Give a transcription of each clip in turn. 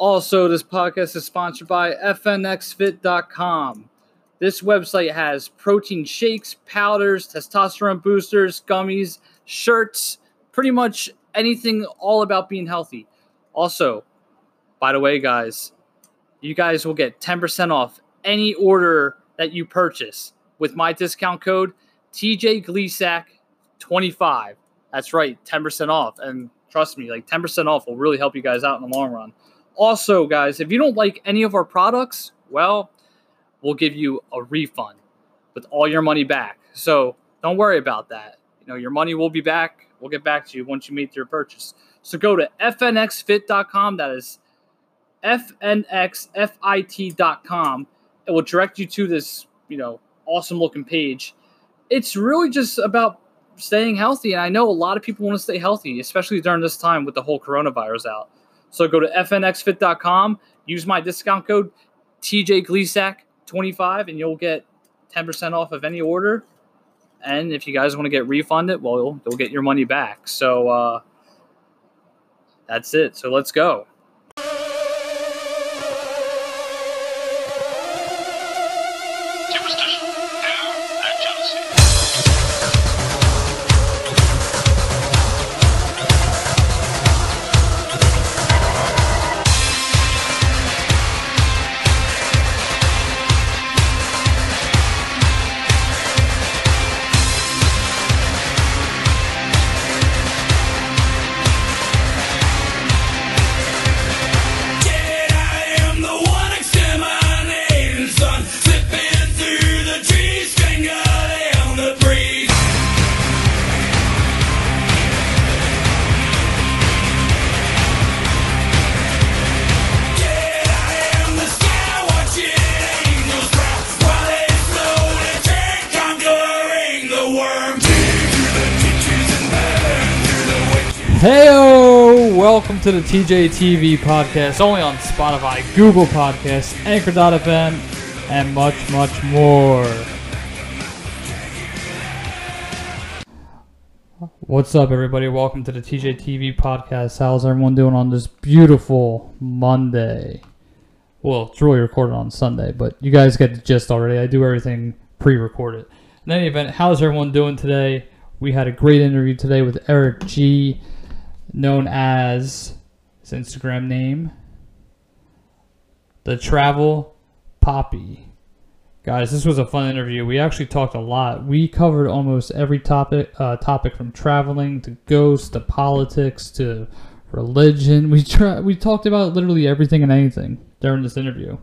Also, this podcast is sponsored by FNXFit.com. This website has protein shakes, powders, testosterone boosters, gummies, shirts, pretty much anything all about being healthy. Also, by the way, guys, you guys will get 10% off any order that you purchase with my discount code TJ25. That's right, 10% off. And trust me, like 10% off will really help you guys out in the long run. Also, guys, if you don't like any of our products, well, we'll give you a refund with all your money back. So don't worry about that. You know, your money will be back. We'll get back to you once you make your purchase. So go to fnxfit.com. That is fnxfit.com. It will direct you to this, you know, awesome looking page. It's really just about staying healthy. And I know a lot of people want to stay healthy, especially during this time with the whole coronavirus out. So go to fnxfit.com, use my discount code TJGleesack25, and you'll get 10% off of any order. And if you guys want to get refunded, well, you'll, you'll get your money back. So uh, that's it. So let's go. To the TJ TV podcast, only on Spotify, Google Podcasts, Anchor.fm, and much, much more. What's up, everybody? Welcome to the TJ TV podcast. How's everyone doing on this beautiful Monday? Well, it's really recorded on Sunday, but you guys get the gist already. I do everything pre recorded. In any event, how's everyone doing today? We had a great interview today with Eric G known as his Instagram name, the Travel Papi. Guys, this was a fun interview. We actually talked a lot. We covered almost every topic, uh, topic from traveling to ghosts to politics to religion. We tra- we talked about literally everything and anything during this interview.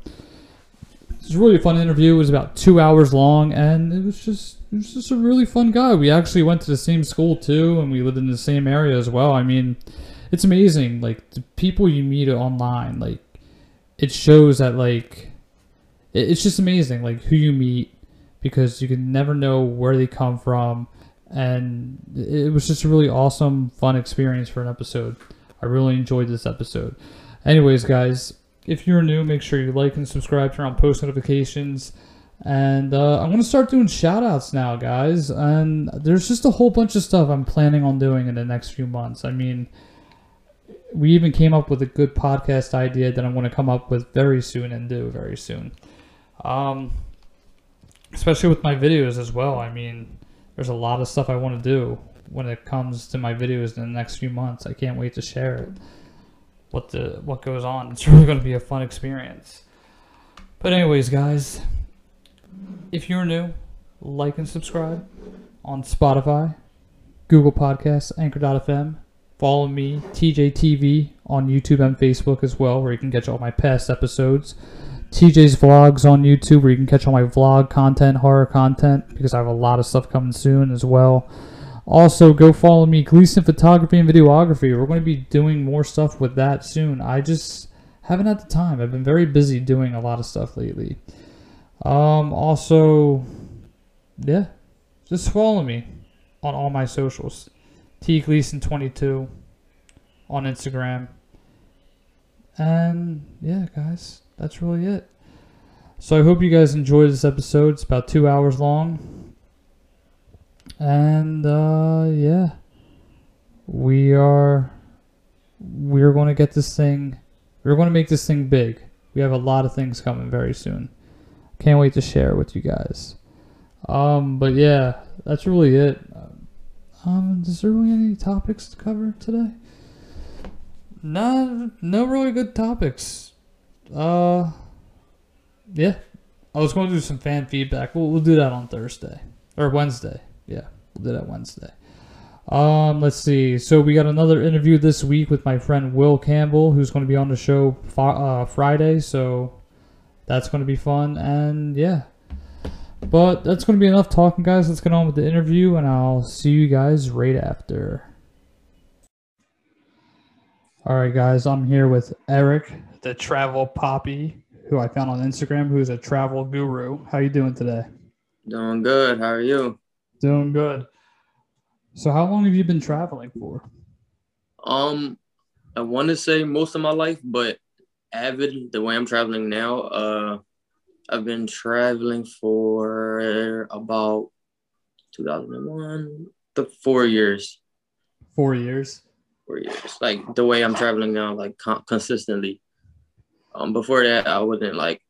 It was really a fun interview. It was about two hours long, and it was just it was just a really fun guy. We actually went to the same school too, and we lived in the same area as well. I mean, it's amazing. Like the people you meet online, like it shows that like it's just amazing. Like who you meet because you can never know where they come from, and it was just a really awesome, fun experience for an episode. I really enjoyed this episode. Anyways, guys, if you're new, make sure you like and subscribe, turn on post notifications. And uh, I'm going to start doing shout outs now, guys. And there's just a whole bunch of stuff I'm planning on doing in the next few months. I mean, we even came up with a good podcast idea that I'm going to come up with very soon and do very soon. Um, especially with my videos as well. I mean, there's a lot of stuff I want to do when it comes to my videos in the next few months. I can't wait to share it. What the what goes on? It's really going to be a fun experience. But anyways, guys, if you're new, like and subscribe on Spotify, Google Podcasts, Anchor.fm. Follow me, TJTV, on YouTube and Facebook as well, where you can catch all my past episodes. TJ's Vlogs on YouTube, where you can catch all my vlog content, horror content, because I have a lot of stuff coming soon as well. Also, go follow me, Gleason Photography and Videography. We're going to be doing more stuff with that soon. I just haven't had the time. I've been very busy doing a lot of stuff lately. Um, also, yeah, just follow me on all my socials. T Gleason 22 on Instagram. And yeah, guys, that's really it. So I hope you guys enjoyed this episode. It's about two hours long. And uh, yeah, we are we're going to get this thing We're going to make this thing big. We have a lot of things coming very soon. Can't wait to share with you guys. Um, but yeah, that's really it. Um, is there really any topics to cover today? No, no really good topics. Uh, yeah, I was going to do some fan feedback. We'll, we'll do that on Thursday or Wednesday. Yeah, we'll do that Wednesday. Um, let's see. So we got another interview this week with my friend Will Campbell, who's going to be on the show uh, Friday. So that's going to be fun. And yeah, but that's going to be enough talking, guys. Let's get on with the interview, and I'll see you guys right after. All right, guys, I'm here with Eric, the travel papi, who I found on Instagram, who's a travel guru. How you doing today? Doing good. How are you? Doing good. So, how long have you been traveling for? Um, I want to say most of my life, but avid the way I'm traveling now. Uh, I've been traveling for about 2001, the four years, Four years. four years. Like the way I'm traveling now, like con- consistently. Um, before that, I wasn't like.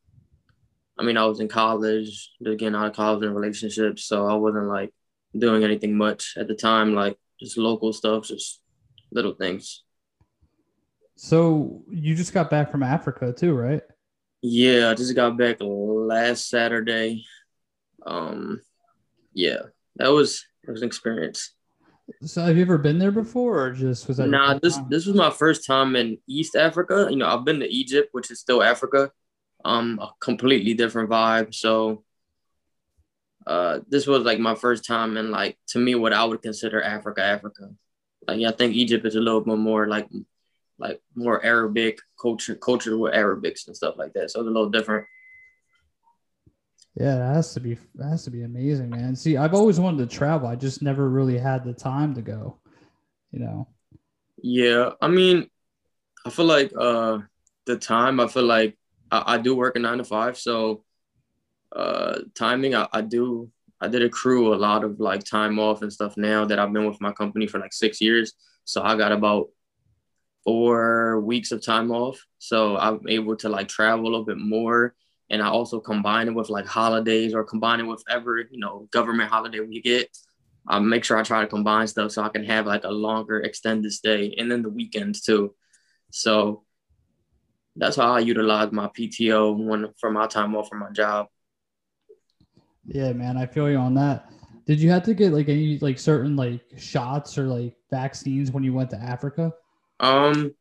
I mean, I was in college, getting out of college and relationships, so I wasn't like doing anything much at the time, like just local stuff, just little things. So, you just got back from Africa, too, right? Yeah, I just got back last Saturday. Um, yeah, that was that was an experience. So, have you ever been there before, or just was that? Nah, this time? this was my first time in East Africa. You know, I've been to Egypt, which is still Africa. Um, a completely different vibe. So, uh, this was like my first time in like to me what I would consider Africa, Africa. Like, I think Egypt is a little bit more like like more Arabic culture, culture with Arabics and stuff like that. So it's a little different. Yeah, that has to be that has to be amazing, man. See, I've always wanted to travel. I just never really had the time to go. You know. Yeah, I mean, I feel like uh the time I feel like I, I do work a nine to five, so uh timing I, I do I did accrue a lot of like time off and stuff now that I've been with my company for like six years. So I got about four weeks of time off. So I'm able to like travel a little bit more. And I also combine it with like holidays or combine it with ever, you know, government holiday we get. I make sure I try to combine stuff so I can have like a longer extended stay and then the weekends too. So that's how I utilize my PTO when for my time off from my job. Yeah, man, I feel you on that. Did you have to get like any like certain like shots or like vaccines when you went to Africa? Um,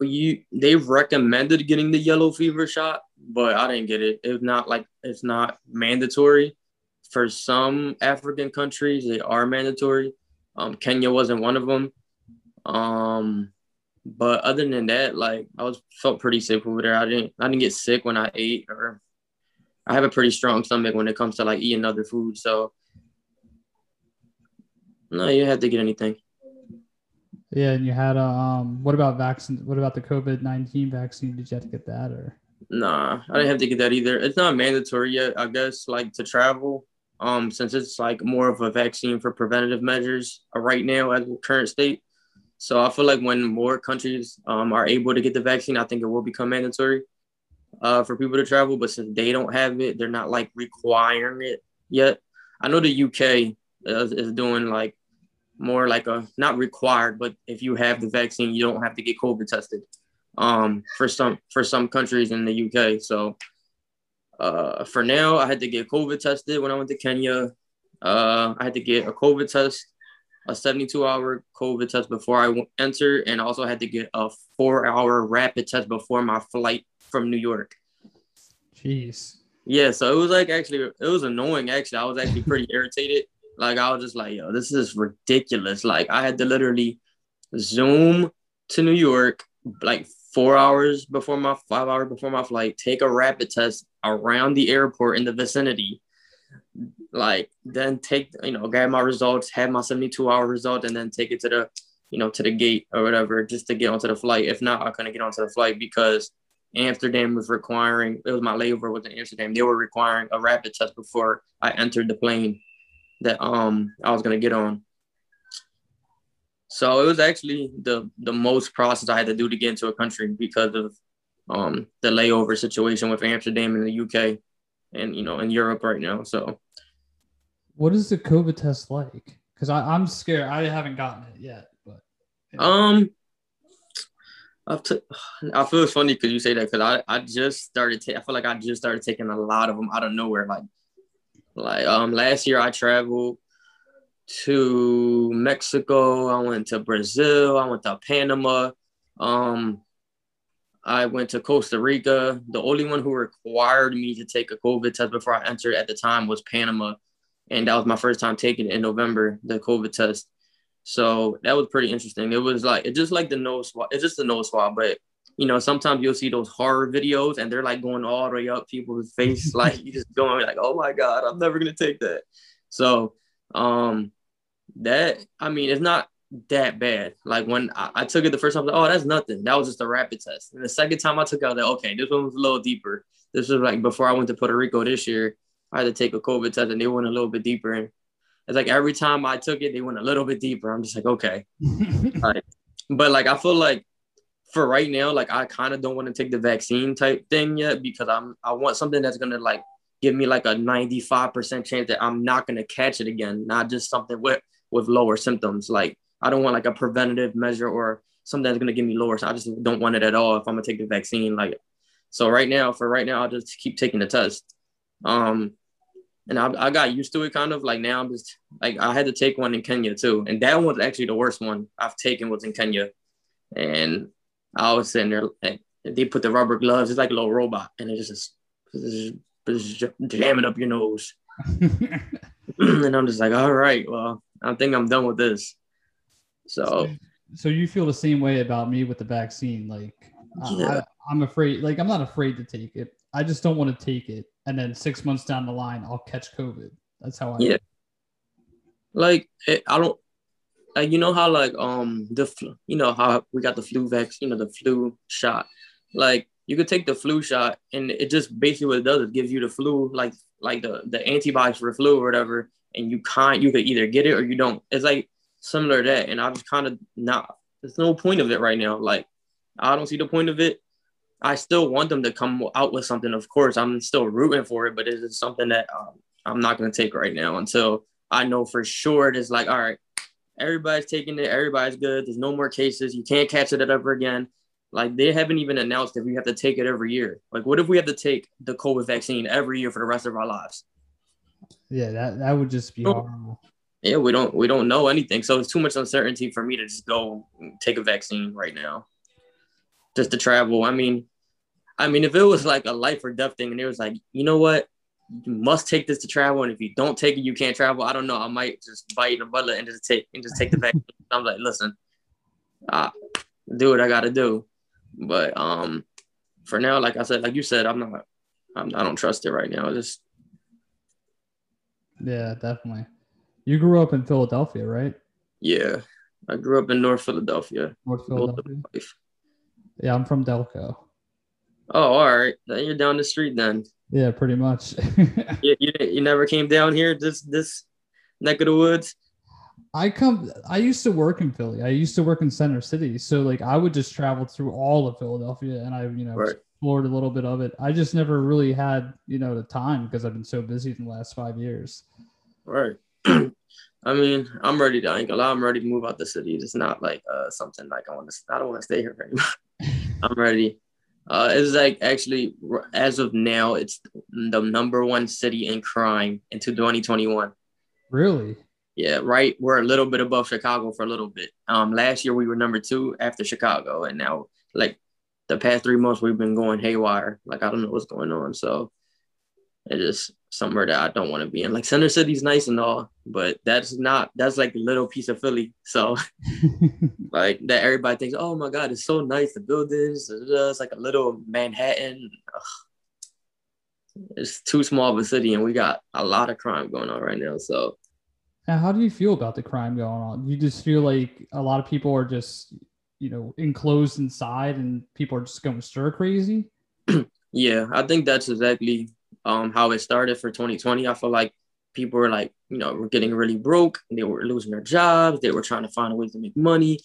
you they've recommended getting the yellow fever shot, but I didn't get it. It's not like it's not mandatory. For some African countries, they are mandatory. Um, Kenya wasn't one of them. Um, but other than that, like I was felt pretty safe over there. I didn't I didn't get sick when I ate, or I have a pretty strong stomach when it comes to like eating other food. So no, you have to get anything. Yeah, and you had a um. What about vaccine? What about the COVID nineteen vaccine? Did you have to get that or? Nah, I didn't have to get that either. It's not mandatory yet, I guess, like to travel. Um, since it's like more of a vaccine for preventative measures uh, right now at the current state. So I feel like when more countries um, are able to get the vaccine, I think it will become mandatory uh, for people to travel. But since they don't have it, they're not like requiring it yet. I know the UK is, is doing like more like a not required, but if you have the vaccine, you don't have to get COVID tested um, for some for some countries in the UK. So uh, for now, I had to get COVID tested when I went to Kenya. Uh, I had to get a COVID test, a 72 hour COVID test before I enter, and also had to get a four hour rapid test before my flight from New York. Jeez. Yeah, so it was like actually it was annoying. Actually, I was actually pretty irritated. Like I was just like, yo, this is ridiculous. Like I had to literally zoom to New York like four hours before my five hours before my flight, take a rapid test around the airport in the vicinity, like then take you know grab my results, have my seventy two hour result, and then take it to the you know to the gate or whatever just to get onto the flight. If not, I couldn't get onto the flight because Amsterdam was requiring it was my layover was in Amsterdam. They were requiring a rapid test before I entered the plane that um I was gonna get on. So it was actually the the most process I had to do to get into a country because of um the layover situation with Amsterdam and the UK and you know in Europe right now. So What is the COVID test like? Because I'm scared. I haven't gotten it yet, but um I've t- I feel it's funny because you say that because I, I just started ta- I feel like I just started taking a lot of them out of nowhere like like um last year I traveled to Mexico I went to Brazil I went to Panama um I went to Costa Rica the only one who required me to take a COVID test before I entered at the time was Panama and that was my first time taking it in November the COVID test so that was pretty interesting. It was like it's just like the nose swab. It's just the nose swab, but you know, sometimes you'll see those horror videos and they're like going all the way up people's face, like you just going like, oh my god, I'm never gonna take that. So um that I mean it's not that bad. Like when I, I took it the first time, I was like, oh, that's nothing. That was just a rapid test. And the second time I took it, I was like, okay, this one was a little deeper. This was like before I went to Puerto Rico this year. I had to take a COVID test and they went a little bit deeper. And it's like every time I took it, they went a little bit deeper. I'm just like, okay. like, but like I feel like for right now, like I kind of don't want to take the vaccine type thing yet because I'm I want something that's gonna like give me like a 95% chance that I'm not gonna catch it again, not just something with with lower symptoms. Like I don't want like a preventative measure or something that's gonna give me lower. So I just don't want it at all if I'm gonna take the vaccine. Like so right now, for right now, I'll just keep taking the test. Um and I, I got used to it kind of like now I'm just like I had to take one in Kenya too. And that was actually the worst one I've taken was in Kenya. And I was sitting there and they put the rubber gloves, it's like a little robot, and it just just, just jamming up your nose. and I'm just like, all right, well, I think I'm done with this. So so you feel the same way about me with the vaccine? Like Yeah. I, I'm afraid. Like I'm not afraid to take it. I just don't want to take it, and then six months down the line, I'll catch COVID. That's how I. Yeah. like it, I don't like you know how like um the flu, you know how we got the flu vaccine, you know the flu shot. Like you could take the flu shot and it just basically what it does is gives you the flu like like the the antibodies for the flu or whatever, and you can't you could either get it or you don't. It's like similar to that, and I'm just kind of not. There's no point of it right now. Like I don't see the point of it. I still want them to come out with something. Of course, I'm still rooting for it, but it is something that um, I'm not going to take right now until I know for sure it is like, all right, everybody's taking it, everybody's good. There's no more cases. You can't catch it ever again. Like they haven't even announced if we have to take it every year. Like, what if we have to take the COVID vaccine every year for the rest of our lives? Yeah, that that would just be Oh. horrible. Yeah, we don't we don't know anything. So it's too much uncertainty for me to just go take a vaccine right now. Just to travel. I mean, I mean, if it was like a life or death thing and it was like, you know what? You must take this to travel, and if you don't take it, you can't travel. I don't know. I might just bite the bullet and just take and just take the vaccine. I'm like, listen, uh, do what I gotta do. But um for now, like I said, like you said, I'm not I'm, I don't trust it right now. Just Yeah, definitely. You grew up in Philadelphia, right? yeah. I grew up in North Philadelphia. North Philadelphia. Yeah, I'm from Delco. Oh, all right. Then you're down the street then. Yeah, pretty much. You, you, you never came down here this this neck of the woods. I come. I used to work in Philly. I used to work in Center City, so like I would just travel through all of Philadelphia, and I, you know, Right. explored a little bit of it. I just never really had, you know, the time because I've been so busy in the last five years. Right. I mean, I'm ready to. I ain't gonna lie, I'm ready to move out the city. It's not like uh something like I want to. I don't want to stay here very much. I'm ready. Uh, it's like actually as of now, it's the number one city in crime into 2021. Really? Yeah, right. We're a little bit above Chicago for a little bit. Um, last year we were number two after Chicago, and now like the past three months we've been going haywire. Like I don't know what's going on. So it is just somewhere that I don't want to be in. Like Center City's nice and all, but that's not. That's like a little piece of Philly. So like that everybody thinks, oh my god, it's so nice. The buildings, it's like a little Manhattan. Ugh. It's too small of a city, and we got a lot of crime going on right now. So. Now, how do you feel about the crime going on? You just feel like a lot of people are just, you know, enclosed inside, and people are just going stir crazy. Yeah, I think that's exactly um, how it started for 2020. I feel like people were like, you know, were getting really broke. They were losing their jobs. They were trying to find a way to make money.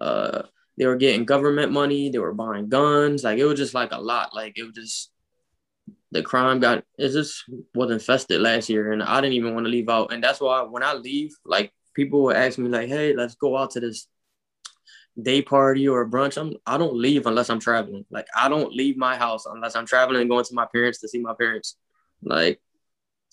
Uh, they were getting government money. They were buying guns. Like it was just like a lot. Like it was just the crime got it just was infested last year, and I didn't even want to leave out. And that's why when I leave, like people would ask me like, "Hey, let's go out to this day party or a brunch." I'm I don't leave unless I'm traveling. Like I don't leave my house unless I'm traveling and going to my parents to see my parents. Like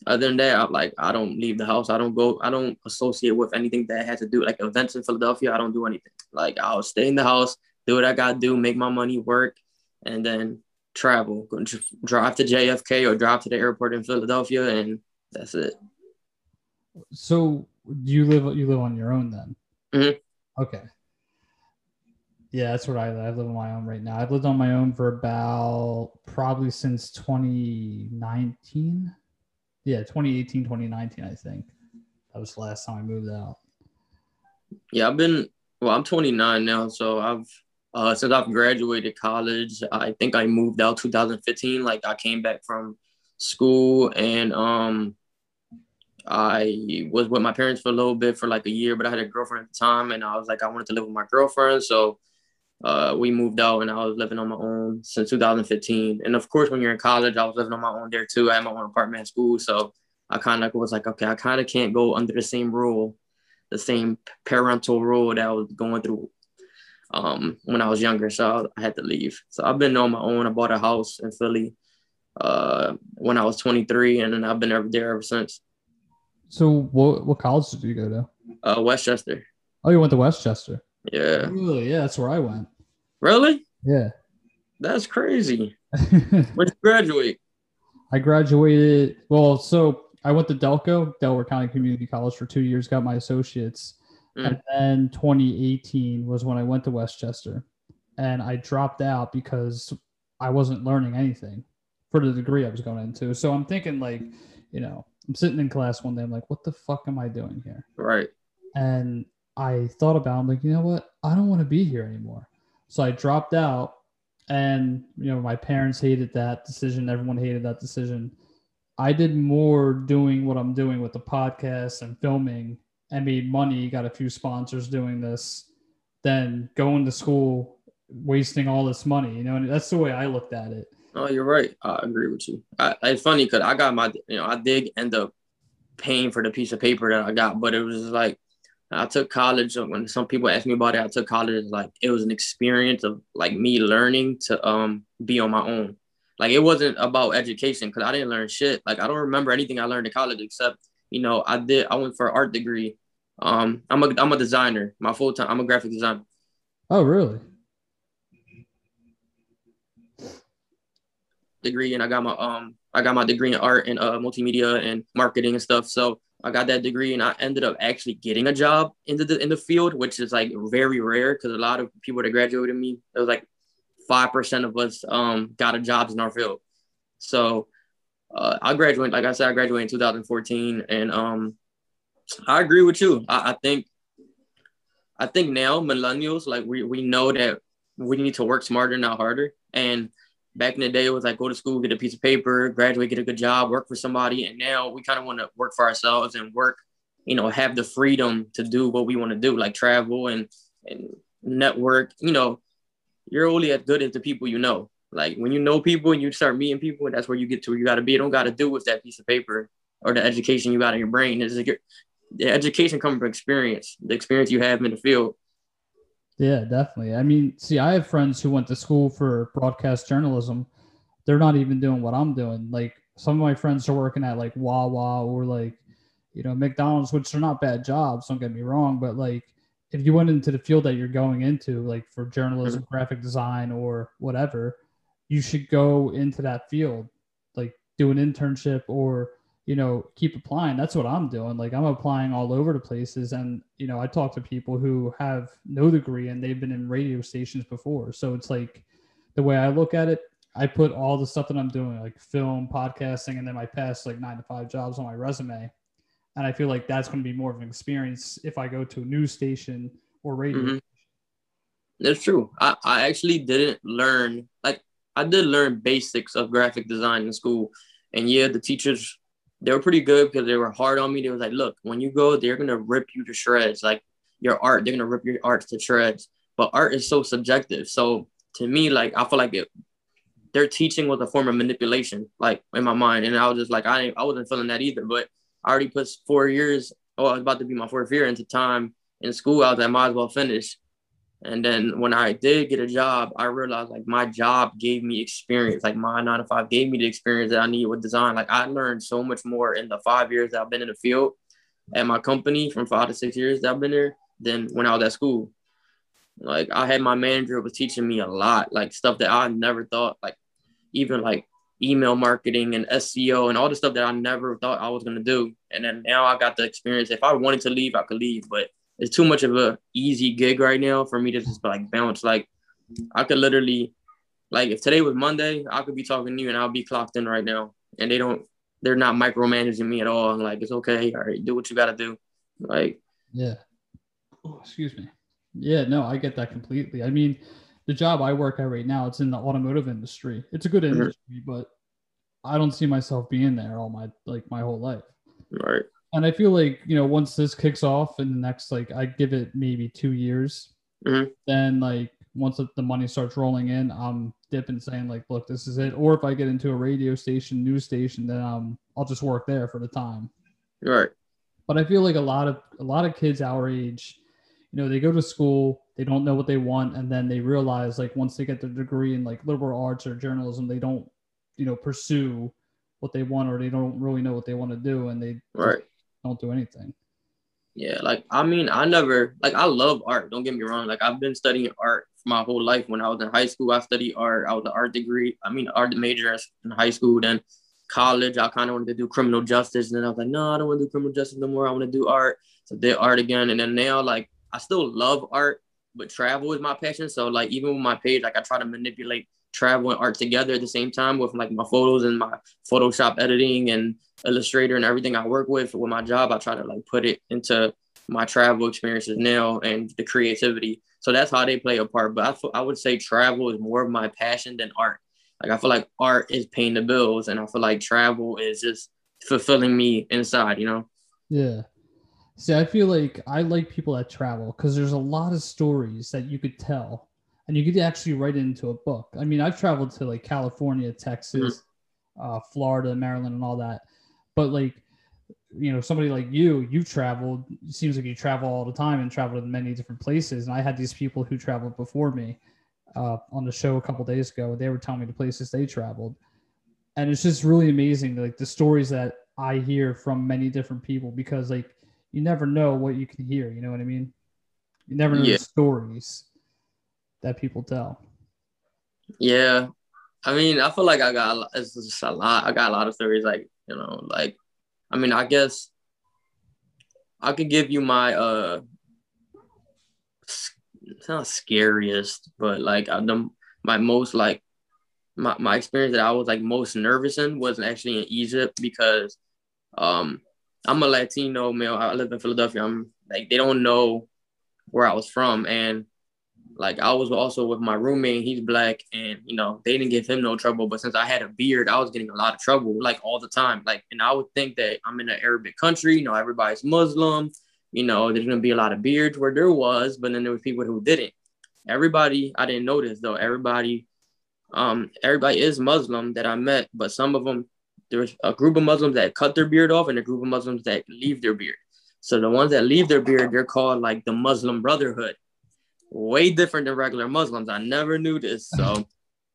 other than that, I'm like I don't leave the house. I don't go. I don't associate with anything that has to do like events in Philadelphia. I don't do anything. Like I'll stay in the house, do what I gotta do, make my money work, and then travel. Go dr- drive to JFK or drive to the airport in Philadelphia, and that's it. So you live you live on your own then? Mhm. Okay. Yeah, that's what I I live on my own right now. I've lived on my own for about probably since 2019. Yeah, 2018, 2019, I think. That was the last time I moved out. Yeah, I've been well. I'm 29 now, so I've uh, since I've graduated college. I think I moved out 2015. Like I came back from school and um, I was with my parents for a little bit for like a year, but I had a girlfriend at the time, and I was like I wanted to live with my girlfriend, so uh, we moved out, and I was living on my own since 2015. And of course, when you're in college, I was living on my own there too. I had my own apartment at school, so I kind of was like, okay, I kind of can't go under the same rule, the same parental rule that I was going through um, when I was younger. So I had to leave. So I've been on my own. I bought a house in Philly uh, when I was 23, and then I've been over there ever since. So what what college did you go to? Uh, West Chester. Oh, you went to West Chester. Yeah. Yeah, that's where I went. Really? Yeah. That's crazy. Where'd you graduate? I graduated. Well, so I went to Delco, Delaware County Community College, for two years. Got my associates, Mm. and then 2018 was when I went to West Chester, and I dropped out because I wasn't learning anything for the degree I was going into. So I'm thinking like, you know, I'm sitting in class one day. I'm like, what the fuck am I doing here? Right. and I thought about I'm like, you know what? I don't want to be here anymore. So I dropped out and you know, my parents hated that decision, everyone hated that decision. I did more doing what I'm doing with the podcast and filming and made money, got a few sponsors doing this than going to school wasting all this money, you know, and that's the way I looked at it. Oh, you're right. I agree with you. I, it's funny because I got my, you know, I did end up paying for the piece of paper that I got, but it was like I took college. When some people ask me about it, I took college like it was an experience of like me learning to um be on my own. Like it wasn't about education because I didn't learn shit. Like I don't remember anything I learned in college except you know I did. I went for an art degree. Um, I'm a I'm a designer. My full time. I'm a graphic designer. Oh, really? degree and I got my um I got my degree in art and uh multimedia and marketing and stuff. So I got that degree and I ended up actually getting a job in the in the field, which is like very rare because a lot of people that graduated me, it was like five percent of us um got a jobs in our field. So uh, I graduated, like I said, I graduated in 2014, and um I agree with you. I, I think I think now millennials like we we know that we need to work smarter, not harder, and back in the day it was like go to school get a piece of paper graduate get a good job work for somebody. And now we kind of want to work for ourselves and work you know have the freedom to do what we want to do like travel and and network. You know you're only as good as the people you know. Like when you know people and you start meeting people that's where you get to where you got to be. It don't got to do with that piece of paper or the education you got in your brain. Is like your- the education comes from experience the experience you have in the field Yeah, definitely. I mean, see, I have friends who went to school for broadcast journalism. They're not even doing what I'm doing. Like some of my friends are working at like Wawa or like, you know, McDonald's, which are not bad jobs, don't get me wrong, but like if you went into the field that you're going into, like for journalism, mm-hmm. graphic design or whatever, you should go into that field, like do an internship or you know, keep applying. That's what I'm doing. Like I'm applying all over the places. And, you know, I talk to people who have no degree and they've been in radio stations before. So it's like the way I look at it, I put all the stuff that I'm doing, like film, podcasting, and then my past like nine to five jobs on my resume. And I feel like that's going to be more of an experience if I go to a news station or radio. Mhm. That's true. I, I actually didn't learn like I did learn basics of graphic design in school. And yeah, the teachers they were pretty good because they were hard on me. They was like, look, when you go, they're gonna rip you to shreds. Like your art, they're gonna rip your art to shreds. But art is so subjective. So to me, like I feel like it their teaching was a form of manipulation, like in my mind. And I was just like, I I wasn't feeling that either. But I already put four years, oh, I was about to be my fourth year into time in school. I was like, might as well finish. And then when I did get a job, I realized like my job gave me experience. Like my nine to five gave me the experience that I needed with design. Like I learned so much more in the five years that I've been in the field at my company from five to six years that I've been there than when I was at school. Like I had my manager was teaching me a lot, like stuff that I never thought, like even like email marketing and SEO and all the stuff that I never thought I was gonna do. And then now I got the experience. If I wanted to leave, I could leave, but it's too much of a easy gig right now for me to just like bounce. Like I could literally, like if today was Monday, I could be talking to you and I'll be clocked in right now. And they don't, they're not micromanaging me at all. And like it's okay, all right, do what you gotta do. Like Yeah. Oh, excuse me. Yeah, no, I get that completely. I mean, the job I work at right now, it's in the automotive industry. It's a good Mhm. industry, but I don't see myself being there all my like my whole life. right, And I feel like, you know, once this kicks off in the next like I give it maybe 2 years, Mhm. then like once the money starts rolling in, I'm dipping saying like, look, this is it. Or if I get into a radio station, news station, then um I'll just work there for the time right, but I feel like a lot of a lot of kids our age, you know, they go to school, they don't know what they want, and then they realize like once they get their degree in like liberal arts or journalism, they don't, you know, pursue what they want or they don't really know what they want to do, and they right. Don't do anything. Yeah, like I mean, I never like I love art. Don't get me wrong. Like I've been studying art my whole life. When I was in high school, I studied art. I was an art degree. I mean, art major in high school. Then college, I kind of wanted to do criminal justice. And then I was like, no, I don't want to do criminal justice no more. I want to do art. So did art again. And then now, like, I still love art, but travel is my passion. So like, even with my page, like I try to manipulate travel and art together at the same time with like my photos and my Photoshop editing and Illustrator and everything I work with with my job. I try to like put it into my travel experiences now and the creativity. So that's how they play a part. But I, I would say travel is more of my passion than art. Like I feel like art is paying the bills, and I feel like travel is just fulfilling me inside. You know? Yeah. See, I feel like I like people that travel because there's a lot of stories that you could tell and you could actually write it into a book. I mean, I've traveled to like California, Texas, uh, Florida, Maryland, and all that. But like, you know, somebody like you you've traveled, it seems like you travel all the time and traveled in many different places. And I had these people who traveled before me uh, on the show a couple days ago. They were telling me the places they traveled. And it's just really amazing, like the stories that I hear from many different people because like you never know what you can hear. You know what I mean? You never know Yeah. the stories that people tell. Yeah. I mean, I feel like I got it's just a lot. I got a lot of stories. Like you know, like I mean, I guess I could give you my uh, it's not scariest, but like I the my most like my, my experience that I was like most nervous in was actually in Egypt because um I'm a Latino male. I live in Philadelphia. I'm like they don't know where I was from and like I was also with my roommate, he's black, and you know, they didn't give him no trouble. But since I had a beard, I was getting a lot of trouble, like all the time. Like, and I would think that I'm in an Arabic country, you know, everybody's Muslim, you know, there's gonna be a lot of beards where there was, but then there was people who didn't. Everybody, I didn't notice though. Everybody, um, everybody is Muslim that I met, but some of them, there's a group of Muslims that cut their beard off, and a group of Muslims that leave their beard. So the ones that leave their beard, they're called like the Muslim Brotherhood way different than regular Muslims. I never knew this. So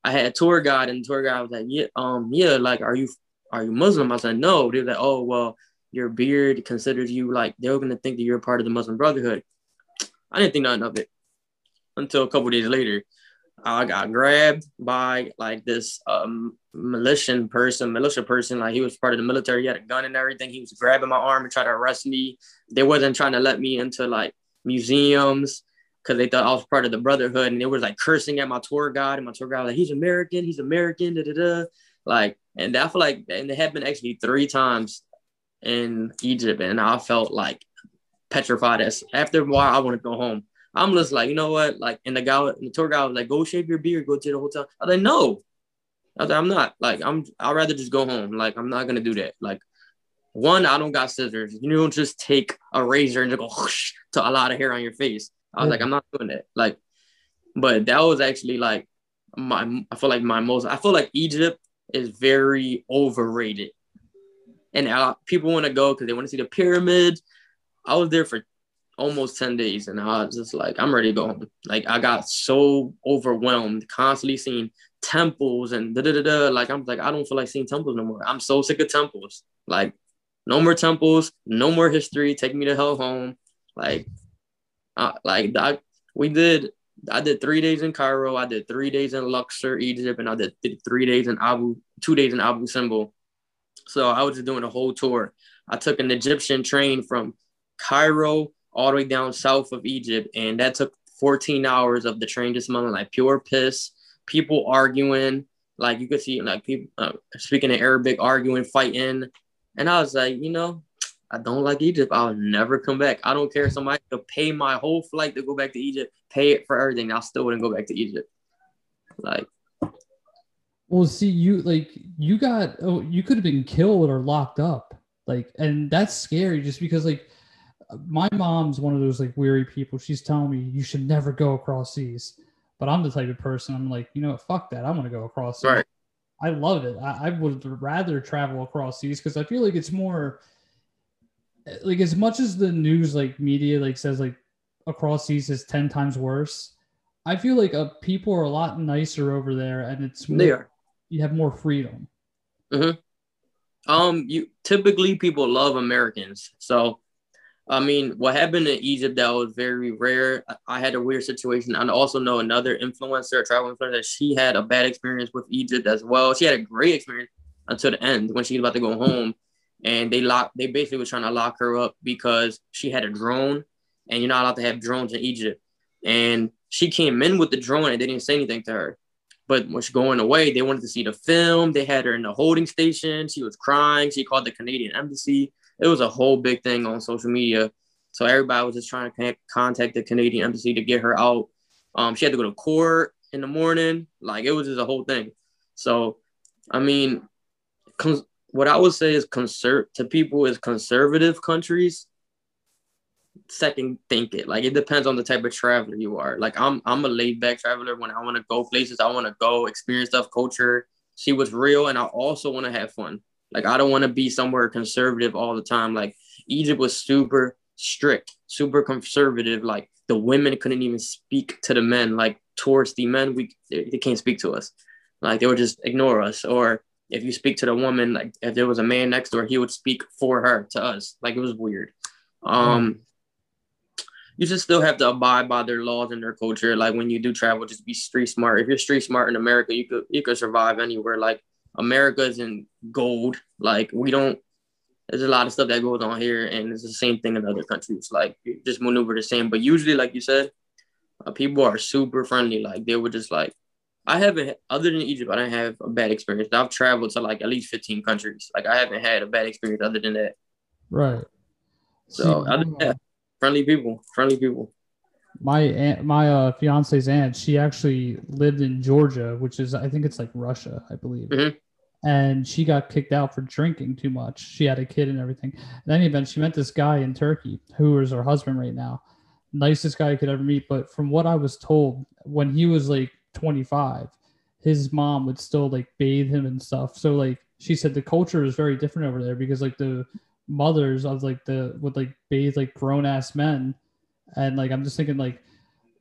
I had a tour guide and the tour guide was like, Yeah, um, yeah, like are you are you Muslim? I said, No. They were like, Oh, well, your beard considers you like they're gonna think that you're part of the Muslim Brotherhood. I didn't think nothing of it until a couple days later. I got grabbed by like this um militia person, militia person, like he was part of the military, he had a gun and everything. He was grabbing my arm and trying to arrest me. They wasn't trying to let me into like museums because they thought I was part of the brotherhood, and they was like cursing at my tour guide, and my tour guide was like, "He's American, he's American," da da da. Like, and I feel like, and it happened actually three times in Egypt, and I felt like petrified. As after a while, I want to go home. I'm just like, you know what? Like, and the guy, the tour guide was like, "Go shave your beard, go to the hotel." I was like, "No," I was like, "I'm not. Like, I'm. I'd rather just go home. Like, I'm not gonna do that. Like." one, I don't got scissors. You don't just take a razor and just go to a lot of hair on your face. I was Yeah. like, I'm not doing that. Like, but that was actually like my. I feel like my most. I feel like Egypt is very overrated, and uh, people want to go because they want to see the pyramids. I was there for almost 10 days and I was just like, I'm ready to go home. Like I got so overwhelmed, constantly seeing temples and da da da da. Like I'm like, I don't feel like seeing temples no more. I'm so sick of temples. Like, no more temples, no more history. Take me to hell home. Like, like I, we did. I did three days in Cairo. I did three days in Luxor, Egypt, and I did th- three days in Abu, two days in Abu Simbel. So I was just doing a whole tour. I took an Egyptian train from Cairo all the way down south of Egypt, and that took 14 hours of the train just smelling like pure piss. People arguing, like you could see, like people uh, speaking in Arabic, arguing, fighting, and I was like, you know, I don't like Egypt. I'll never come back. I don't care. if Somebody could pay my whole flight to go back to Egypt, pay it for everything. I still wouldn't go back to Egypt. Like, Well, see, you like you got oh, you could have been killed or locked up, like, and that's scary. Just because, like, my mom's one of those like weary people. She's telling me you should never go across seas, but I'm the type of person. I'm like, you know, what, fuck that. I want to go across. Seas. Right. I love it. I, I would rather travel across seas because I feel like it's more like as much as the news like media like says like across seas is ten times worse. I feel like uh, people are a lot nicer over there, and it's more, they are. you have more freedom. Um, you typically people love Americans. So, I mean, what happened in Egypt that was very rare. I- had a weird situation. I also know another influencer, a travel influencer, that she had a bad experience with Egypt as well. She had a great experience until the end when she was about to go home, and they locked. They basically were trying to lock her up because she had a drone, and you're not allowed to have drones in Egypt. And she came in with the drone, and they didn't say anything to her. But when she going away, they wanted to see the film. They had her in the holding station. She was crying. She called the Canadian embassy. It was a whole big thing on social media. So everybody was just trying to connect, contact the Canadian embassy to get her out. Um, she had to go to court in the morning. Like it was just a whole thing. So, I mean, what I would say is conser- to people is conservative countries second think it. Like it depends on the type of traveler you are. Like I'm I'm a laid back traveler when I want to go places, I want to go experience stuff, culture, see what's real, and I also want to have fun. Like I don't want to be somewhere conservative all the time. Like Egypt was super strict, super conservative. Like the women couldn't even speak to the men. Like towards the men, we they, they can't speak to us. Like they would just ignore us. Or if you speak to the woman, like if there was a man next her, he would speak for her to us. Like it was weird. Um, you just still have to abide by their laws and their culture. Like when you do travel, just be street smart. If you're street smart in America, you could you could survive anywhere. Like America is in gold. Like we don't. There's a lot of stuff that goes on here, and it's the same thing in other countries. Like just maneuver the same. But usually, like you said, uh, people are super friendly. Like they were just like, I haven't other than Egypt, I didn't have a bad experience. I've traveled to like at least 15 countries. Like I haven't had a bad experience other than that. Right. So See, other than that, friendly people, friendly people. my aunt, my uh, fiance's aunt, she actually lived in Georgia, which is I think it's like Russia, I believe. Mhm. And she got kicked out for drinking too much. She had a kid and everything. In any event, she met this guy in Turkey who is her husband right now. Nicest guy I could ever meet. But from what I was told, when he was like 25, his mom would still like bathe him and stuff. So like she said, the culture is very different over there because like the mothers of like the would like bathe like grown ass men and like i'm just thinking like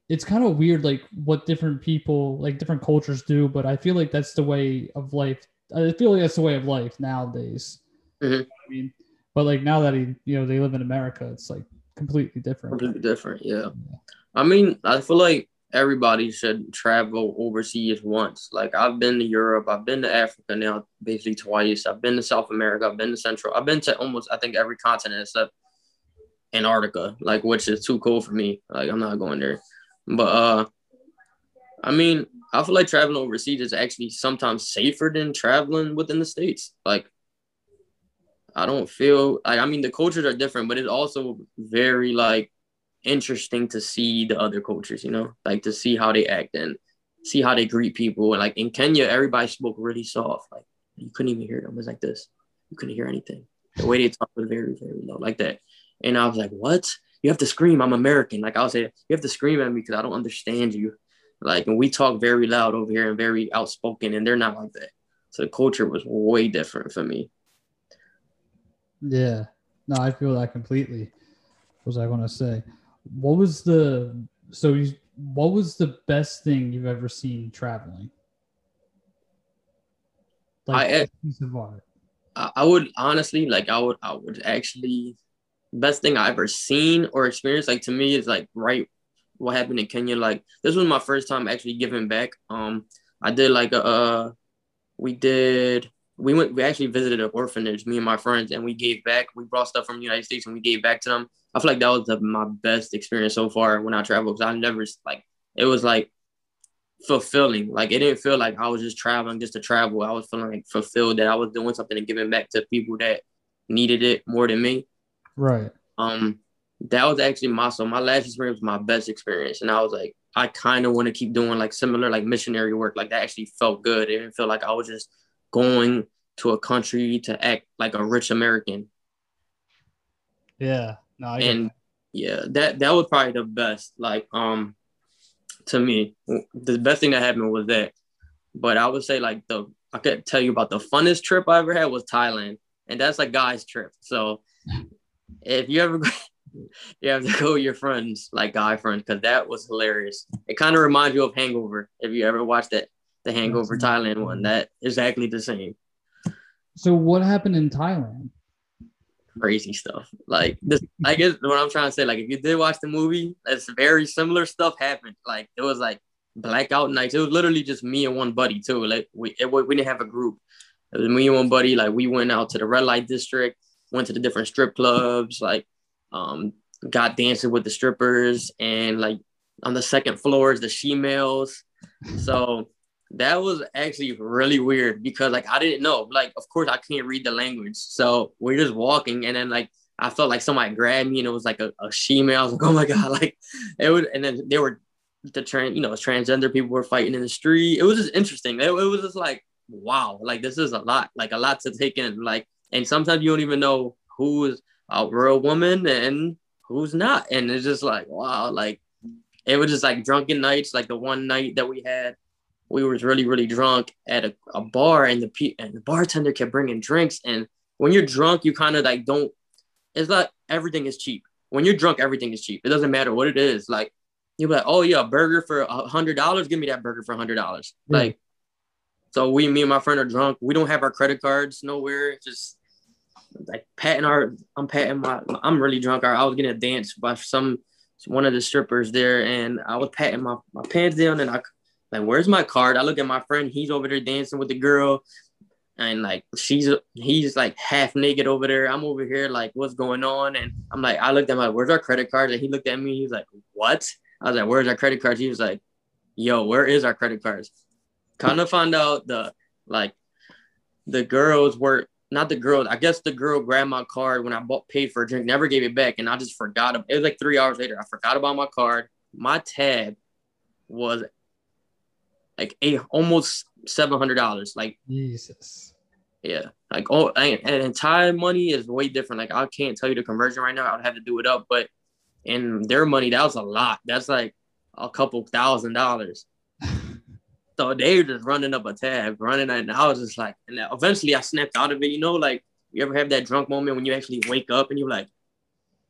it's kind of weird like what different people like different cultures do but i feel like that's the way of life i feel like that's the way of life nowadays Mhm. i mean but like now that he you know they live in america it's like completely different completely different. Yeah. I mean, I feel like everybody should travel overseas once. Like I've been to Europe, I've been to Africa now basically twice. I've been to South America, I've been to Central. I've been to almost I think every continent except Antarctica, like which is too cold for me. Like I'm not going there. But uh I mean, I feel like traveling overseas is actually sometimes safer than traveling within the states. Like I don't feel like I mean the cultures are different, but it's also very like interesting to see the other cultures, you know, like to see how they act and see how they greet people. And like in Kenya, everybody spoke really soft. Like you couldn't even hear them. It was like this. You couldn't hear anything. The way they talk was very, very low, like that. And I was like, what? You have to scream. I'm American. Like I was saying, you have to scream at me because I don't understand you. Like, and we talk very loud over here and very outspoken, and they're not like that. So the culture was way different for me. Yeah. No, I feel that completely. What was I going to say? What was the so you, what was the best thing you've ever seen traveling? Like I- piece of art. I, I would honestly like I would I would actually best thing I ever seen or experienced like to me is like right what happened in Kenya like this was my first time actually giving back um I did like a uh we did we went we actually visited an orphanage me and my friends and we gave back we brought stuff from the United States and we gave back to them I feel like that was the, my best experience so far when I traveled because I never like it was like fulfilling. Like it didn't feel like I was just traveling just to travel. I was feeling like fulfilled that I was doing something and giving back to people that needed it more than me. Right. Um, that was actually my so my last experience was my best experience, and I was like, I kind of want to keep doing like similar like missionary work. Like that actually felt good. It didn't feel like I was just going to a country to act like a rich American. Yeah. No, I and that. yeah, that that was probably the best. Like um, to me, the best thing that happened was that. But I would say like the I could tell you about the funnest trip I ever had was Thailand, and that's a guy's trip. So if you ever you have to go with your friends, like guy friends, because that was hilarious. It kind of reminds you of Hangover. If you ever watched that, the Hangover Thailand one, that exactly the same. So what happened in Thailand? crazy stuff. Like this, I guess what I'm trying to say. Like if you did watch the movie, that's very similar stuff happened. Like it was like blackout nights. It was literally just me and one buddy too. Like we it, we didn't have a group. It was me and one buddy. Like we went out to the red light district, went to the different strip clubs. Like um, got dancing with the strippers and like on the second floor is the she-males. So that was actually really weird because like I didn't know. Like, of course I can't read the language. So we're just walking and then like I felt like somebody grabbed me and it was like a, a she-male. I was like, oh my God, like it would and then they were the trans, you know, transgender people were fighting in the street. It was just interesting. It, it was just like, wow, like this is a lot, like a lot to take in. Like, and sometimes you don't even know who is a real woman and who's not. And it's just like, wow, like it was just like drunken nights. Like the one night that we had, we was really, really drunk at a, a bar and the pe- and the bartender kept bringing drinks. And when you're drunk, you kind of like don't, it's like everything is cheap. When you're drunk, everything is cheap. It doesn't matter what it is. Like you're like, oh yeah, a burger for a hundred dollars. Give me that burger for a hundred dollars. Yeah. Like, so we, me and my friend are drunk. We don't have our credit cards nowhere. It's Just like patting our, I'm patting my, I'm really drunk. I was getting a dance by some one of the strippers there, and I was patting my, my pants down, and I like, where's my card? I look at my friend. He's over there dancing with the girl, and like she's he's like half naked over there. I'm over here like, what's going on? And I'm like, I looked at my where's our credit card? And he looked at me. he's like, what? I was like, where's our credit cards? He was like, yo, where is our credit cards? Kind of found out the like the girls were not the girls. I guess the girl grabbed my card when I bought paid for a drink, never gave it back, and I just forgot. It was like three hours later. I forgot about my card. My tab was like a almost seven hundred dollars. Like Jesus. yeah, like oh, and, and Thai money is way different. Like I can't tell you the conversion right now. I would have to do it up, but in their money, that was a lot. That's like a couple thousand dollars. so they were just running up a tab, running, and I was just like, and eventually I snapped out of it. You know, like you ever have that drunk moment when you actually wake up and you're like,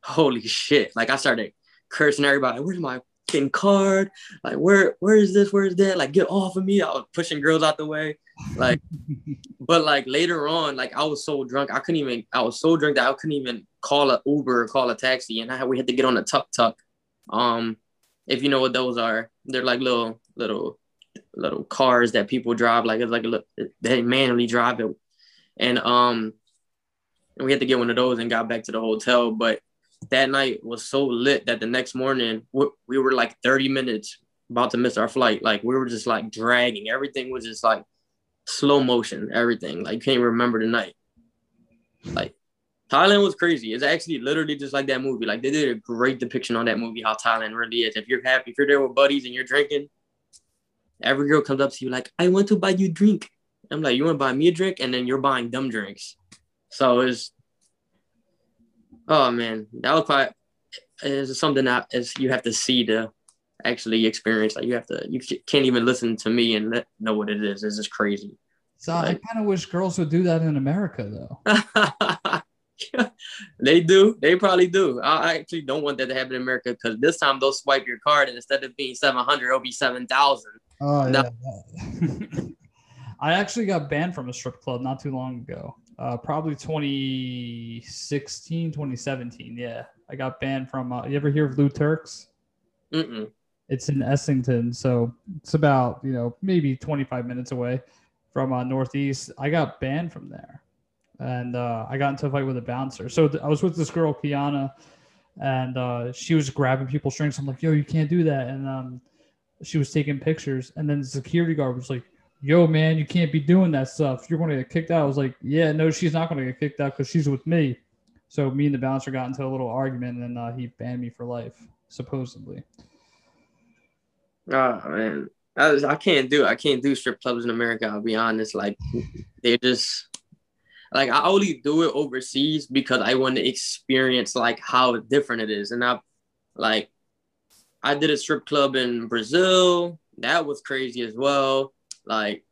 holy shit! Like I started cursing everybody. Where's my fucking card? Like where where is this? Where is that? Like get off of me! I was pushing girls out the way. Like but like later on, like I was so drunk, I couldn't even. I was so drunk that I couldn't even call a Uber or call a taxi, and I we had to get on a tuk tuk. Um, if you know what those are, they're like little little little cars that people drive. Like it's like a little, they manually drive it, and um, and we had to get one of those and got back to the hotel. But that night was so lit that the next morning we, we were like 30 minutes about to miss our flight. Like we were just like dragging. Everything was just like slow motion, everything. Like you can't remember the night. Like Thailand was crazy. It's actually literally just like that movie. Like they did a great depiction on that movie, how Thailand really is. If you're happy, if you're there with buddies and you're drinking, every girl comes up to you like, I want to buy you a drink. I'm like, you want to buy me a drink? And then you're buying them drinks. So it's Oh man, that was probably is something that is you have to see to actually experience. Like you have to, you can't even listen to me and let- know what it is. It's just crazy. So I kind of wish girls would do that in America, though. they do. They probably do. I actually don't want that to happen in America because this time they'll swipe your card and instead of being seven hundred, it'll be seven thousand. Oh No. yeah. I actually got banned from a strip club not too long ago. Uh, probably 2016, 2017. Yeah, I got banned from. Uh, you ever hear of Lou Turks? Mm-mm. It's in Essington, so it's about you know maybe 25 minutes away from uh, Northeast. I got banned from there, and uh, I got into a fight with a bouncer. So th- I was with this girl, Kiana, and uh, she was grabbing people's drinks. I'm like, "Yo, you can't do that!" And um, she was taking pictures, and then the security guard was like, "Yo, man, you can't be doing that stuff. You're going to get kicked out." I was like, "Yeah, no, she's not going to get kicked out because she's with me." So me and the bouncer got into a little argument, and uh, he banned me for life, supposedly. Oh man, I, was- I can't do. I can't do strip clubs in America. I'll be honest. Like they're just like I only do it overseas because I want to experience like how different it is. And I like I did a strip club in Brazil. That was crazy as well. Like,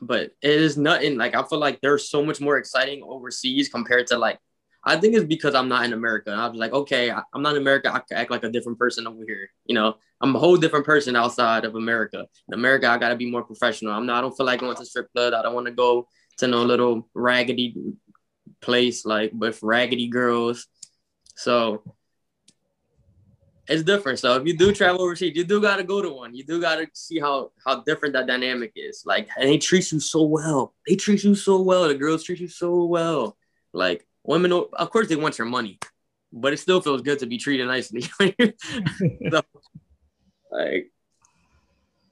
but it is nothing. Like I feel like there's so much more exciting overseas compared to like. I think it's because I'm not in America. And I was like, okay, I, I'm not in America. I can act like a different person over here. You know, I'm a whole different person outside of America. In America, I gotta be more professional. I'm not. I don't feel like going to strip club. I don't want to go to no little raggedy place like with raggedy girls. So it's different. So if you do travel overseas, you do gotta go to one. You do gotta see how how different that dynamic is. Like and they treat you so well. They treat you so well. The girls treat you so well. Like women, of course, they want your money, but it still feels good to be treated nicely. So, like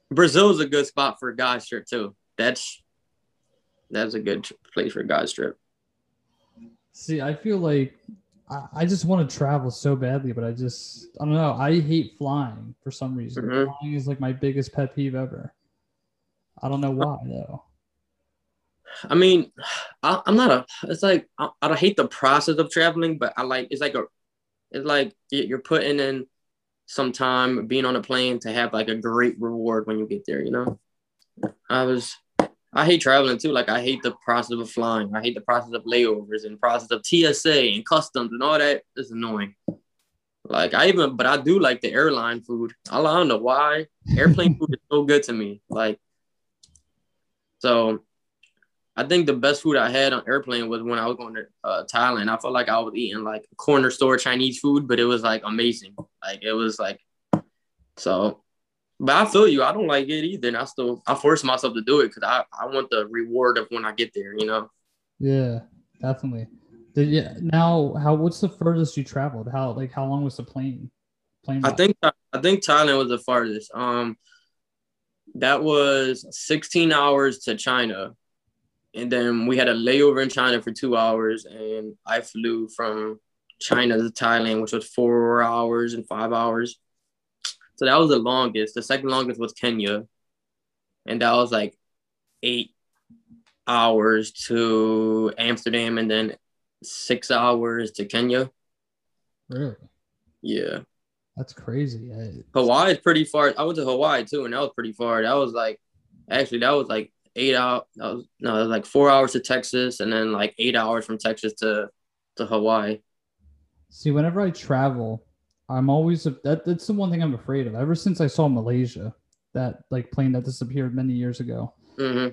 Brazil's a good spot for a guys trip too. That's that's a good place for guys trip. See, I feel like I, I just want to travel so badly, but I just I don't know. I hate flying for some reason. Mhm. Flying is like my biggest pet peeve ever. I don't know why though. I mean, I, I'm not a. It's like I, I don't hate the process of traveling, but I like it's like a. It's like you're putting in some time being on a plane to have like a great reward when you get there. You know, I was. I hate traveling too. Like I hate the process of flying. I hate the process of layovers and process of TSA and customs and all that. It's annoying. Like I even, but I do like the airline food. I don't know why. Airplane food is so good to me. Like, so I think the best food I had on airplane was when I was going to uh, Thailand. I felt like I was eating like corner store Chinese food, but it was like amazing. Like it was like so. But I feel you. I don't like it either, and I still I force myself to do it because I I want the reward of when I get there. You know. Yeah, definitely. Did you now? How? What's the furthest you traveled? How? Like how long was the plane? Plane. I think I think Thailand was the farthest. Um, that was 16 hours to China, and then we had a layover in China for two hours, and I flew from China to Thailand, which was four hours and five hours. So that was the longest. The second longest was Kenya, and that was like eight hours to Amsterdam, and then six hours to Kenya. really. Yeah. That's crazy. I, Hawaii is pretty far. I went to Hawaii too, and that was pretty far. That was like, actually, that was like eight hours. That was no, it was like four hours to Texas, and then like eight hours from Texas to to Hawaii. See, whenever I travel, I'm always that. That's the one thing I'm afraid of. Ever since I saw Malaysia, that like plane that disappeared many years ago, hmm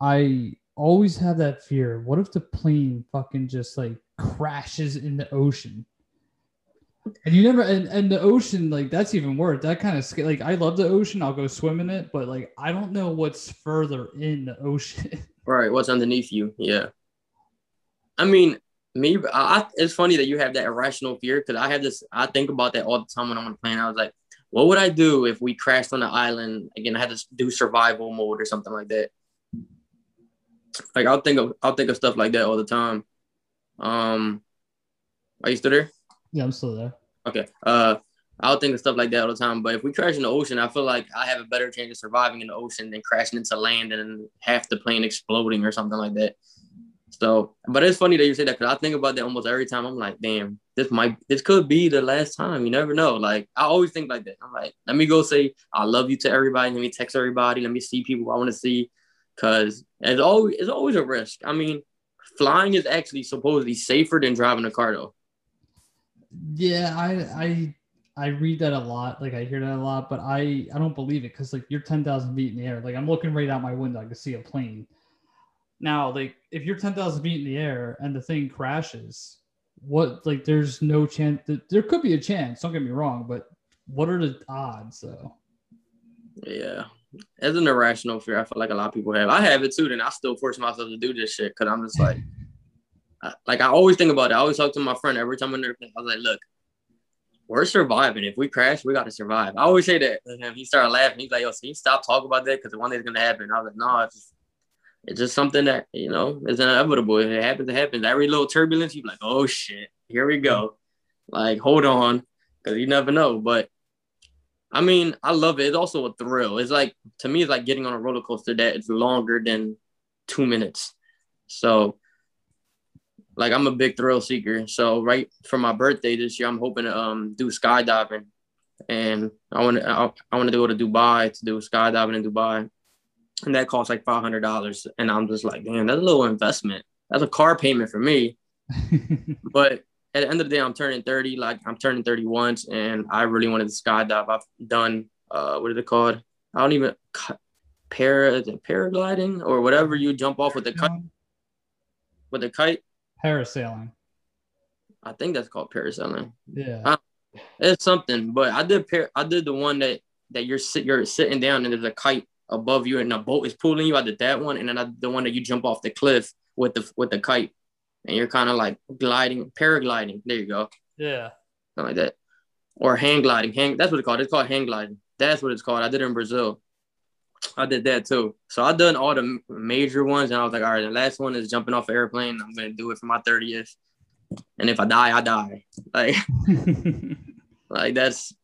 I always have that fear. What if the plane fucking just like crashes in the ocean? And you never and, and the ocean like that's even worse. That kind of. Like I love the ocean. I'll go swim in it, but like I don't know what's further in the ocean. Right, what's underneath you? Yeah. I mean, me. I, it's funny that you have that irrational fear because I have this. I think about that all the time when I'm on a plane. I was like, what would I do if we crashed on the island again? I had to do survival mode or something like that. Like I'll think of I'll think of stuff like that all the time. Um, are you still there? yeah, I'm still there. Okay. Uh, I'll think of stuff like that all the time. But if we crash in the ocean, I feel like I have a better chance of surviving in the ocean than crashing into land and half the plane exploding or something like that. So, but it's funny that you say that because I think about that almost every time. I'm like, damn, this might, this could be the last time. You never know. Like, I always think like that. I'm like, let me go say I love you to everybody. Let me text everybody. Let me see people I want to see, because it's always it's always a risk. I mean, flying is actually supposedly safer than driving a car, though. Yeah, I I I read that a lot. Like I hear that a lot, but I I don't believe it because like you're ten thousand feet in the air. Like I'm looking right out my window, I can see a plane. Now, like if you're ten thousand feet in the air and the thing crashes, what like there's no chance that there could be a chance. Don't get me wrong, but what are the odds though? Yeah. It's an irrational fear. I feel like a lot of people have. I have it too, and I still force myself to do this shit because I'm just like, I- like I always think about it. I always talk to my friend every time I'm in there. I was like, look, we're surviving. If we crash, we got to survive. I always say that. And he started laughing. He's like, yo, can you stop talking about that? Because one day's gonna happen. I was like, no, it's just, it's just something that you know is inevitable. If it happens, it happens. Every little turbulence, you're like, oh shit, here we go. Like, hold on, because you never know. But I mean, I love it. It's also a thrill. It's like to me, it's like getting on a roller coaster that it's longer than two minutes. So, like, I'm a big thrill seeker. So, right for my birthday this year, I'm hoping to um do skydiving, and I want to I, I want to go to Dubai to do skydiving in Dubai, and that costs like five hundred dollars. And I'm just like, damn, that's a little investment. That's a car payment for me. But at the end of the day, I'm turning 30. Like I'm turning 30 once, and I really wanted to skydive. I've done uh, what is it called? I don't even para paragliding or whatever you jump off with the kite with the kite. Parasailing. I think that's called parasailing. Yeah. It's something, but I did par- I did the one that that you're sit you're sitting down and there's a kite above you and a boat is pulling you. I did that one, and then I did the one that you jump off the cliff with the with the kite, and you're kind of like gliding, paragliding. There you go. Yeah. something like that, or hang gliding. Hang that's what it's called. It's called hang gliding. That's what it's called. I did it in Brazil. I did that too. So I done all the major ones, and I was like, all right, the last one is jumping off an airplane. I'm gonna do it for my thirtieth, and if I die, I die. Like, like that's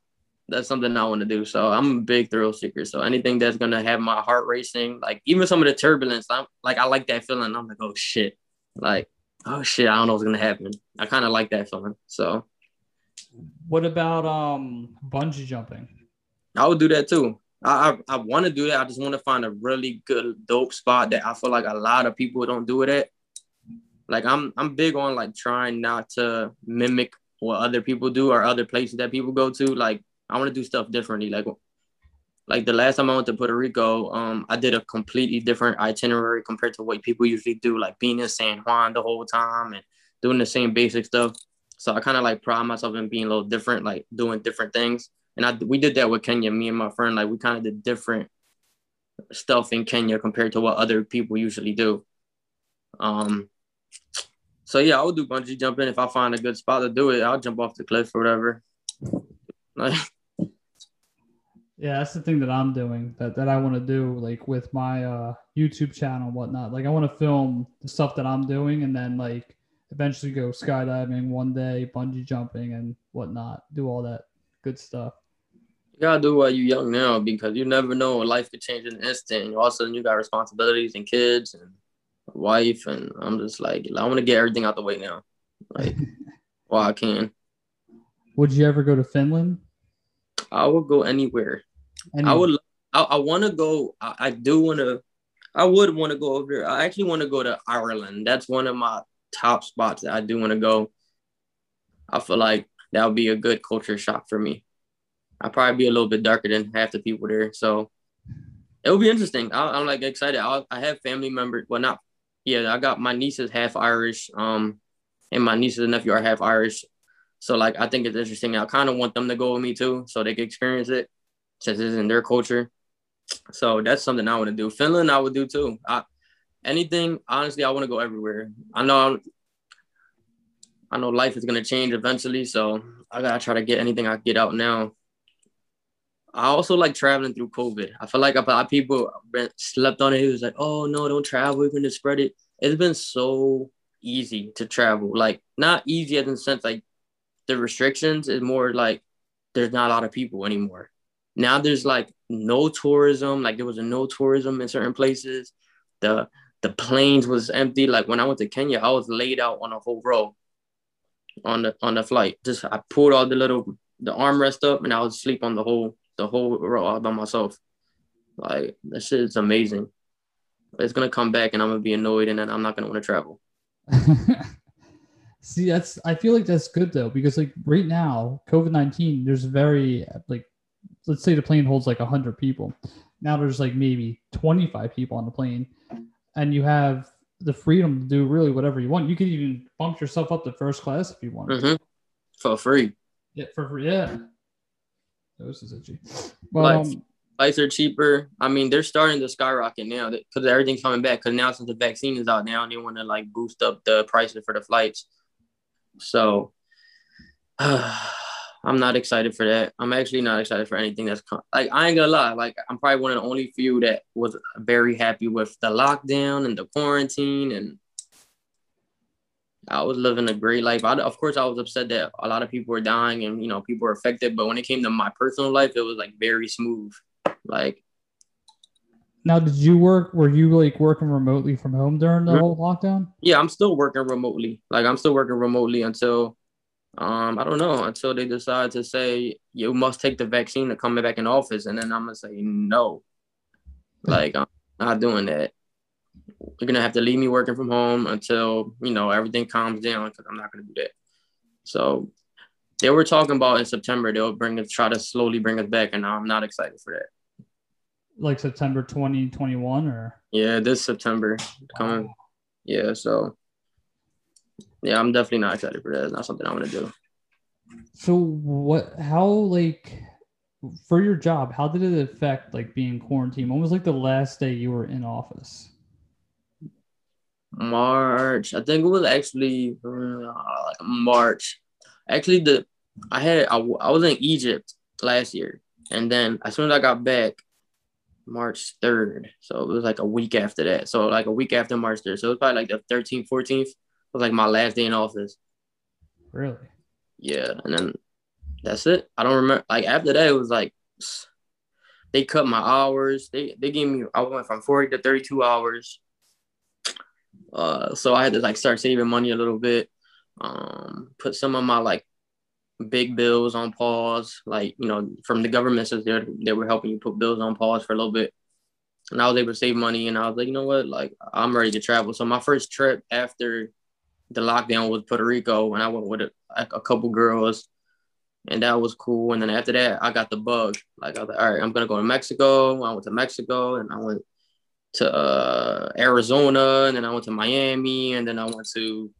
that's something I want to do. So I'm a big thrill seeker. So anything that's gonna have my heart racing, like even some of the turbulence, I'm like I like that feeling. I'm like, oh shit, like oh shit, I don't know what's gonna happen. I kind of like that feeling. So what about um bungee jumping? I would do that too. I I, I want to do that. I just want to find a really good dope spot that I feel like a lot of people don't do it at. Like I'm I'm big on like trying not to mimic what other people do or other places that people go to. Like I want to do stuff differently. Like like the last time I went to Puerto Rico, um, I did a completely different itinerary compared to what people usually do, like being in San Juan the whole time and doing the same basic stuff. So I kind of like pride myself in being a little different, like doing different things. And I we did that with Kenya, me and my friend, like we kind of did different stuff in Kenya compared to what other people usually do. Um so yeah, I would do bungee jumping if I find a good spot to do it. I'll jump off the cliff or whatever. Like Yeah, that's the thing that I'm doing that, that I want to do, like with my uh, YouTube channel and whatnot. Like, I want to film the stuff that I'm doing and then, like, eventually go skydiving one day, bungee jumping and whatnot, do all that good stuff. you gotta do while you're young now because you never know life could change in an instant. And all of a sudden you got responsibilities and kids and a wife and I'm just like I want to get everything out the way now. Like while I can. Would you ever go to Finland? I would go anywhere. And I would. I, I want to go. I, I do want to. I would want to go over there. I actually want to go to Ireland. That's one of my top spots that I do want to go. I feel like that would be a good culture shock for me. I'd probably be a little bit darker than half the people there, so it would be interesting. I, I'm like excited. I, I have family members. Well, not yeah. I got my niece is half Irish. Um, and my nieces and nephew are half Irish. So like I think it's interesting. I kind of want them to go with me too, so they can experience it, since it's in their culture. So that's something I want to do. Finland, I would do too. I, anything, honestly, I want to go everywhere. I know, I'm, I know life is gonna change eventually, so I gotta try to get anything I get out now. I also like traveling through COVID. I feel like a lot of people slept on it. It was like, oh no, don't travel. We're gonna spread it. It's been so easy to travel. Like not easy as in sense like the restrictions is more like there's not a lot of people anymore. Now there's like no tourism. Like there was a no tourism in certain places. The the planes was empty. Like when I went to Kenya, I was laid out on a whole row on the on the flight. Just I pulled all the little the armrest up and I would sleep on the whole the whole row all by myself. Like that shit is amazing. It's gonna come back and I'm gonna be annoyed and then I'm not gonna want to travel. See, that's I feel like that's good though because like right now, COVID nineteen, there's very like, let's say the plane holds like hundred people. Now there's like maybe twenty five people on the plane, and you have the freedom to do really whatever you want. You can even bump yourself up to first class if you want. hmm For free. Yeah, for free. Yeah. Those is itchy. Well, Like- um, Flights are cheaper. I mean, they're starting to skyrocket now because everything's coming back. Because now since the vaccine is out now, they want to like boost up the prices for the flights. So I'm not excited for that. I'm actually not excited for anything that's com- like I ain't gonna lie. Like I'm probably one of the only few that was very happy with the lockdown and the quarantine, and I was living a great life. I, of course, I was upset that a lot of people were dying and you know people were affected. But when it came to my personal life, it was like very smooth. Like now, did you work? Were you like working remotely from home during the Mhm. whole lockdown? yeah, I'm still working remotely. Like I'm still working remotely until um I don't know until they decide to say you must take the vaccine to come back in office, and then I'm gonna say no. Like I'm not doing that. You're gonna have to leave me working from home until you know everything calms down because I'm not gonna do that. So they were talking about in September they'll bring us try to slowly bring us back, and I'm not excited for that. Like September 2021 or? Yeah, this September coming. Yeah, so yeah, I'm definitely not excited for that. It's not something I want to do. So what? How like for your job? How did it affect like being quarantined? When was like the last day you were in office? March, I think it was actually uh, like March. Actually, the I had I was in Egypt last year, and then as soon as I got back, March third. So it was like a week after that. So like a week after March third. So it was probably like the thirteenth, fourteenth was like my last day in office. Really? Yeah, and then that's it. I don't remember. Like after that, it was like they cut my hours. They they gave me. I went from forty to thirty two hours. Uh, so I had to like start saving money a little bit. Um, put some of my like big bills on pause. Like you know, from the government says they they were helping you put bills on pause for a little bit. And I was able to save money, and I was like, you know what, like I'm ready to travel. So my first trip after the lockdown was Puerto Rico, and I went with a, a couple girls, and that was cool. And then after that, I got the bug. Like I was like, all right, I'm gonna go to Mexico. I went to Mexico, and I went to uh, Arizona, and then I went to Miami, and then I went to.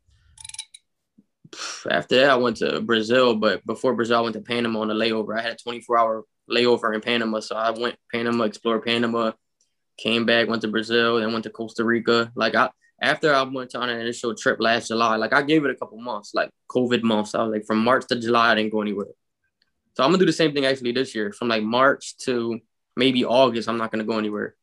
After that, I went to Brazil, but before Brazil, I went to Panama on a layover. I had a 24 hour layover in Panama, so I went Panama, explored Panama, came back, went to Brazil, then went to Costa Rica. Like I, after I went on an initial trip last July, like I gave it a couple months, like COVID months. I was like from March to July, I didn't go anywhere. So I'm gonna do the same thing actually this year, from like March to maybe August. I'm not gonna go anywhere.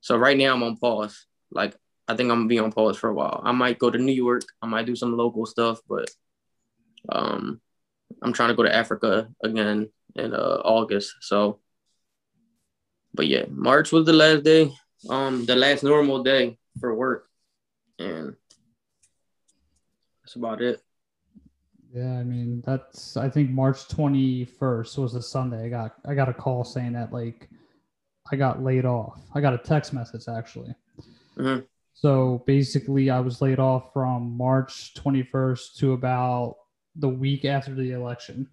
So right now I'm on pause. Like I think I'm gonna be on pause for a while. I might go to New York. I might do some local stuff, but um, I'm trying to go to Africa again in uh, August. So, but yeah, March was the last day, um, the last normal day for work and that's about it. Yeah, I mean that's I think March 21st was a Sunday. I got I got a call saying that like I got laid off. I got a text message actually. Mhm. So basically I was laid off from March 21st to about the week after the election.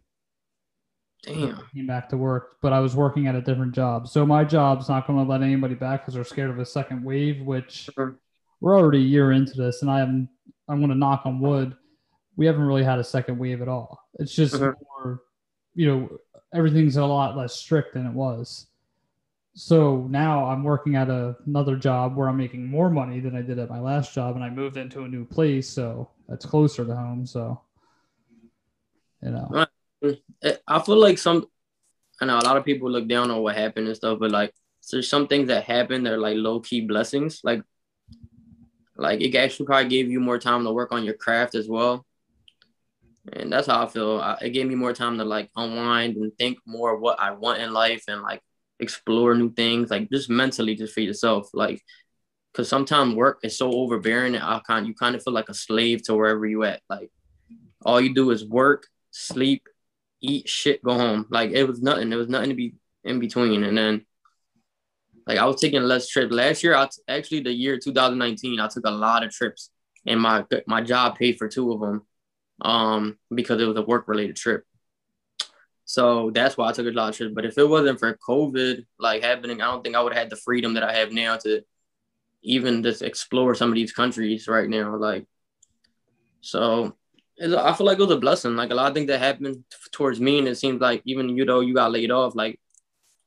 Damn. Came back to work, but I was working at a different job. So my job's not going to let anybody back because they're scared of a second wave, which Mhm. We're already a year into this, and I am I'm going to knock on wood. We haven't really had a second wave at all. It's just Mhm. more, you know, everything's a lot less strict than it was. So now I'm working at a, another job where I'm making more money than I did at my last job, and I moved into a new place, so that's closer to home. So, you know, Eh, I feel like some, I know a lot of people look down on what happened and stuff, but like there's some things that happen that are like low key blessings. Like, like it actually probably gave you more time to work on your craft as well. And that's how I feel. It gave me more time to like unwind and think more of what I want in life and like explore new things, like just mentally, just for yourself. Like, because sometimes work is so overbearing I kind you kind of feel like a slave to wherever you at. Like all you do is work, sleep, eat shit, go home. Like it was nothing. There was nothing to be in between. And then like I was taking less trips. Last year, I t- actually the year 2019, I took a lot of trips and my my job paid for two of them um because it was a work related trip. So that's why I took a lot of trips. But if it wasn't for COVID like happening, I don't think I would have had the freedom that I have now to even just explore some of these countries right now. Like, so I feel like it was a blessing. Like a lot of things that happened towards me, and it seems like even you know you got laid off, like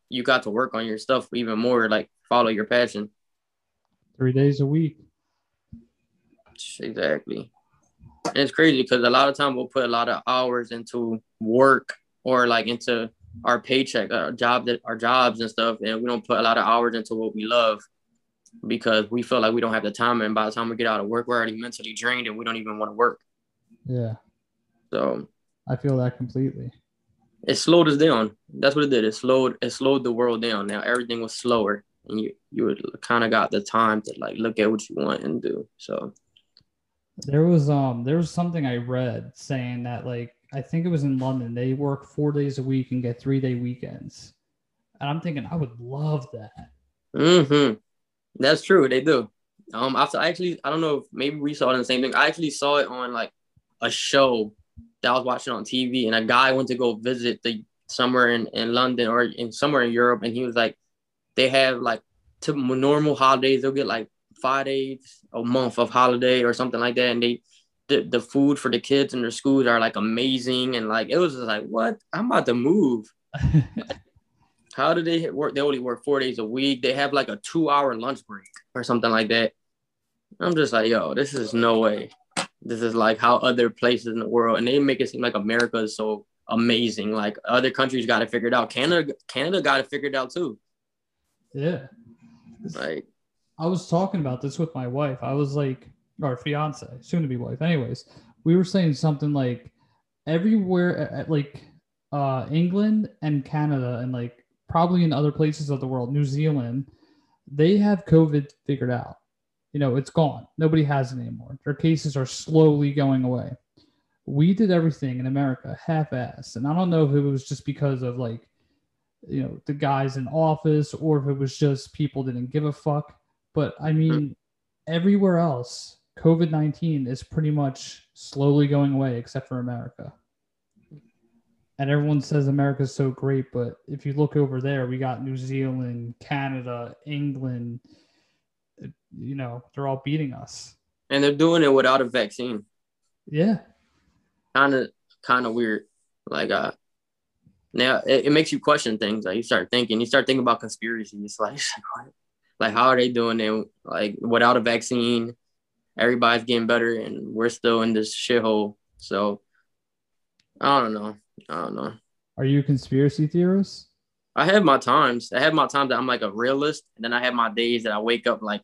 you got to work on your stuff even more. Like follow your passion. Three days a week. Exactly. And it's crazy because a lot of time we'll put a lot of hours into work or like into our paycheck, our job that our jobs and stuff, and we don't put a lot of hours into what we love because we feel like we don't have the time. And by the time we get out of work, we're already mentally drained and we don't even want to work. Yeah, So I feel that completely. It slowed us down. That's what it did. It slowed it slowed the world down. Now everything was slower, and you you kind of got the time to like look at what you want and do. So There was um there was something I read saying that like I think it was in London they work four days a week and get three day weekends, and I'm thinking I would love that. hmm That's true. They do. Um, after I actually, I don't know if maybe we saw it in the same thing. I actually saw it on like a show that I was watching on TV, and a guy went to go visit the somewhere in, in London or in somewhere in Europe, and he was like, they have like to normal holidays, they'll get like five days a month of holiday or something like that, and they the, the food for the kids in their schools are like amazing, and like it was just like, what? I'm about to move. How do they work? They only work four days a week. They have like a two hour lunch break or something like that. I'm just like, yo, this is no way. This is like how other places in the world, and they make it seem like America is so amazing. Like other countries got it figured out. Canada, Canada got it figured out too. yeah, Like, I was talking about this with my wife. I was like, or fiance, soon to be wife. Anyways, we were saying something like everywhere, at, like uh, England and Canada, and like probably in other places of the world, New Zealand, they have COVID figured out. You know, it's gone. Nobody has it anymore. Their cases are slowly going away. We did everything in America half-assed, and I don't know if it was just because of like, you know, the guys in office, or if it was just people didn't give a fuck. But I mean, hmm. everywhere else, COVID 19 is pretty much slowly going away except for America. And everyone says America's so great, but if you look over there, we got New Zealand, Canada, England, you know, they're all beating us. and they're doing it without a vaccine. Yeah. Kind of, kind of weird. Like, uh, now it, it makes you question things. Like you start thinking, you start thinking about conspiracies. Like, like how are they doing it? Like without a vaccine, everybody's getting better, and we're still in this shithole. So, I don't know. I don't know. Are you a conspiracy theorist? I have my times. I have my times that I'm like a realist, and then I have my days that I wake up like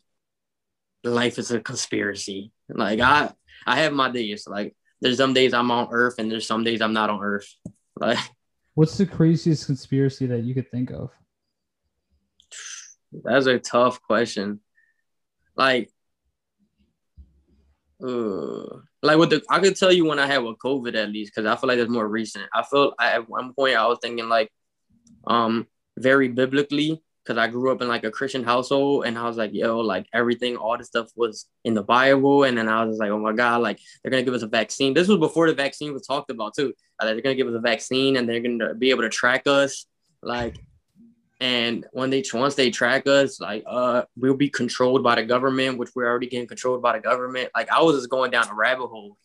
life is a conspiracy. Like I, I have my days. Like there's some days I'm on Earth, and there's some days I'm not on Earth. Like What's the craziest conspiracy that you could think of? that's a tough question. Like, uh, like with the, I could tell you when I had with COVID at least, because I feel like it's more recent. I felt I, at one point I was thinking like, um, very biblically, because I grew up in like a Christian household, and I was like, yo, like everything, all this stuff was in the Bible, and then I was like, oh my god, like they're gonna give us a vaccine. This was before the vaccine was talked about too. Uh, they're gonna give us a vaccine, and they're gonna be able to track us, like. And when they once they track us, like uh, we'll be controlled by the government, which we're already getting controlled by the government. Like I was just going down a rabbit hole.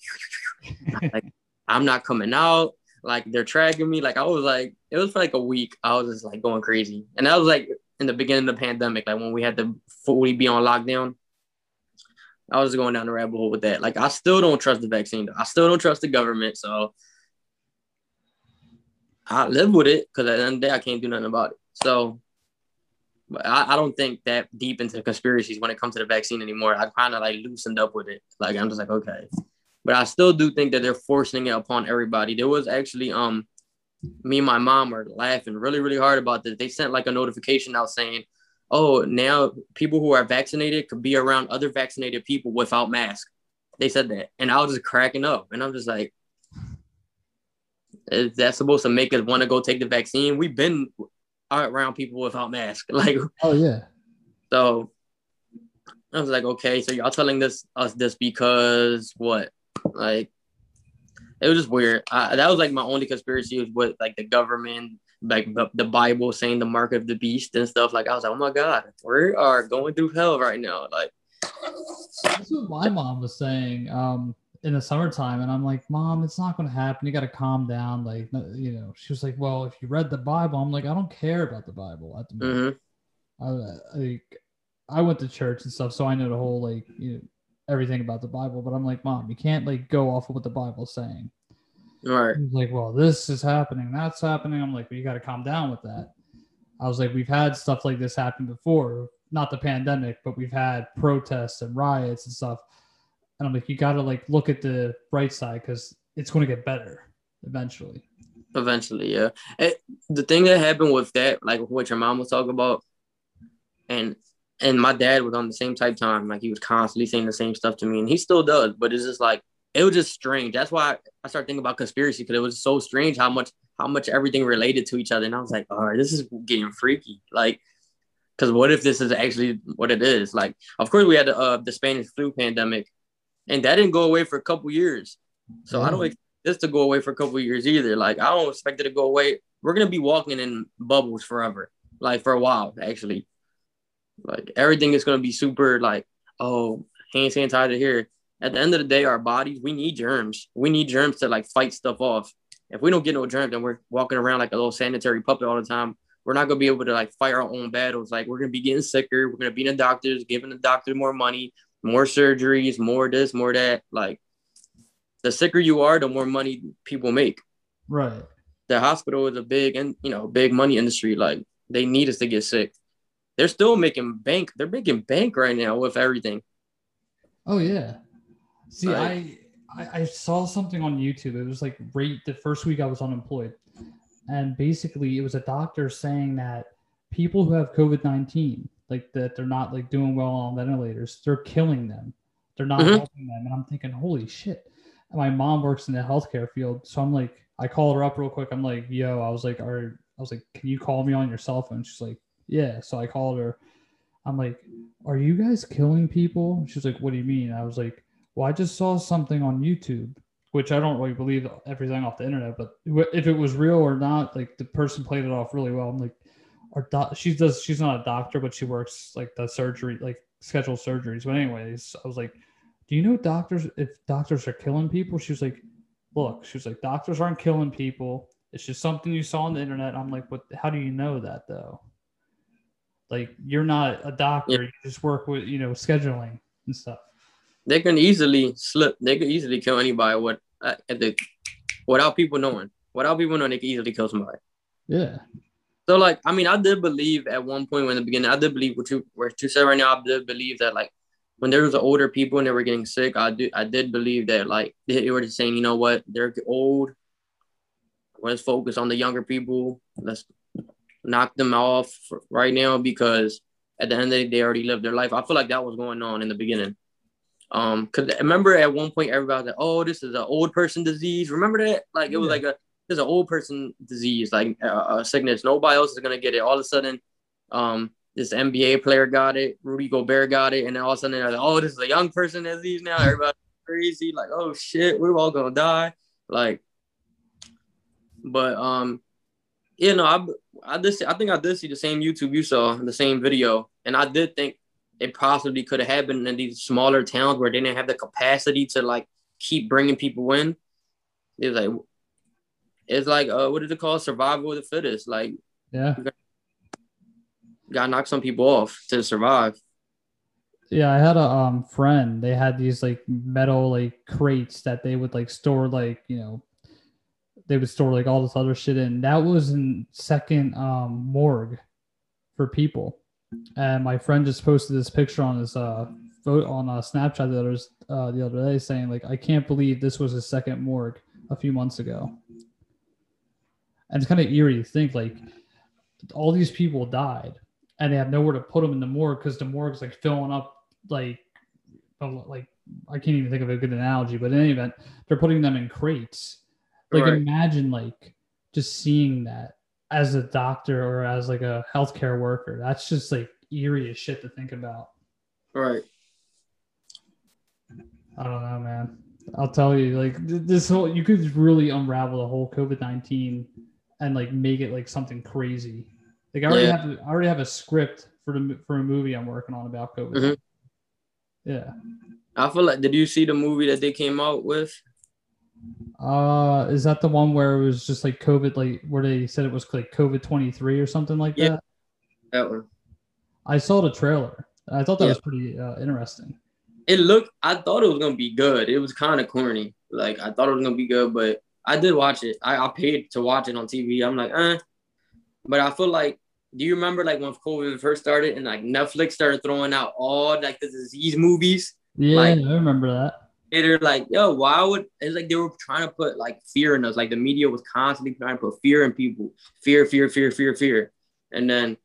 like I'm not coming out. Like they're tracking me. Like I was like, it was for like a week. I was just like going crazy, and that was like in the beginning of the pandemic, like when we had to fully be on lockdown. I was going down the rabbit hole with that. Like I still don't trust the vaccine. Though. I still don't trust the government. So I live with it because at the end of the day, I can't do nothing about it. So I, I don't think that deep into conspiracies when it comes to the vaccine anymore. I kind of like loosened up with it. Like I'm just like, okay. But I still do think that they're forcing it upon everybody. There was actually um me and my mom were laughing really, really hard about this. They sent like a notification out saying oh, now people who are vaccinated could be around other vaccinated people without masks. They said that, and I was just cracking up, and I'm just like, is that supposed to make us want to go take the vaccine? We've been around people without masks, like Oh yeah. so. I was like, okay, so y'all telling this us this because what? Like, it was just weird. I, that was like my only conspiracy was with like the government, like the, the Bible saying the mark of the beast and stuff. Like, I was like, oh my god, we are going through hell right now. Like, That's what my mom was saying um, in the summertime, and I'm like, "Mom, it's not going to happen. You got to calm down." Like, you know, she was like, "Well, if you read the Bible," I'm like, "I don't care about the Bible at the moment. mhm. I, like, I went to church and stuff, so I know the whole like you know, everything about the Bible. But I'm like, Mom, you can't like go off of what the Bible's saying." right, He was like, well, this is happening, that's happening. I'm like, well, you got to calm down with that. I was like, we've had stuff like this happen before, not the pandemic, but we've had protests and riots and stuff. And I'm like, you got to like look at the bright side because it's going to get better eventually. eventually, yeah. It, the thing that happened with that, like what your mom was talking about, and and my dad was on the same type time. Like he was constantly saying the same stuff to me, and he still does. But it's just like it was just strange. That's why I started thinking about conspiracy because it was so strange how much how much everything related to each other. And I was like, all right, this is getting freaky. Like, because what if this is actually what it is? Like, of course we had the, uh, the Spanish flu pandemic, and that didn't go away for a couple years. So I don't expect this to go away for a couple years either. Like, I don't expect it to go away. We're gonna be walking in bubbles forever, like for a while, actually. Like everything is gonna be super like, oh, hand sanitizer here. At the end of the day, our bodies, we need germs. We need germs to like fight stuff off. If we don't get no germs then we're walking around like a little sanitary puppet all the time, we're not gonna be able to like fight our own battles. Like we're gonna be getting sicker. We're gonna be in the doctors, giving the doctor more money, more surgeries, more this, more that. Like the sicker you are, the more money people make. Right. The hospital is a big and you know big money industry. Like they need us to get sick. They're still making bank. They're making bank right now with everything. Oh yeah. See. I, I I saw something on YouTube. It was like right the first week I was unemployed, and basically it was a doctor saying that people who have COVID nineteen, like that they're not like doing well on ventilators, they're killing them. They're not Mhm. helping them, and I'm thinking, holy shit. And my mom works in the healthcare field, so I'm like, I called her up real quick. I'm like, yo, I was like, are I was like, can you call me on your cell phone? She's like, yeah. So I called her. I'm like, are you guys killing people? She's like, what do you mean? I was like, well, I just saw something on YouTube, which I don't really believe everything off the internet, but if it was real or not, like the person played it off really well. I'm like, our doc- she does, she's not a doctor, but she works like the surgery, like scheduled surgeries. But anyways, I was like, do you know doctors, if doctors are killing people? She was like, look, she was like, doctors aren't killing people. It's just something you saw on the internet. I'm like, what, how do you know that though? Like you're not a doctor, Yeah. you just work with, you know, scheduling and stuff. They can easily slip. They could easily kill anybody with uh, at the, without people knowing. Without people knowing, they can easily kill somebody. Yeah. So like, I mean, I did believe at one point when the beginning, I did believe what you what you said right now. I did believe that like when there was older people and they were getting sick, I do I did believe that like they were just saying, you know what, they're old. Let's focus on the younger people. Let's knock them off right now because at the end of the day, they already lived their life. I feel like that was going on in the beginning. Um, cause I remember at one point everybody was like, "Oh, this is an old person disease." Remember that? Like it was Yeah. like a this is an old person disease, like uh, a sickness. Nobody else is gonna get it. All of a sudden, um, this NBA player got it, Rudy Gobert got it, and then all of a sudden they're like, "Oh, this is a young person disease now." Everybody crazy, like, "Oh shit, we're all gonna die." Like, but um, you know, I I did see, I think I did see the same YouTube you saw, the same video, and I did think it possibly could have happened in these smaller towns where they didn't have the capacity to like keep bringing people in. It's like it's like uh, what is it called? Survival of the fittest. Like, Yeah. gotta knock some people off to survive. Yeah, I had a um friend. They had these like metal like crates that they would like store like you know, they would store like all this other shit in. That was in second um morgue for people. And my friend just posted this picture on his uh vote on uh, Snapchat the other uh, the other day saying like I can't believe this was his second morgue a few months ago. And it's kind of eerie to think like all these people died and they have nowhere to put them in the morgue because the morgue's like filling up like like I can't even think of a good analogy, but in any event, they're putting them in crates. Like Right. imagine like just seeing that as a doctor or as like a healthcare worker. That's just like eerie as shit to think about. Right. I don't know, man. I'll tell you, like th- this whole you could really unravel the whole COVID nineteen and like make it like something crazy. Like I already Yeah. have, I already have a script for the for a movie I'm working on about COVID. Mhm. Yeah. I feel like did you see the movie that they came out with? Uh, is that the one where it was just like COVID, like where they said it was like COVID twenty three or something like Yeah. that? That one. I saw the trailer. I thought that Yeah. was pretty uh, interesting. It looked I thought it was gonna be good. It was kind of corny. Like I thought it was gonna be good, but I did watch it. I, I paid to watch it on TV. I'm like, eh. But I feel like do you remember like when COVID first started and like Netflix started throwing out all like the disease movies? Yeah, Like- I remember that. They're like, yo, why would it's like they were trying to put like fear in us. Like the media was constantly trying to put fear in people. Fear, fear, fear, fear, fear. And then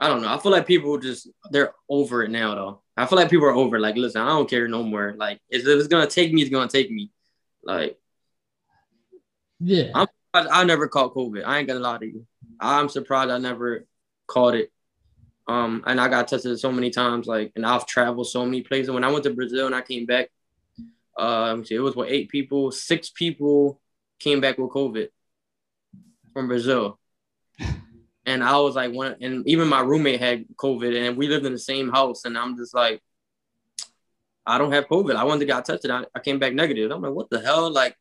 I don't know. I feel like people just they're over it now though. I feel like people are over it. Like, listen, I don't care no more. Like, if it's gonna take me, it's gonna take me. Like, Yeah. I'm- I, I never caught COVID. I ain't gonna lie to you. I'm surprised I never caught it. Um, and I got tested so many times, like, and I've traveled so many places. When I went to Brazil and I came back, um, see, it was what eight people, six people came back with COVID from Brazil, and I was like one, and even my roommate had COVID, and we lived in the same house, and I'm just like, I don't have COVID. I went to get tested. I, I came back negative. I'm like, what the hell? Like,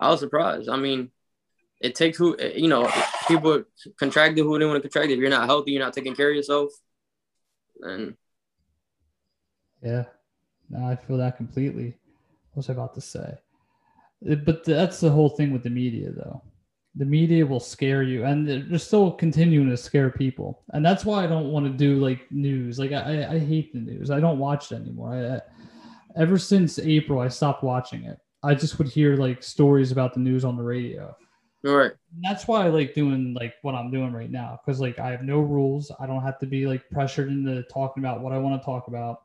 I was surprised. I mean, it takes who you know people contract it who they want to contract. If you're not healthy, you're not taking care of yourself. And Yeah, no, I feel that completely. What was I about to say? Uh, But that's the whole thing with the media, though. The media will scare you, and they're still continuing to scare people, and that's why I don't want to do like news. Like I, I- I hate the news. I don't watch it anymore. I, I, ever since April, I stopped watching it. I just would hear like stories about the news on the radio. All right, And that's why I like doing like what I'm doing right now because like I have no rules. I don't have to be like pressured into talking about what I want to talk about.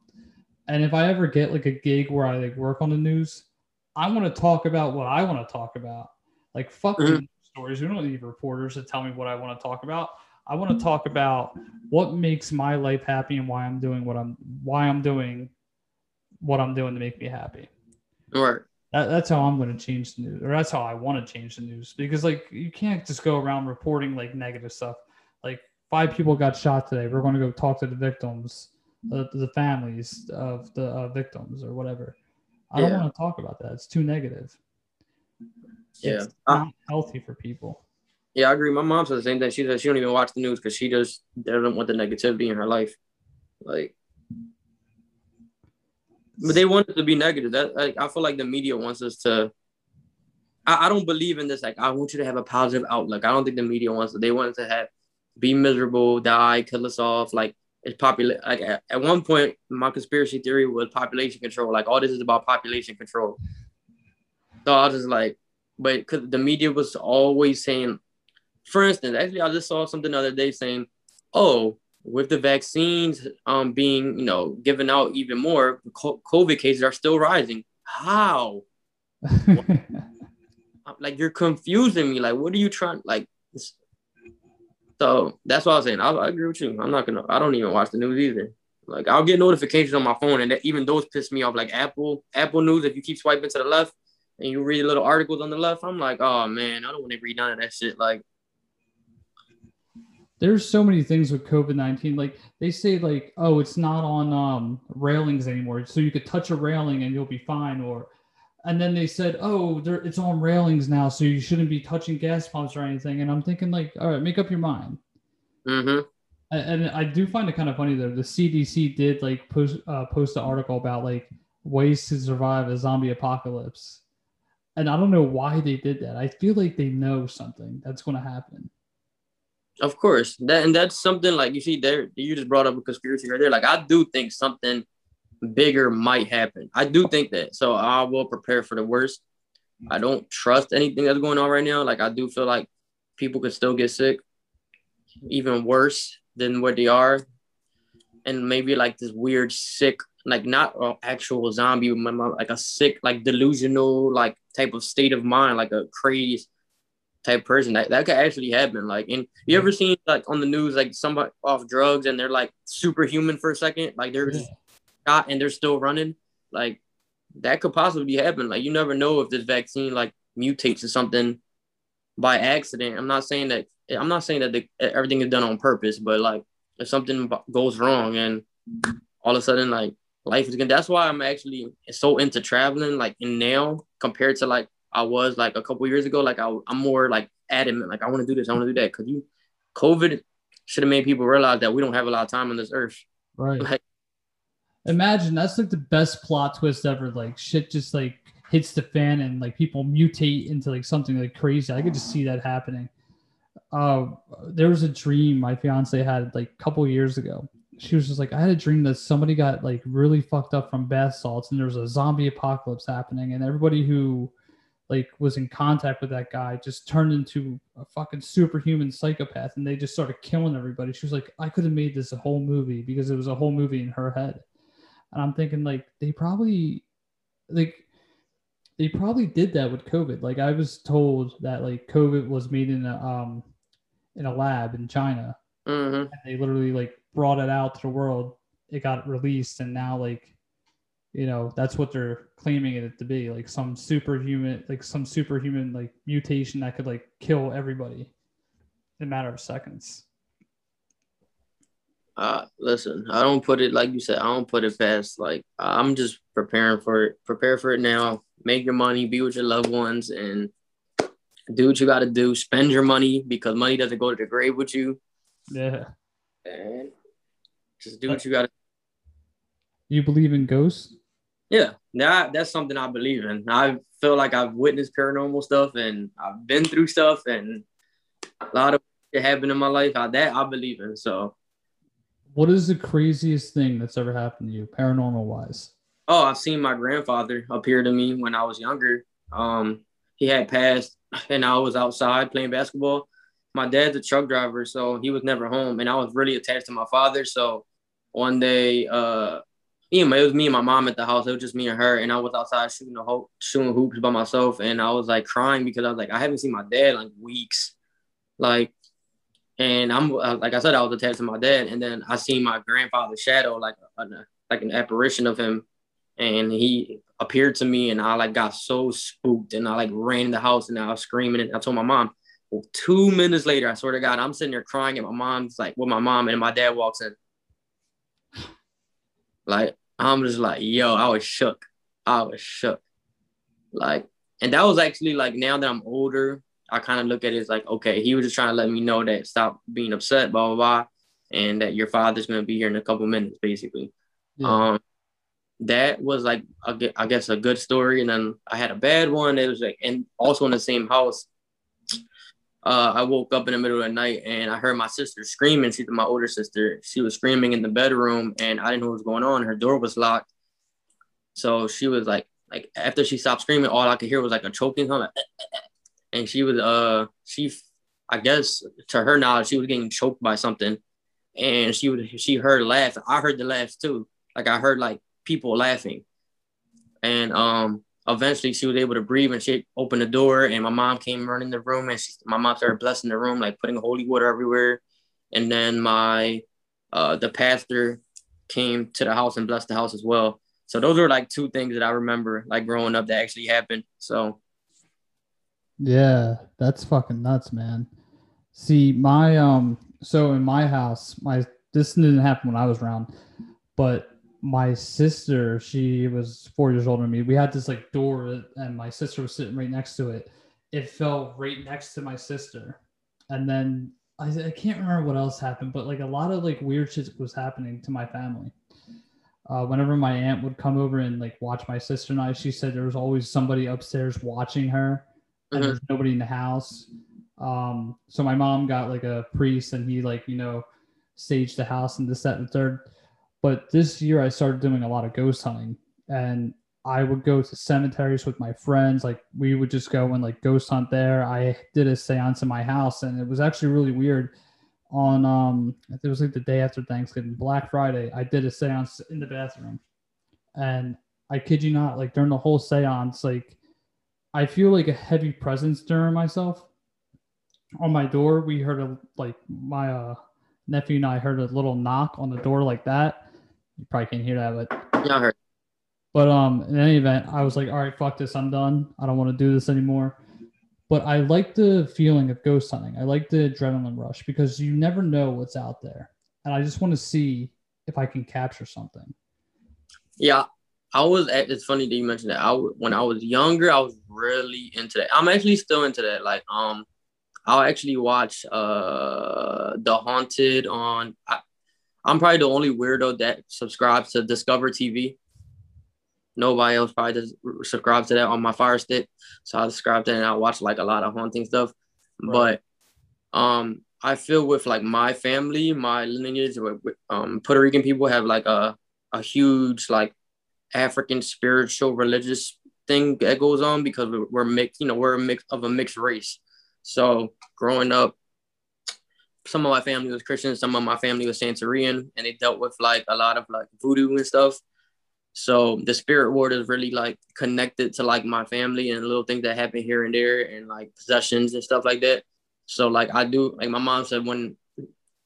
And if I ever get like a gig where I like work on the news, I want to talk about what I want to talk about. Like fuck Mhm. stories. We don't need reporters to tell me what I want to talk about. I want to talk about what makes my life happy and why I'm doing what I'm why I'm doing what I'm doing to make me happy. all right, That, that's how I'm going to change the news, or that's how I want to change the news. Because like you can't just go around reporting like negative stuff. Like five people got shot today. We're going to go talk to the victims, uh, the families of the uh, victims, or whatever. I don't want to talk about that. It's too negative. Yeah. it's I- not healthy for people. yeah, I agree. My mom says the same thing. She said she don't even watch the news because she just doesn't want the negativity in her life. Like, but they want it to be negative. That like, I feel like the media wants us to. I, I don't believe in this. Like, I want you to have a positive outlook. I don't think the media wants it. They want us to have be miserable, die, kill us off. Like it's popular. Like at, at one point, my conspiracy theory was population control. Like all this is about population control. So I was just like, but because the media was always saying, for instance, actually, I just saw something the other day saying, oh, with the vaccines um being you know given out even more, COVID cases are still rising. How? Like you're confusing me. Like, what are you trying? Like, so that's what I was saying. I, I agree with you. I'm not gonna. I don't even watch the news either. Like, I'll get notifications on my phone, and that, even those piss me off. Like Apple, Apple News. If you keep swiping to the left and you read little articles on the left, I'm like, oh man, I don't want to read none of that shit. Like, There's so many things with COVID nineteen. Like they say, like oh, it's not on um, railings anymore, so you could touch a railing and you'll be fine. Or and then they said, oh, it's on railings now, so you shouldn't be touching gas pumps or anything. And I'm thinking, like, all right, make up your mind. mm-hmm. And and I do find it kind of funny though. The CDC did like post uh, post an article about like ways to survive a zombie apocalypse, and I don't know why they did that. I feel like they know something that's going to happen. Of course, that and that's something like you see there. You just brought up a conspiracy right there. Like I do think something bigger might happen. I do think that. So I will prepare for the worst. I don't trust anything that's going on right now. Like I do feel like people could still get sick, even worse. than what they are, and maybe like this weird sick, like not an actual zombie, like a sick, like delusional, like type of state of mind, like a crazy type person. That that could actually happen. Like, and you ever seen like on the news, like somebody off drugs and they're like superhuman for a second, like they're just shot and they're still running. Like that could possibly happen. Like you never know if this vaccine like mutates to something by accident. I'm not saying that I'm not saying that the, everything is done on purpose, but like if something goes wrong and all of a sudden like life is good. That's why I'm actually so into traveling like in now compared to like I was like a couple years ago. Like I, I'm more like adamant. Like I want to do this. I want to do that. Cause you, COVID should have made people realize that we don't have a lot of time on this earth. Right. Like, Imagine that's like the best plot twist ever. Like shit just like hits the fan and like people mutate into like something like crazy. I could just see that happening. Uh, there was a dream my fiance had like a couple years ago. She was just like, I had a dream that somebody got like really fucked up from bath salts and there was a zombie apocalypse happening and everybody who like was in contact with that guy just turned into a fucking superhuman psychopath and they just started killing everybody. She was like, I could have made this a whole movie because it was a whole movie in her head. And I'm thinking like they probably like they probably did that with COVID. Like I was told that like COVID was made in a um in a lab in China. mhm. And they literally like brought it out to the world. It got released and now like you know, that's what they're claiming it to be, like some superhuman like some superhuman like mutation that could like kill everybody in a matter of seconds. Uh, listen, I don't put it like you said. I don't put it past. Like I'm just preparing for it. Prepare for it now. Make your money. Be with your loved ones, and do what you got to do. Spend your money because money doesn't go to the grave with you. Yeah. And just do what you got to. You believe in ghosts? Yeah, that that's something I believe in. I feel like I've witnessed paranormal stuff, and I've been through stuff, and a lot of it happened in my life. I, that I believe in. So, What is the craziest thing that's ever happened to you, paranormal wise? oh, I've seen my grandfather appear to me when I was younger. Um, he had passed, and I was outside playing basketball. My dad's a truck driver, so he was never home, and I was really attached to my father. So, one day, uh, you know, it was me and my mom at the house. It was just me and her, and I was outside shooting a hoop, shooting hoops by myself, and I was like crying because I was like, I haven't seen my dad like weeks, like, and I'm uh, like I said, I was attached to my dad, and then I seen my grandfather's shadow, like a, like an apparition of him, and he appeared to me, and I like got so spooked, and I like ran in the house, and I was screaming, and I told my mom. Well, two minutes later, I swear to God, I'm sitting there crying, and my mom's like with my mom, and my dad walks in. Like I'm just like, yo, I was shook. I was shook. Like, and that was actually like now that I'm older, I kind of look at it as like, okay, he was just trying to let me know that stop being upset, blah blah blah, and that your father's gonna be here in a couple minutes, basically. Yeah. Um, that was like I I guess a good story, and then I had a bad one. It was like, and also in the same house. Uh, I woke up in the middle of the night and I heard my sister screaming. She's my older sister. She was screaming in the bedroom, and I didn't know what was going on. Her door was locked, so she was like, like after she stopped screaming, all I could hear was like a choking sound, and she was uh she, I guess to her knowledge, she was getting choked by something, and she was she heard laughs. I heard the laughs too. Like I heard like people laughing, and um eventually she was able to breathe and she opened the door and my mom came running the room and she, my mom started blessing the room like putting holy water everywhere. And then my uh the pastor came to the house and blessed the house as well. So those are like two things that i remember like growing up that actually happened. So Yeah, that's fucking nuts, man. See, my um, so in my house, my this didn't happen when I was around, but my sister, she was four years older than me. We had this like door, and my sister was sitting right next to it. It fell right next to my sister, and then I, I can't remember what else happened, but like a lot of like weird shit was happening to my family. Uh, whenever my aunt would come over and like watch my sister and I, she said there was always somebody upstairs watching her and Mhm. there's nobody in the house. Um, so my mom got like a priest and he like, you know, staged the house and this, that, and the third. But this year I started doing a lot of ghost hunting and I would go to cemeteries with my friends. Like we would just go and like ghost hunt there. I did a seance in my house and it was actually really weird. on um it was like the day after Thanksgiving, Black Friday, I did a seance in the bathroom. And I kid you not, like during the whole seance, like I feel like a heavy presence during myself. On my door, we heard a like my uh nephew and I heard a little knock on the door like that. You probably can't hear that, but Yeah, I heard. but um, in any event, I was like, all right, fuck this, I'm done. I don't want to do this anymore. But I like the feeling of ghost hunting. I like the adrenaline rush because you never know what's out there, and I just want to see if I can capture something. Yeah, I was. at- It's funny that you mentioned that. I when I was younger, I was really into that. I'm actually still into that. Like, um, I'll actually watch uh The Haunted on. I, I'm probably the only weirdo that subscribes to Discover TV. Nobody else probably does subscribe to that on my Fire Stick, so I subscribe to that and I watch like a lot of haunting stuff. Right. But um, I feel with like my family, my lineage, um, Puerto Rican people have like a a huge like African spiritual religious thing that goes on because we're, we're mixed, you know, we're a mix of a mixed race. So growing up, some of my family was Christian, some of my family was Santeurian, and they dealt with like a lot of like voodoo and stuff. So the spirit world is really like connected to like my family and little things that happen here and there and like possessions and stuff like that. So like I do like my mom said when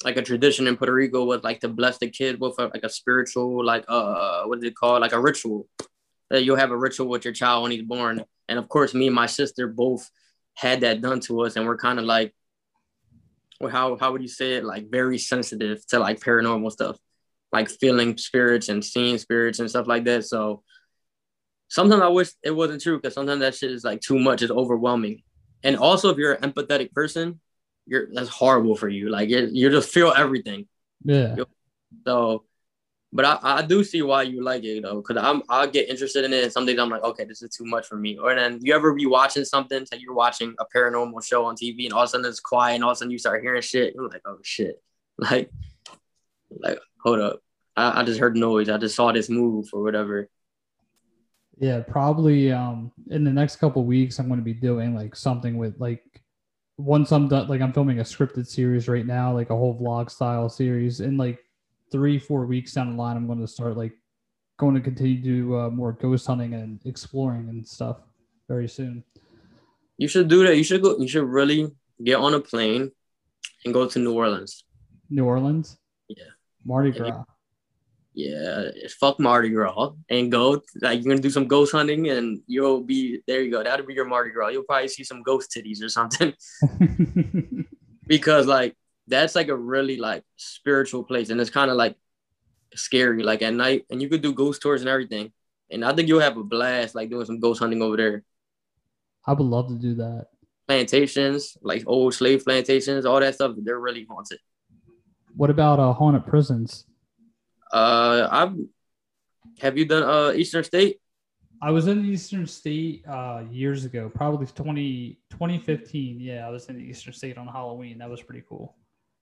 like a tradition in Puerto Rico was like to bless the kid with a, like a spiritual like uh what is it called like a ritual that you'll have a ritual with your child when he's born and of course me and my sister both had that done to us and we're kind of like well how how would you say it like very sensitive to like paranormal stuff like feeling spirits and seeing spirits and stuff like that so sometimes I wish it wasn't true because sometimes that shit is like too much it's overwhelming and also if you're an empathetic person you're that's horrible for you. Like you you just feel everything. Yeah, So, but I, I do see why you like it though, because I'm I get interested in it. And some days I'm like, okay, this is too much for me. Or then you ever be watching something, say you're watching a paranormal show on TV, and all of a sudden it's quiet, and all of a sudden you start hearing shit. You're like, oh shit, like, like hold up, I, I just heard noise. I just saw this move or whatever. yeah. Probably um in the next couple weeks, I'm going to be doing like something with like once I'm done. Like I'm filming a scripted series right now, like a whole vlog style series. and like three, four weeks down the line, I'm going to start like going to continue to do uh, more ghost hunting and exploring and stuff very soon. You should do that. You should go. You should really get on a plane and go to New Orleans. New Orleans. Yeah. Mardi Gras. yeah, fuck Mardi Gras and go like you're gonna do some ghost hunting and you'll be there. You go. That'll be your Mardi Gras. You'll probably see some ghost titties or something because like that's like a really like spiritual place and it's kind of like scary like at night and you could do ghost tours and everything. And I think you'll have a blast like doing some ghost hunting over there. I would love to do that. Plantations, like old slave plantations, all that stuff. They're really haunted. What about uh, haunted prisons? Uh, I've have you done uh Eastern State? I was in Eastern State uh, years ago, probably 20, 2015. Yeah, I was in Eastern State on Halloween. That was pretty cool.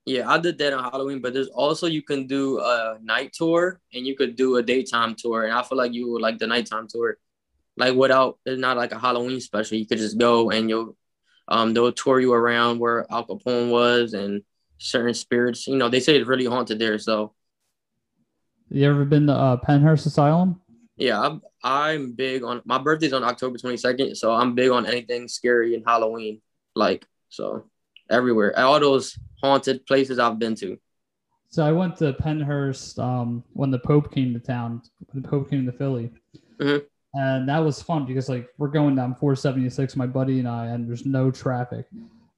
Yeah, I did that on Halloween, but there's also you can do a night tour and you could do a daytime tour, and I feel like you would like the nighttime tour, like without it's not like a Halloween special. You could just go and you'll um they'll tour you around where Al Capone was and certain spirits. You know, they say it's really haunted there. So You ever been to uh, Pennhurst Asylum? yeah, I'm I'm big on my birthday's on October 22nd, so I'm big on anything scary and Halloween, like so everywhere. All those haunted places I've been to. So I went to Pennhurst um, when the Pope came to town. When the Pope came to Philly, Mhm. and that was fun because like we're going down 476, my buddy and I, and there's no traffic.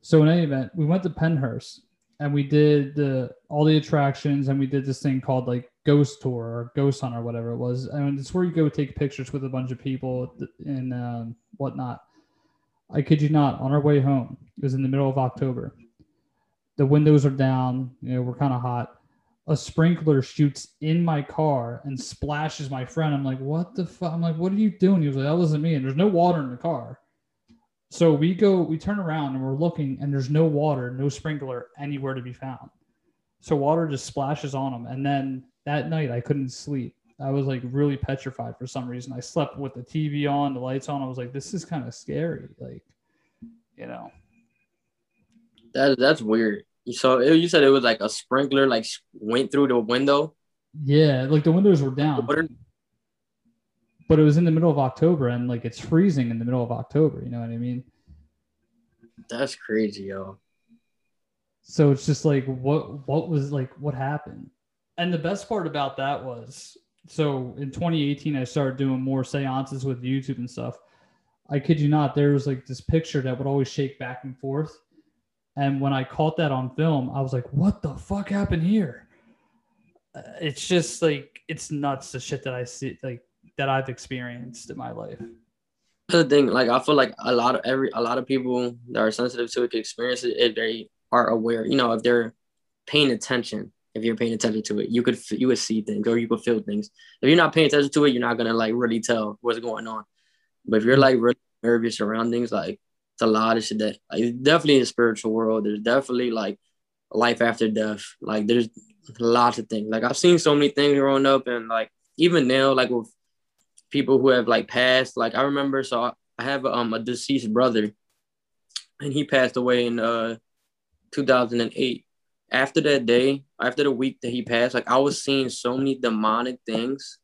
So in any event, we went to Pennhurst and we did the all the attractions, and we did this thing called like Ghost Tour or Ghost Hunt or whatever it was, and it's where you go take pictures with a bunch of people and um, whatnot. I kid you not. On our way home, it was in the middle of October. The windows are down. You know, we're kind of hot a sprinkler shoots in my car and splashes my friend. I'm like, what the fuck? I'm like, what are you doing? He was like, that wasn't me. And there's no water in the car. So we go, we turn around and we're looking, and there's no water, no sprinkler anywhere to be found. So water just splashes on him. And then that night, I couldn't sleep. I was like really petrified for some reason. I slept with the TV on, the lights on. I was like, this is kind of scary. Like, you know, That that's weird. So it, you said it was like a sprinkler, like went through the window. Yeah, like the windows were down, What are- but it was in the middle of October, and like it's freezing in the middle of October. You know what I mean? That's crazy, yo. So it's just like what what was like what happened? And the best part about that was so in 2018 I started doing more seances with YouTube and stuff. I kid you not, there was like this picture that would always shake back and forth. And when I caught that on film, I was like, what the fuck happened here? Uh, It's just like it's nuts the shit that I see like that I've experienced in my life. The thing, like I feel like a lot of every a lot of people that are sensitive to it can experience it if they are aware. You know, if they're paying attention. If you're paying attention to it, you could you would see things or you could feel things. If you're not paying attention to it, you're not gonna like really tell what's going on. But if you're like really nervous surroundings, like it's a lot of shit that like definitely in the spiritual world. There's definitely like life after death. Like there's lots of things. Like I've seen so many things growing up, and like even now, like with people who have like passed. Like I remember, so I have um a deceased brother, and he passed away in uh 2008. After that day, after the week that he passed, like I was seeing so many demonic things,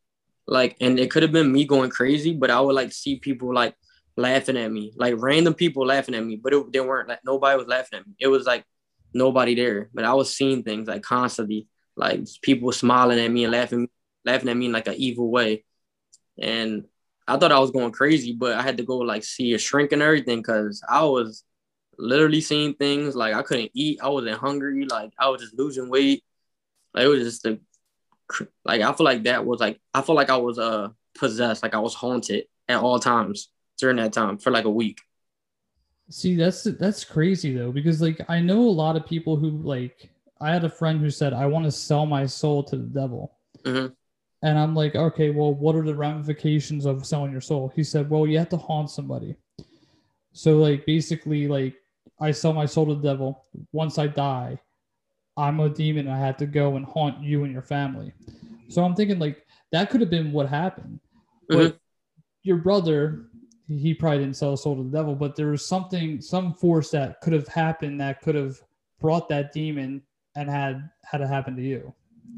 like, and it could have been me going crazy, but I would like see people like laughing at me, like random people laughing at me, but it, they weren't like nobody was laughing at me. It was like nobody there, but I was seeing things like constantly, like people smiling at me and laughing, laughing at me in like an evil way, and I thought I was going crazy, but I had to go like see a shrink and everything because I was literally seeing things like I couldn't eat. I wasn't hungry. Like I was just losing weight. Like it was just the like I feel like that was like I feel like I was uh possessed. Like I was haunted at all times during that time for like a week. See, that's that's crazy though, because like I know a lot of people who like I had a friend who said I want to sell my soul to the devil, Mhm. and I'm like, okay, well, what are the ramifications of selling your soul? He said, well, you have to haunt somebody. So like basically, like I sell my soul to the devil. Once I die, I'm a demon. And I have to go and haunt you and your family. So I'm thinking like that could have been what happened, but your brother he probably didn't sell his soul to the devil, but there was something, some force that could have happened that could have brought that demon and had had it happen to you.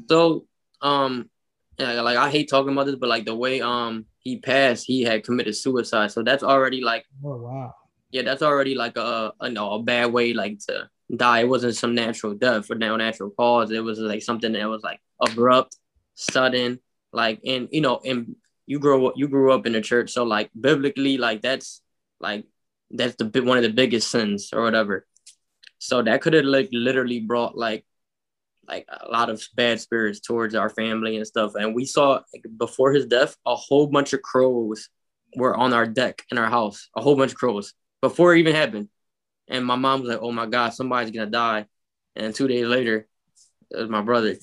So um yeah, like I hate talking about this, but like the way um he passed, he had committed suicide. So that's already like Oh wow. Yeah, that's already like a, a no a bad way like to die. It wasn't some natural death or no natural cause. It was like something that was like abrupt, sudden, like and you know, and you grow up you grew up in the church, so like biblically, like that's like that's the one of the biggest sins or whatever. So that could have like literally brought like like a lot of bad spirits towards our family and stuff. And we saw before his death, a whole bunch of crows were on our deck in our house, a whole bunch of crows before it even happened. And my mom was like, "Oh my God, somebody's gonna die." And two days later, it was my brother.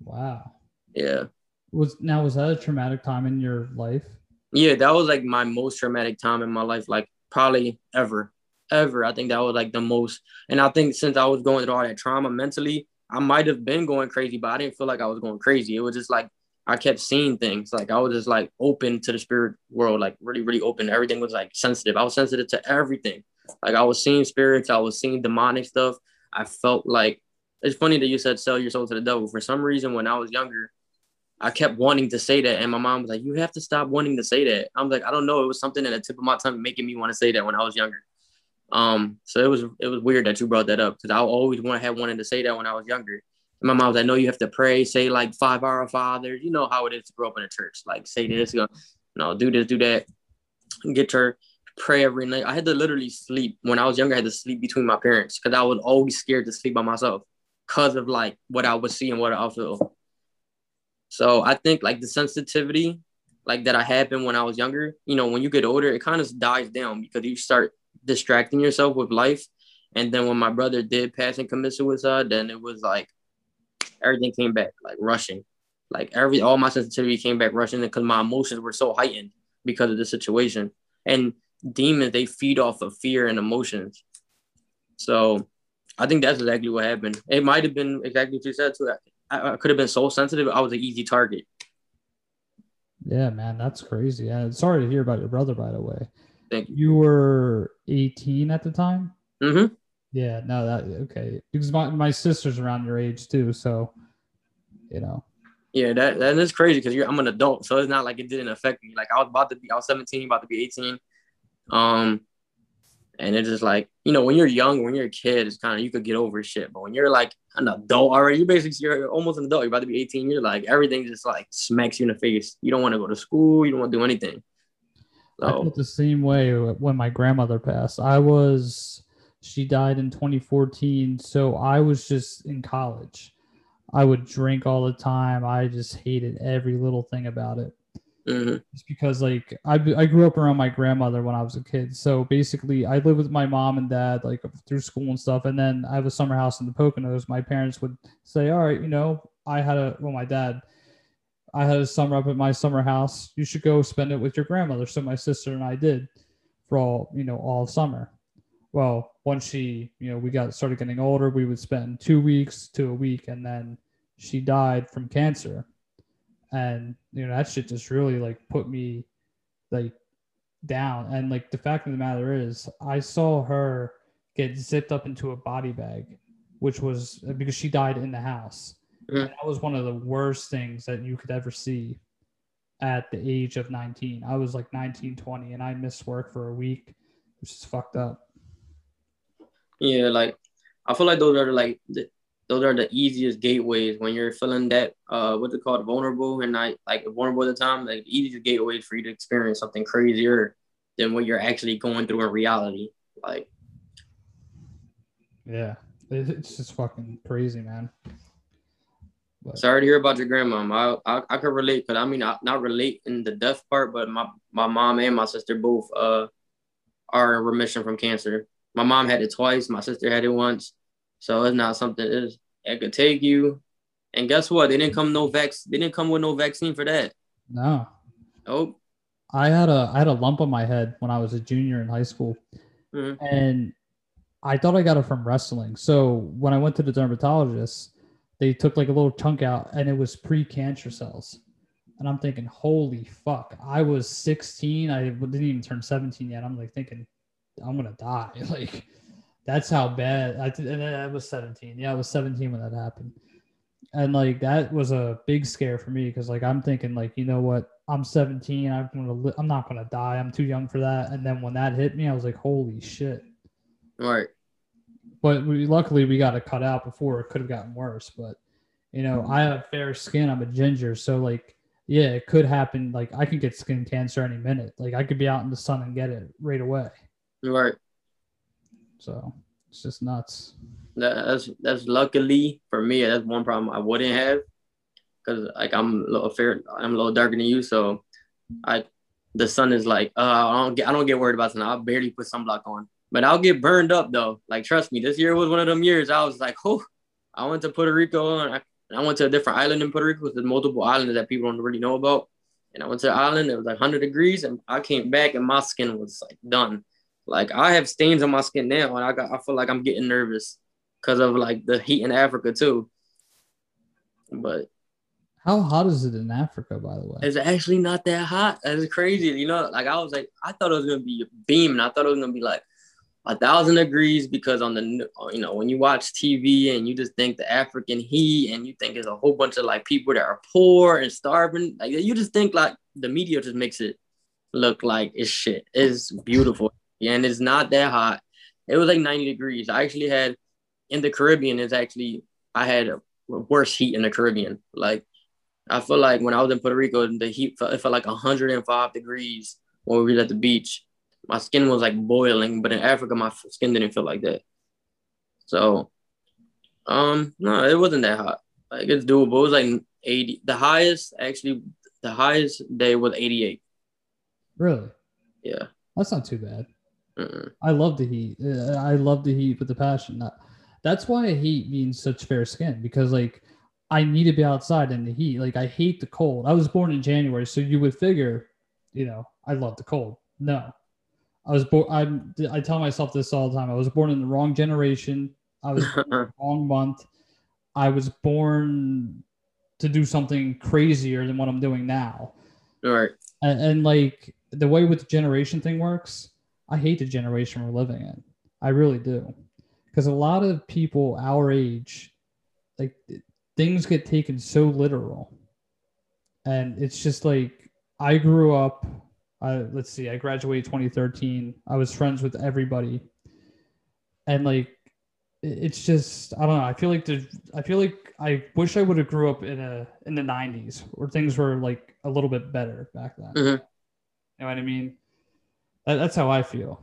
Wow. Yeah, Was now was that a traumatic time in your life? yeah, that was like my most traumatic time in my life, like probably ever, ever. I think that was like the most. And I think since I was going through all that trauma mentally, I might have been going crazy, but I didn't feel like I was going crazy. It was just like I kept seeing things. Like I was just like open to the spirit world, like really, really open. Everything was like sensitive. I was sensitive to everything. Like I was seeing spirits, I was seeing demonic stuff. I felt like it's funny that you said sell your soul to the devil. For some reason, when I was younger, I kept wanting to say that, and my mom was like, "You have to stop wanting to say that." I'm like, "I don't know." It was something at the tip of my tongue making me want to say that when I was younger. Um, so it was it was weird that you brought that up because I always want to have wanted to say that when I was younger. And my mom was like, "No, you have to pray, say like five Our Fathers. You know how it is to grow up in a church. Like say this, go, no, do this, do that. Get her pray every night. I had to literally sleep when I was younger. I had to sleep between my parents because I was always scared to sleep by myself because of like what I would see and what I feel. So I think like the sensitivity like that I happened when I was younger, you know, when you get older, it kind of dies down because you start distracting yourself with life. And then when my brother did pass and commit suicide, then it was like everything came back like rushing. Like every all my sensitivity came back rushing because my emotions were so heightened because of the situation. And demons, they feed off of fear and emotions. So I think that's exactly what happened. It might have been exactly what you said too. I, I could have been so sensitive. I was an easy target. Yeah, man, that's crazy. Yeah, sorry to hear about your brother. By the way, Thank you. you were 18 at the time. Mm-hmm. Yeah, no, that okay. Because my, my sister's around your age too, so you know. Yeah, that that is crazy because you're I'm an adult, so it's not like it didn't affect me. Like I was about to be, I was 17, about to be 18. Um, and it's just like you know when you're young, when you're a kid, it's kind of you could get over shit. But when you're like an adult already, you basically you're almost an adult. You're about to be 18. You're like everything just like smacks you in the face. You don't want to go to school. You don't want to do anything. I felt the same way when my grandmother passed. I was, she died in 2014, so I was just in college. I would drink all the time. I just hated every little thing about it. mhm. It's because like I, I grew up around my grandmother when I was a kid. So basically, I lived with my mom and dad like through school and stuff. And then I have a summer house in the Poconos. My parents would say, "All right, you know, I had a well, my dad, I had a summer up at my summer house. You should go spend it with your grandmother." So my sister and I did for all you know all summer. Well, once she you know we got started getting older, we would spend two weeks to a week, and then she died from cancer. And you know that shit just really like put me like down. And like the fact of the matter is i saw her get zipped up into a body bag which was because she died in the house. And that was one of the worst things that you could ever see at the age of 19 i was like 19 20 and i missed work for a week which is fucked up yeah, like I feel like those are like the, those are the easiest gateways when you're feeling that uh what's it called vulnerable and not like vulnerable at the time. Like the easiest gateways for you to experience something crazier than what you're actually going through in reality. Like yeah it's just fucking crazy man but Sorry to hear about your grandma. I I, I could relate, but I mean, I, not relate in the death part, but my my mom and my sister both uh are in remission from cancer. My mom had it twice. My sister had it once, so it's not something it's, it could take you. And guess what? They didn't come no vac. They didn't come with no vaccine for that. no Nope. I had a I had a lump on my head when I was a junior in high school, Mhm. and I thought I got it from wrestling. So when I went to the dermatologist, they took like a little chunk out, and it was pre-cancer cells. And I'm thinking, holy fuck! I was 16. I didn't even turn 17 yet. I'm like thinking, I'm gonna die. Like that's how bad. I did, and I was 17. Yeah, I was 17 when that happened. And like that was a big scare for me because like I'm thinking like you know what I'm 17 I'm gonna li- I'm not gonna die I'm too young for that and then when that hit me I was like holy shit Right. but we luckily we got it cut out before it could have gotten worse but you know I have fair skin I'm a ginger so like yeah it could happen like I could get skin cancer any minute like I could be out in the sun and get it right away right. so it's just nuts That, that's that's luckily for me. That's one problem I wouldn't have, because like I'm a little fair. I'm a little darker than you, so I the sun is like uh, I don't get I don't get worried about sun. I barely put sunblock on, but I'll get burned up though. Like trust me, this year was one of them years. I was like, oh, I went to Puerto Rico and I, and I went to a different island in Puerto Rico. There's multiple islands that people don't really know about. And I went to the island. It was like 100 degrees, and I came back and my skin was like done. Like I have stains on my skin now, and I got I feel like I'm getting nervous because of like the heat in Africa too. But how hot is it in Africa by the way it's actually not that hot. That's crazy. You know, like I was like, I thought it was gonna be beaming. I thought it was gonna be like a thousand degrees because on the you know when you watch TV and you just think the African heat and you think it's a whole bunch of like people that are poor and starving. Like you just think like the media just makes it look like it's shit. It's beautiful and it's not that hot. It was like 90 degrees. I actually had in the Caribbean. It's actually I had a worse heat in the Caribbean. Like I feel like when I was in Puerto Rico, the heat felt, it felt like 105 degrees when we were at the beach. My skin was like boiling, but in Africa, my skin didn't feel like that. So, um, no, it wasn't that hot. Like it's doable. It was like 80. The highest, actually, the highest day was 88. really Yeah. that's not too bad Mm-mm. I love the heat. Uh, I love the heat with the passion. That- That's why I hate being such fair skin because like I need to be outside in the heat. Like I hate the cold. I was born in January, so you would figure, you know, I love the cold. No, I was born. I I tell myself this all the time. I was born in the wrong generation. I was born in the wrong month. I was born to do something crazier than what I'm doing now All right. and, and like the way with the generation thing works i hate the generation we're living in i really do because a lot of people our age, like things get taken so literal, and it's just like I grew up. Uh, let's see, I graduated 2013. I was friends with everybody, and like it's just I don't know. I feel like there's I feel like I wish I would have grew up in a in the 90s where things were like a little bit better back then. Mhm. You know what I mean? That, that's how I feel.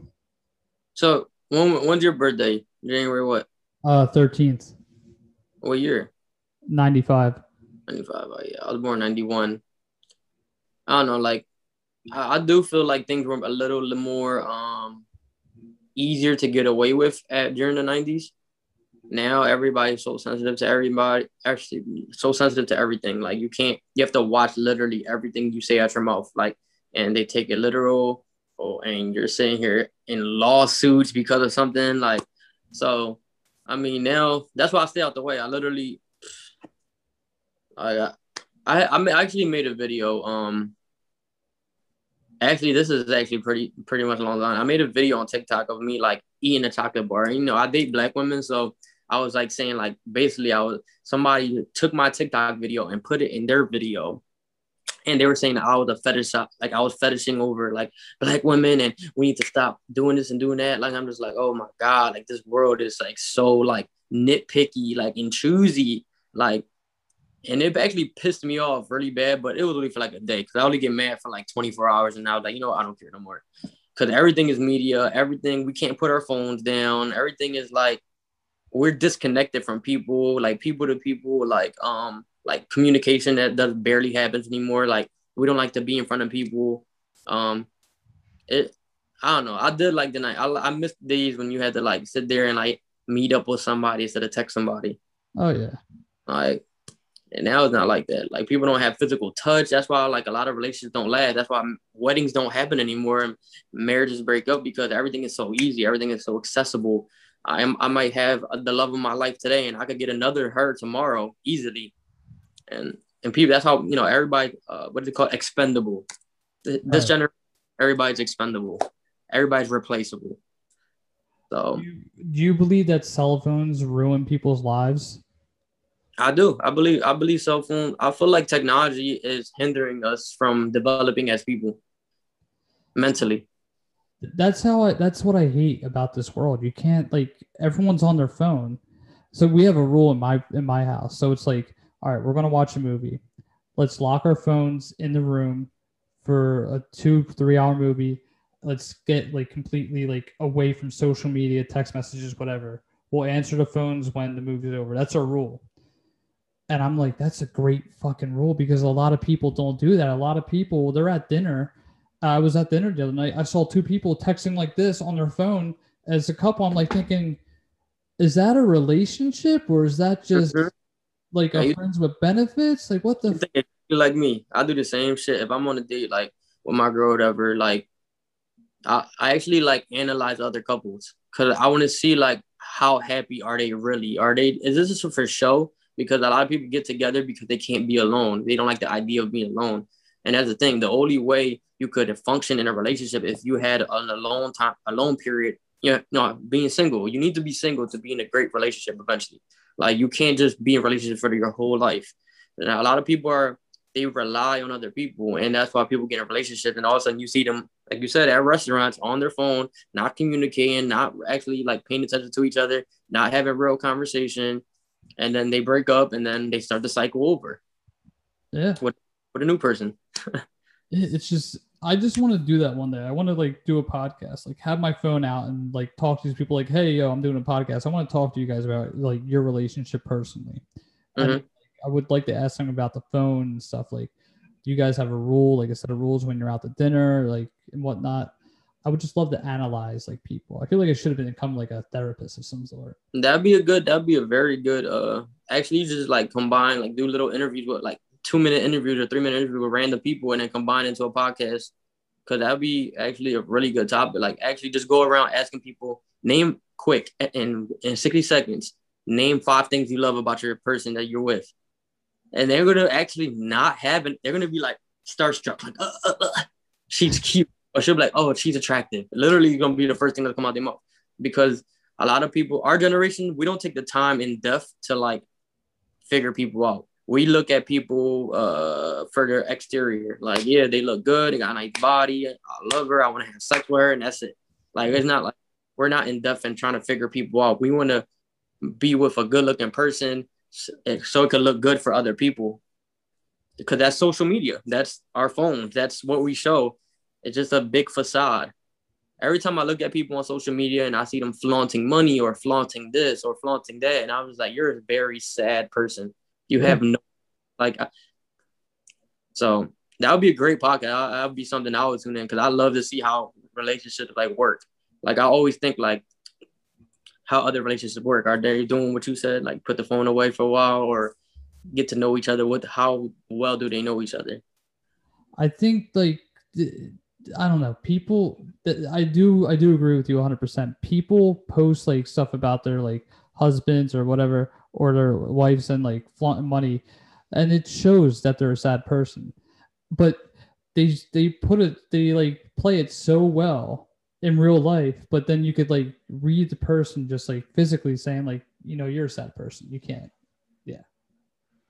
So when when's your birthday? January what? Uh, 13th, What year? 95. 95. Oh, yeah, I was born 91. I don't know, like I, I do feel like things were a little more um easier to get away with at during the 90s. Now everybody's so sensitive to everybody, actually so sensitive to everything. Like you can't you have to watch literally everything you say out your mouth. Like and they take it literal oh, and you're sitting here in lawsuits because of something like so I mean now that's why I stay out the way. I literally I I I actually made a video. Um, actually, this is actually pretty pretty much along the line. I made a video on TikTok of me like eating a chocolate bar. You know, I date black women, so I was like saying like basically I was somebody took my TikTok video and put it in their video. And they were saying that I was a fetish, like I was fetishing over like black women, and we need to stop doing this and doing that. Like I'm just like, oh my god, like this world is like so like nitpicky, like and choosy, like and it actually pissed me off really bad, but it was only for like a day because I only get mad for like 24 hours, and I was like, you know, what? I don't care no more. Because everything is media, everything we can't put our phones down, everything is like we're disconnected from people, like people to people, like um, like communication that does barely happens anymore. Like we don't like to be in front of people. Um, it, I don't know. I did like the night. I I missed days when you had to like sit there and like meet up with somebody instead of text somebody. Oh, yeah. Like, and now it's not like that. Like people don't have physical touch. That's why like a lot of relationships don't last. That's why weddings don't happen anymore and marriages break up because everything is so easy. Everything is so accessible. I am I might have the love of my life today and I could get another her tomorrow easily. And and people that's how you know everybody uh what is it called expendable. This Right. generation everybody's expendable. Everybody's replaceable. So Do you, do you believe that cell phones ruin people's lives? I do. I believe. I believe cell phone. I feel like technology is hindering us from developing as people mentally. That's how I, that's what I hate about this world. You can't like everyone's on their phone. So we have a rule in my in my house. So it's like, all right, we're gonna watch a movie. Let's lock our phones in the room for a two three hour movie. Let's get like completely like away from social media, text messages, whatever. We'll answer the phones when the movie's over. That's our rule. And I'm like, that's a great fucking rule because a lot of people don't do that. A lot of people, they're at dinner. I was at dinner the other night. I saw two people texting like this on their phone as a couple. I'm like thinking, is that a relationship or is that just Mhm. Like Yeah, a you- friends with benefits? Like what the? You think if you're like me, I do the same shit. If I'm on a date, like with my girl, or whatever, like I, I actually like analyze other couples because I want to see like how happy are they really? Are they? Is this just for show? Because a lot of people get together because they can't be alone. They don't like the idea of being alone. And that's the thing. The only way you could function in a relationship if you had an alone time, alone period. You know, no, being single. You need to be single to be in a great relationship eventually. Like you can't just be in a relationship for your whole life. And a lot of people are they rely on other people, and that's why people get in relationships. And all of a sudden, you see them, like you said, at restaurants on their phone, not communicating, not actually like paying attention to each other, not having real conversation, and then they break up, and then they start the cycle over Yeah, with with a new person. it's just I just want to do that one day. I want to like do a podcast, like have my phone out and like talk to these people. Like, hey, yo, I'm doing a podcast. I want to talk to you guys about like your relationship personally. Mhm. like, I would like to ask them about the phone and stuff. Like, do you guys have a rule, like a set of rules when you're out to dinner, like and whatnot? I would just love to analyze like people. I feel like I should have become like a therapist of some sort. That'd be a good. That'd be a very good. Uh, actually, you just like combine, like do little interviews with like two minute interviews or three minute interviews with random people, and then combine into a podcast. Cause that'd be actually a really good topic. Like actually, just go around asking people name quick in in sixty seconds. Name five things you love about your person that you're with, and they're gonna actually not have it. They're gonna be like starstruck, like uh, uh, uh, she's cute, or she'll be like, oh, she's attractive. Literally, gonna be the first thing that come out of their mouth because a lot of people, our generation, we don't take the time in depth to like figure people out. We look at people uh for their exterior. Like, yeah, they look good, they got a nice body. I love her. I want to have sex with her, and that's it. Like, it's not like we're not in depth and trying to figure people out. We want to be with a good looking person so it could look good for other people. Because that's social media. That's our phones. That's what we show. It's just a big facade. Every time I look at people on social media and I see them flaunting money or flaunting this or flaunting that, and I was like, you're a very sad person. You have no like. So that would be a great podcast. That would be something I would tune in because I love to see how relationships like work. Like I always think like how other relationships work. Are they doing what you said, like put the phone away for a while, or get to know each other? What how well do they know each other? I think like I don't know. People I do I do agree with you 100%. People post like stuff about their like husbands or whatever or their wives and like flaunting money and it shows that they're a sad person. But they they put it they like play it so well in real life, but then you could like read the person just like physically saying like, you know, you're a sad person. You can't. Yeah.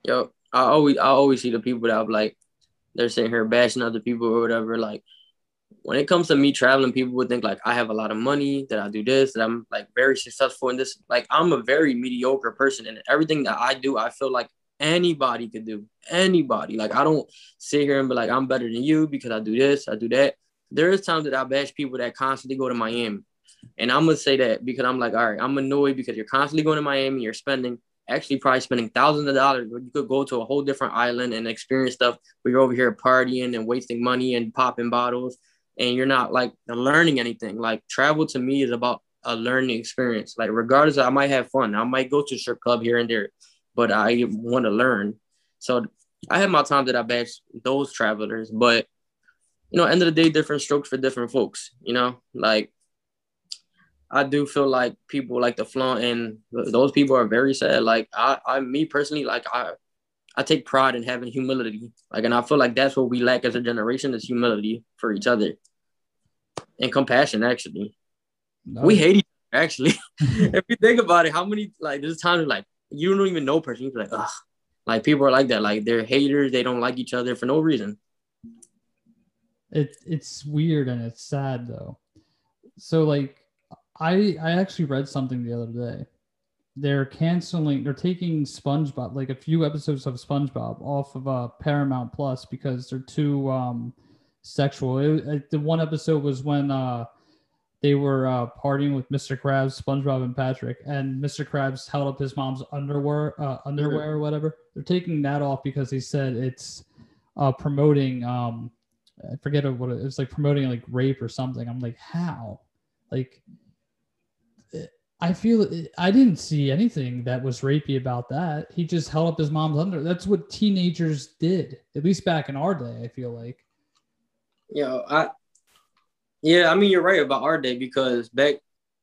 Yo, I always I always see the people that I'm like they're sitting here bashing other people or whatever. Like when it comes to me traveling, people would think like I have a lot of money, that I do this, that I'm like very successful in this. Like I'm a very mediocre person, and everything that I do, I feel like anybody could do. Anybody. Like I don't sit here and be like I'm better than you because I do this, I do that. There is times that I bash people that constantly go to Miami. And I'm gonna say that because I'm like, all right, I'm annoyed because you're constantly going to Miami, you're spending actually probably spending thousands of dollars you could go to a whole different island and experience stuff where you're over here partying and wasting money and popping bottles and you're not like learning anything. Like travel to me is about a learning experience. Like regardless, I might have fun. I might go to a strip club here and there, but I want to learn. So I have my time that I bash those travelers, but you know, end of the day, different strokes for different folks. You know, like I do feel like people like to flaunt, and those people are very sad. Like I, I, me personally, like I, I take pride in having humility. Like, and I feel like that's what we lack as a generation is humility for each other and compassion. Actually, No. we hate each other. Actually, if you think about it, how many like there's times like you don't even know person. You're like, ugh. Like people are like that. Like they're haters. They don't like each other for no reason. it it's weird and it's sad though. So like I I actually read something the other day. They're canceling they're taking SpongeBob like a few episodes of SpongeBob off of uh Paramount Plus because they're too um sexual. It, it- the one episode was when uh they were uh, partying with Mr. Krabs, SpongeBob, and Patrick, and Mr. Krabs held up his mom's underwear, uh, underwear or whatever. They're taking that off because he said it's uh, promoting um, I forget what it, it's like promoting like rape or something. I'm like, how? Like, eh, I feel I didn't see anything that was rapey about that. He just held up his mom's under. That's what teenagers did, at least back in our day. I feel like. You know, I yeah, I mean you're right about our day because back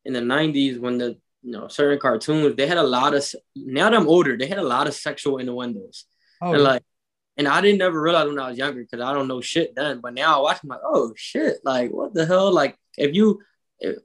in the '90s when the you know certain cartoons they had a lot of now that I'm older they had a lot of sexual innuendos. Oh, and like and I didn't ever realize when I was younger because I don't know shit then but now I watch I'm like oh shit like what the hell? Like if you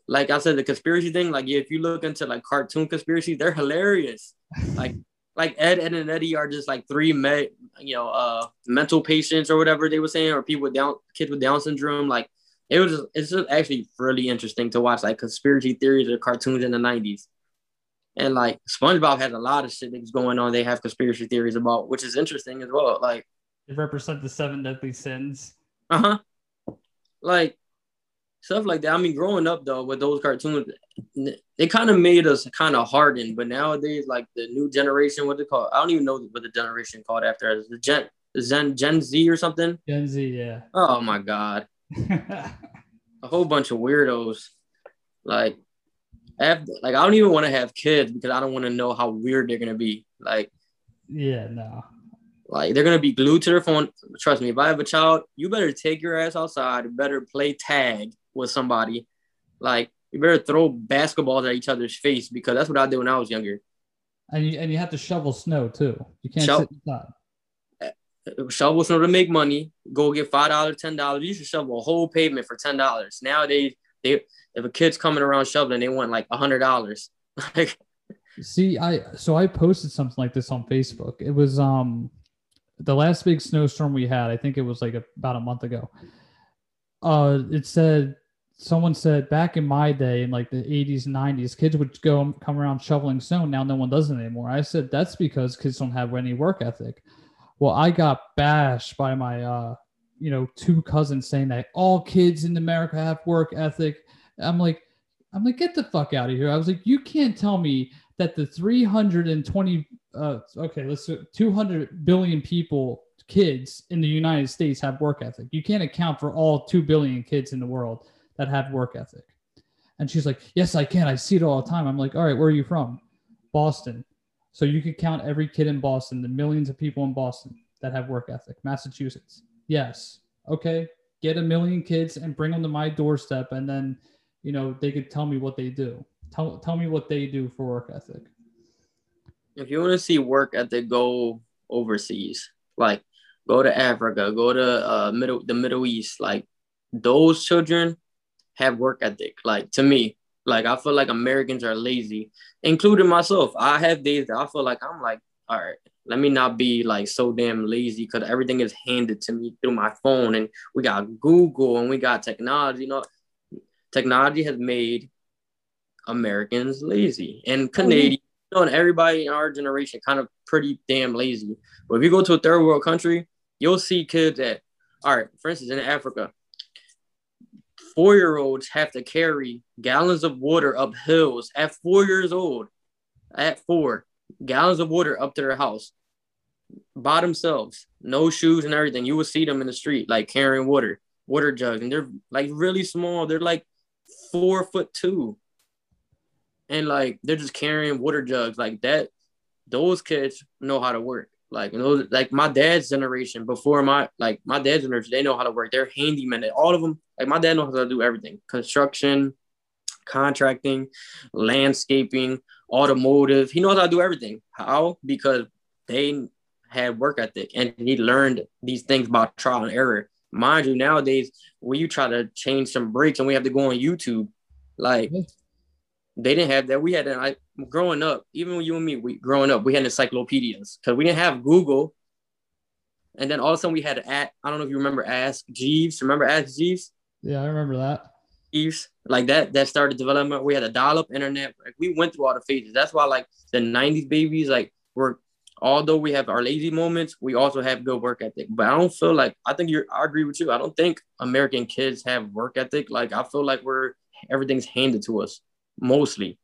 like I said the conspiracy thing like if you look into like cartoon conspiracies they're hilarious. Like like Ed, Edd n Eddy are just like three me, you know, uh, mental patients or whatever they were saying, or people with down kids with Down syndrome. Like it was, it's just actually really interesting to watch like conspiracy theories or cartoons in the '90s. And like SpongeBob has a lot of shit that's going on. They have conspiracy theories about, which is interesting as well. Like, They represent the seven deadly sins. uh huh, like stuff like that. I mean, growing up though with those cartoons, they kind of made us kind of hardened. But nowadays, like the new generation, what they call? I don't even know what the generation called after us. The Gen, Gen, Gen Z or something. Gen Z, yeah. Oh my god, a whole bunch of weirdos. Like, after, like I don't even want to have kids because I don't want to know how weird they're gonna be. Like, yeah, no. like they're gonna be glued to their phone. Trust me, if I have a child, you better take your ass outside. Better play tag with somebody. Like, you better throw basketballs at each other's face because that's what I did when I was younger. And you and you have to shovel snow too. You can't Shove- sit inside. shovel snow to make money. Go get five dollars, ten dollars. You should shovel a whole pavement for ten dollars. Nowadays, they if a kid's coming around shoveling, they want like a hundred dollars. Like See, I so I posted something like this on Facebook. It was um the last big snowstorm we had. I think it was like a, about a month ago. Uh, it said someone said back in my day in like the 80s and 90s, kids would go come around shoveling snow. Now no one does it anymore. I said that's because kids don't have any work ethic. Well, I got bashed by my uh you know two cousins saying that all kids in America have work ethic. I'm like, I'm like, get the fuck out of here. I was like, you can't tell me that the 320 uh okay let's 200 billion people kids in the united states have work ethic you can't account for all 2 billion kids in the world that have work ethic. And she's like yes i can. I see it all the time. I'm like all right where are you from? Boston. So you could count every kid in boston the millions of people in boston that have work ethic. Massachusetts. Yes. Okay. Get a million kids and bring them to my doorstep and then you know they could tell me what they do. Tell, tell me what they do for work ethic. If you want to see work ethic, go overseas. Like go to Africa, go to uh middle the Middle East. Like those children have work ethic. Like to me, like I feel like Americans are lazy, including myself. I have days that I feel like I'm like, all right, let me not be like so damn lazy because everything is handed to me through my phone, and we got Google and we got technology. You know, technology has made Americans lazy and oh, Canadians. You know, and everybody in our generation kind of pretty damn lazy. But if you go to a third world country, you'll see kids that, all right, for instance, in Africa, four year olds have to carry gallons of water up hills at four years old, at four, gallons of water up to their house by themselves, no shoes and everything. You will see them in the street, like carrying water, water jugs, and they're like really small. They're like four foot two and like they're just carrying water jugs like that. Those kids know how to work. Like you know, like my dad's generation before my like my dad's generation, they know how to work. They're handymen. All of them. Like my dad knows how to do everything: construction, contracting, landscaping, automotive. He knows how to do everything. How? Because they had work ethic and he learned these things by trial and error. Mind you, nowadays when you try to change some brakes and we have to go on YouTube, like they didn't have that. We had I growing up, even when you and me, we growing up, we had encyclopedias because we didn't have Google. And then all of a sudden we had at I don't know if you remember Ask Jeeves. Remember Ask Jeeves? Yeah i remember that Jeeves like that that started development. We had a dial-up internet. Like we went through all the phases. That's why like the '90s babies like we're although we have our lazy moments, we also have good work ethic. But I don't feel like I think you're. I agree with you. I don't think American kids have work ethic. Like I feel like we're everything's handed to us mostly.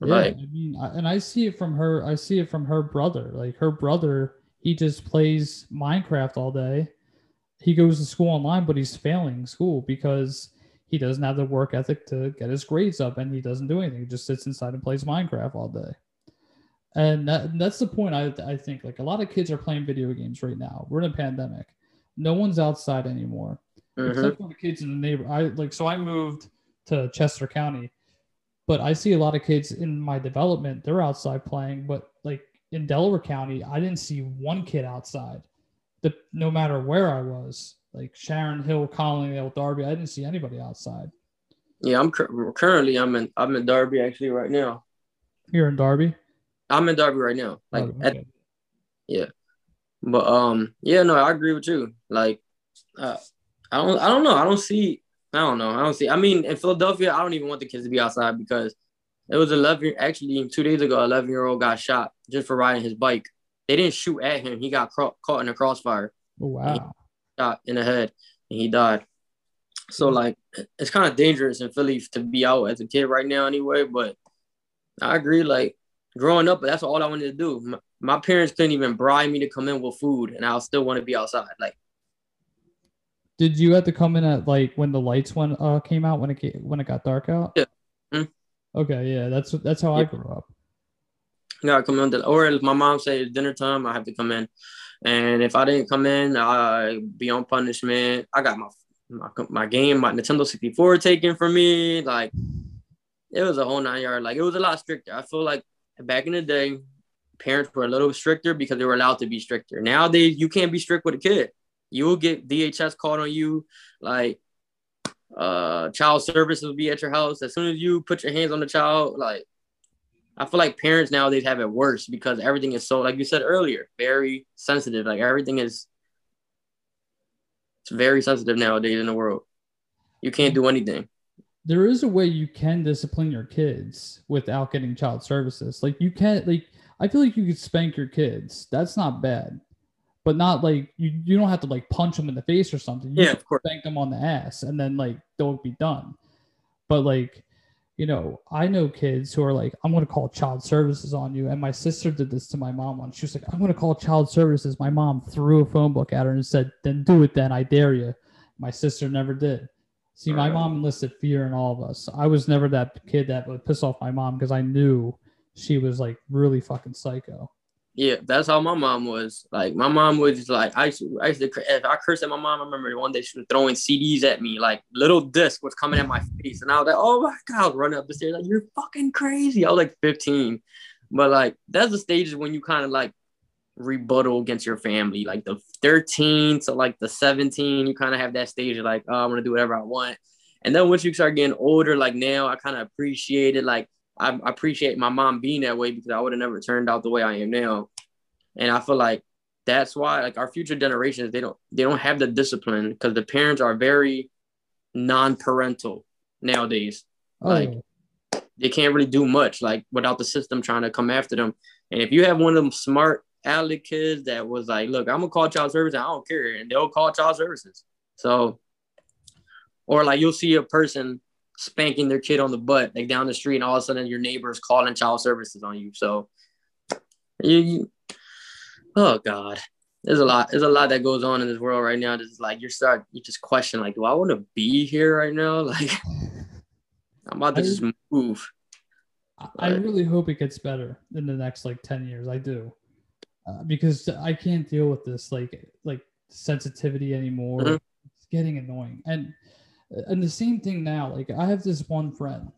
yeah Like i mean I, and i see it from her i see it from her brother like her brother he just plays minecraft all day he goes to school online but he's failing school because he doesn't have the work ethic to get his grades up and he doesn't do anything he just sits inside and plays minecraft all day and that, that's the point I, I think like a lot of kids are playing video games right now we're in a pandemic no one's outside anymore mhm. except for the kids in the neighbor. I like so I moved to Chester County, but I see a lot of kids in my development. They're outside playing, but like in Delaware County, I didn't see one kid outside. The no matter where I was, like Sharon Hill, Collingdale, Darby, I didn't see anybody outside. yeah, I'm cur- currently I'm in I'm in Darby actually right now. Here in Darby, I'm in Darby right now. Like Oh, at okay. But um, yeah, no, I agree with you. Like, uh, I don't, I don't know. I don't see. I don't know. I don't see. I mean, in Philadelphia, I don't even want the kids to be outside because it was 11. Actually, two days ago, 11 year old got shot just for riding his bike. They didn't shoot at him. He got caught caught in a crossfire, oh wow, shot in the head, and he died. So like, it's kind of dangerous in Philly to be out as a kid right now, anyway. But I agree. Like growing up, that's all I wanted to do. My, my parents couldn't even bribe me to come in with food, and I still want to be outside. Like. did you have to come in at like when the lights went uh came out when it ca- when it got dark out? Yeah. Mhm. Okay, yeah, that's that's how I grew up. Gotta come in, or if my mom say it's dinner time, I have to come in. And if I didn't come in, I be on punishment. I got my my my game, my Nintendo 64 taken from me. Like it was a whole nine yard. Like it was a lot stricter. I feel like back in the day, parents were a little stricter because they were allowed to be stricter. Nowadays, you can't be strict with a kid. You will get DHS called on you. Like uh child services will be at your house as soon as you put your hands on the child like i feel like parents nowadays have it worse because everything is so like you said earlier very sensitive like everything is it's very sensitive nowadays in the world you can't do anything there is a way you can discipline your kids without getting child services. Like you can't like I feel like you could spank your kids. That's not bad. But not like you you don't have to like punch them in the face or something. You Yeah, of course. spank them on the ass and then like they'll be done. But like you know, I know kids who are like, I'm going to call child services on you. And my sister did this to my mom once. She was like, I'm going to call child services. My mom threw a phone book at her and said, Then do it, then I dare you. My sister never did. See, my mom enlisted fear in all of us. I was never that kid that would piss off my mom because I knew she was like really fucking psycho. Yeah, that's how my mom was. Like my mom was just like I used to, I used to if I cursed at my mom. I remember one day she was throwing CDs at me, like little disc was coming at my face, and I was like, "Oh my god!" I was running up the stairs like, "You're fucking crazy!" I was like 15, but like that's the stages when you kind of like rebuttal against your family, like the 13 to like the 17. You kind of have that stage of like, "Oh, I'm gonna do whatever I want," and then once you start getting older, like now, I kind of appreciate it, like. I I appreciate my mom being that way because I would have never turned out the way I am now. And I feel like that's why like our future generations they don't they don't have the discipline because the parents are very non-parental nowadays. Oh, Like- They can't really do much like without the system trying to come after them. And if you have one of them smart alley kids that was like, look, I'm gonna call child services, I don't care, and they'll call child services. So or like you'll see a person spanking their kid on the butt like down the street and all of a sudden your neighbor's calling child services on you. So you, you oh god. There's a lot, there's a lot that goes on in this world right now. That's like you start you just question like, do I want to be here right now? Like I'm about to I- just move. I- I really hope it gets better in the next like 10 years. I do. Uh, because I can't deal with this like like sensitivity anymore. Mhm. It's getting annoying. And and the same thing now, like I have this one friend.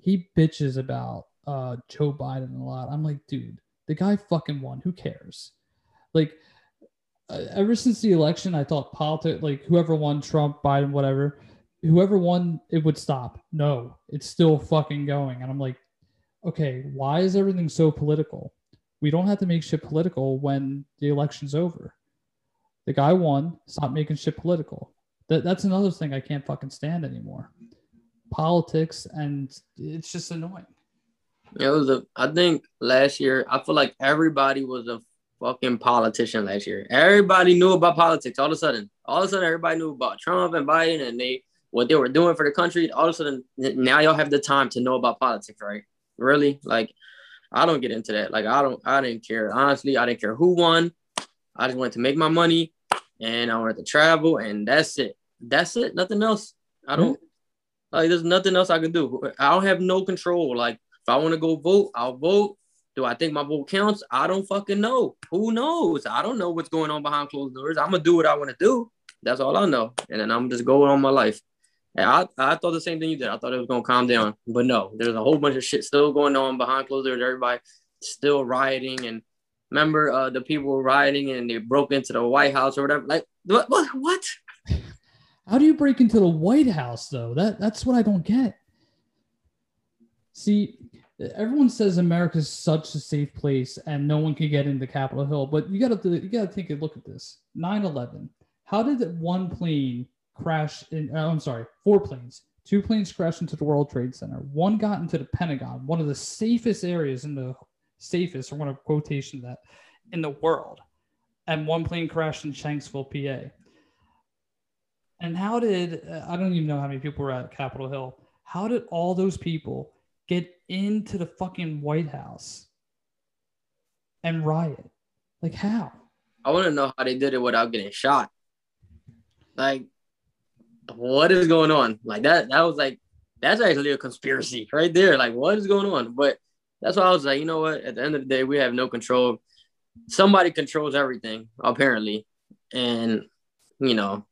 He bitches about uh Joe Biden a lot. I'm like, dude, the guy fucking won. Who cares? Like uh, ever since the election, I thought politics, like whoever won, Trump, Biden, whatever, whoever won, it would stop. No, it's still fucking going. And I'm like, okay, why is everything so political? We don't have to make shit political when the election's over. The guy won. Stop making shit political. That, that's another thing I can't fucking stand anymore. Politics, and it's just annoying. It was a I think last year I feel like everybody was a fucking politician last year. Everybody knew about politics all of a sudden. All of a sudden everybody knew about Trump and Biden and they what they were doing for the country. All of a sudden now y'all have the time to know about politics, right? Really? Like I don't get into that. Like I don't I didn't care. Honestly, I didn't care who won. I just wanted to make my money and I wanted to travel and that's it. That's it. Nothing else. I don't like there's nothing else I can do. I don't have no control. Like if I want to go vote, I'll vote. Do I think my vote counts? I don't fucking know. Who knows? I don't know what's going on behind closed doors. I'm gonna do what I want to do. That's all I know. And then I'm just going on my life. And I, I thought the same thing you did. I thought it was gonna calm down, but no, there's a whole bunch of shit still going on behind closed doors. Everybody still rioting and remember uh, the people were rioting and they broke into the White House or whatever. Like what? What? what? How do you break into the White House though? That that's what I don't get. See, everyone says America's such a safe place and no one can get into Capitol Hill, but you got to you got to take a look at this. 9/11. How did one plane crash in oh, I'm sorry, four planes. Two planes crashed into the World Trade Center. One got into the Pentagon, one of the safest areas in the safest, or one of quotation that in the world. And one plane crashed in Shanksville, PA. And how did uh, I don't even know how many people were at Capitol Hill? How did all those people get into the fucking White House and riot? Like how? I want to know how they did it without getting shot. Like, what is going on? Like that. That was like, that's actually a conspiracy right there. Like, what is going on? But that's why I was like, you know what? At the end of the day, we have no control. Somebody controls everything, apparently, and you know,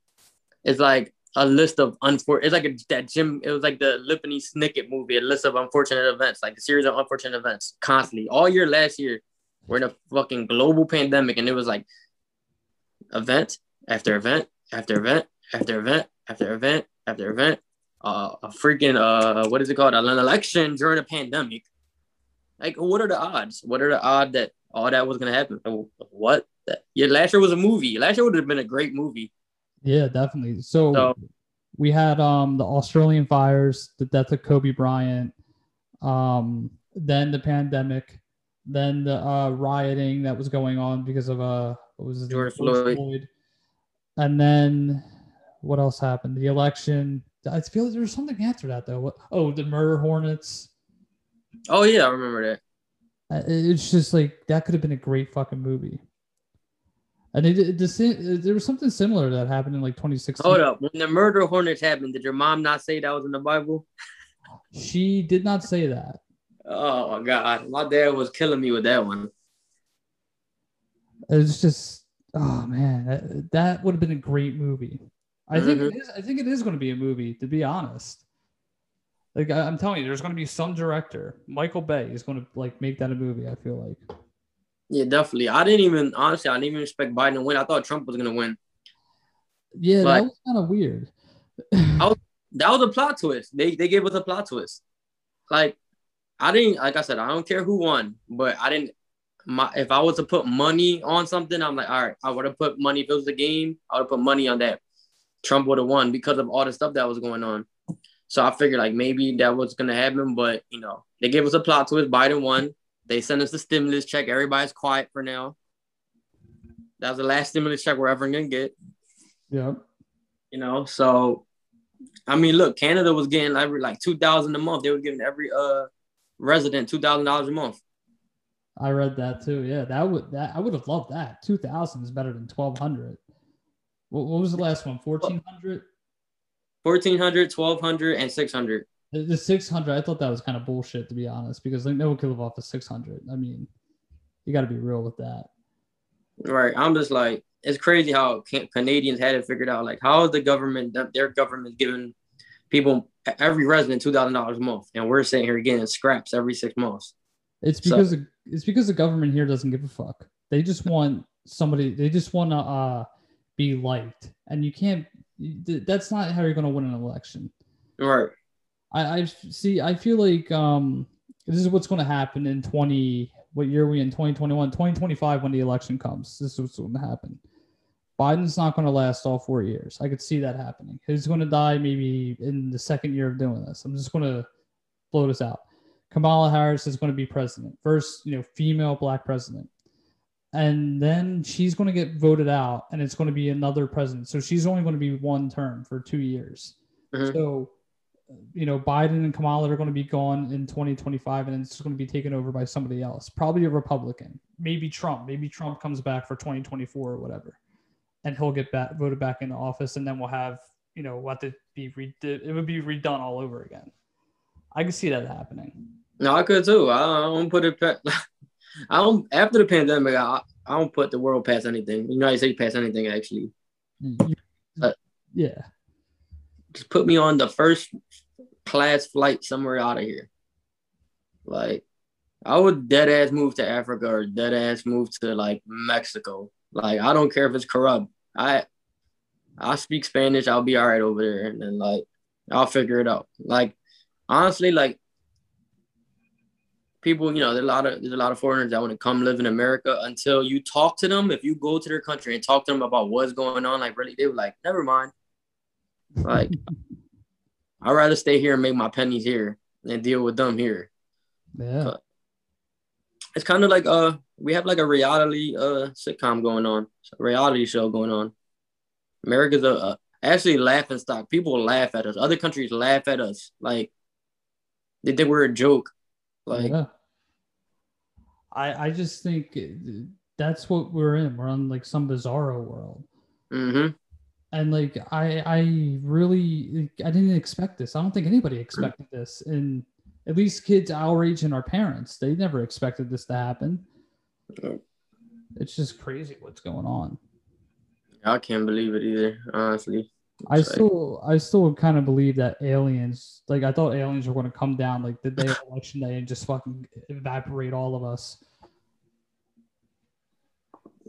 it's like a list of unfor. It's like a, that Jim. It was like the Lemony Snicket movie, a list of unfortunate events, like a series of unfortunate events, constantly all year last year. We're in a fucking global pandemic, and it was like event after event after event after event after event after event, uh, a freaking uh, what is it called? An election during a pandemic. Like, what are the odds? What are the odds that all that was gonna happen? What? That, yeah, last year was a movie. Last year would have been a great movie. Yeah, definitely. So, So- we had um the Australian fires, the death of Kobe Bryant, um then the pandemic, then the uh, rioting that was going on because of uh what was it George Floyd. and then what else happened? The election. I feel like there was something after that though. What? Oh, the murder hornets. Oh yeah, I remember that. Uh, It's just like that could have been a great fucking movie. And it, it, the si- there was something similar that happened in like 2016. Hold up, when the murder hornets happened, did your mom not say that was in the Bible? She did not say that. Oh my god, my dad was killing me with that one. It's just, oh man, that, that would have been a great movie. I think Mhm. it is. I think it is going to be a movie. To be honest, like I, I'm telling you, there's going to be some director, Michael Bay, is going to like make that a movie. I feel like. Yeah, definitely. I didn't even honestly, I didn't even expect Biden to win. I thought Trump was gonna win. Yeah, Like- that was kind of weird. That was a plot twist. They they gave us a plot twist. Like I didn't like I said, I don't care who won, but I didn't my if I was to put money on something, I'm like, all right, I would have put money if it was a game, I would have put money on that. Trump would have won because of all the stuff that was going on. So I figured like maybe that was gonna happen, but you know, they gave us a plot twist. Biden won. They sent us the stimulus check. Everybody's quiet for now. That was the last stimulus check we're ever gonna get. yeah. You know, so I mean, look, Canada was getting every like two thousand a month. They were giving every uh resident two thousand dollars a month. I read that too. Yeah, that would that I would have loved that. Two thousand is better than twelve hundred. What, what was the last one? Fourteen hundred. 1400 1200 and 600 The, the six hundred. I thought that was kind of bullshit to be honest, because like no one could live off of six hundred. I mean, you got to be real with that. right i'm just like it's crazy how can- canadians had it figured out like how is the government their government giving people every resident $2000 a month and we're sitting here getting scraps every six months It's So- because it's because the government here doesn't give a fuck. They just want somebody. They just want to uh, be liked, and you can't. That's not how you're going to win an election. right I, I see. I feel like um, this is what's going to happen in 20. What year are we in? 2021, 2025 when the election comes. This is what's going to happen. Biden's not going to last all four years. I could see that happening. He's going to die maybe in the second year of doing this. I'm just going to blow this out. Kamala Harris is going to be president, first, you know, female black president. And then she's going to get voted out and it's going to be another president. So she's only going to be one term for two years. Mhm. So, you know, Biden and Kamala are going to be gone in 2025 and it's going to be taken over by somebody else, probably a Republican, maybe Trump. Maybe Trump comes back for 2024 or whatever. And he'll get back voted back into office and then we'll have, you know, what to be re- it would be redone all over again. I can see that happening. no i could too i don't put it i don't after the pandemic i, I don't put the world past anything united states past anything actually You- Uh, yeah. Just put me on the first class flight somewhere out of here. Like, I would dead ass move to Africa or dead ass move to like Mexico. Like, I don't care if it's corrupt. I I speak Spanish. I'll be all right over there, and then like I'll figure it out. Like, honestly, like people, you know, there's a lot of there's a lot of foreigners that want to come live in America until you talk to them. If you go to their country and talk to them about what's going on, like really, they were like, never mind. Like, I'd rather stay here and make my pennies here and deal with them here. Yeah. It's kind of like uh we have like a reality uh sitcom going on, reality show going on. America's a, a actually laughing stock. People laugh at us. Other countries laugh at us. Like they think we're a joke. Like yeah. I I just think that's what we're in. We're on like some bizarro world. hmm And like I I really I didn't expect this. I don't think anybody expected this. And at least kids our age and our parents, they never expected this to happen. It's just crazy what's going on. I can't believe it either, honestly. I like- still I still kind of believe that aliens like I thought aliens were going to come down like the day of election day and just fucking evaporate all of us.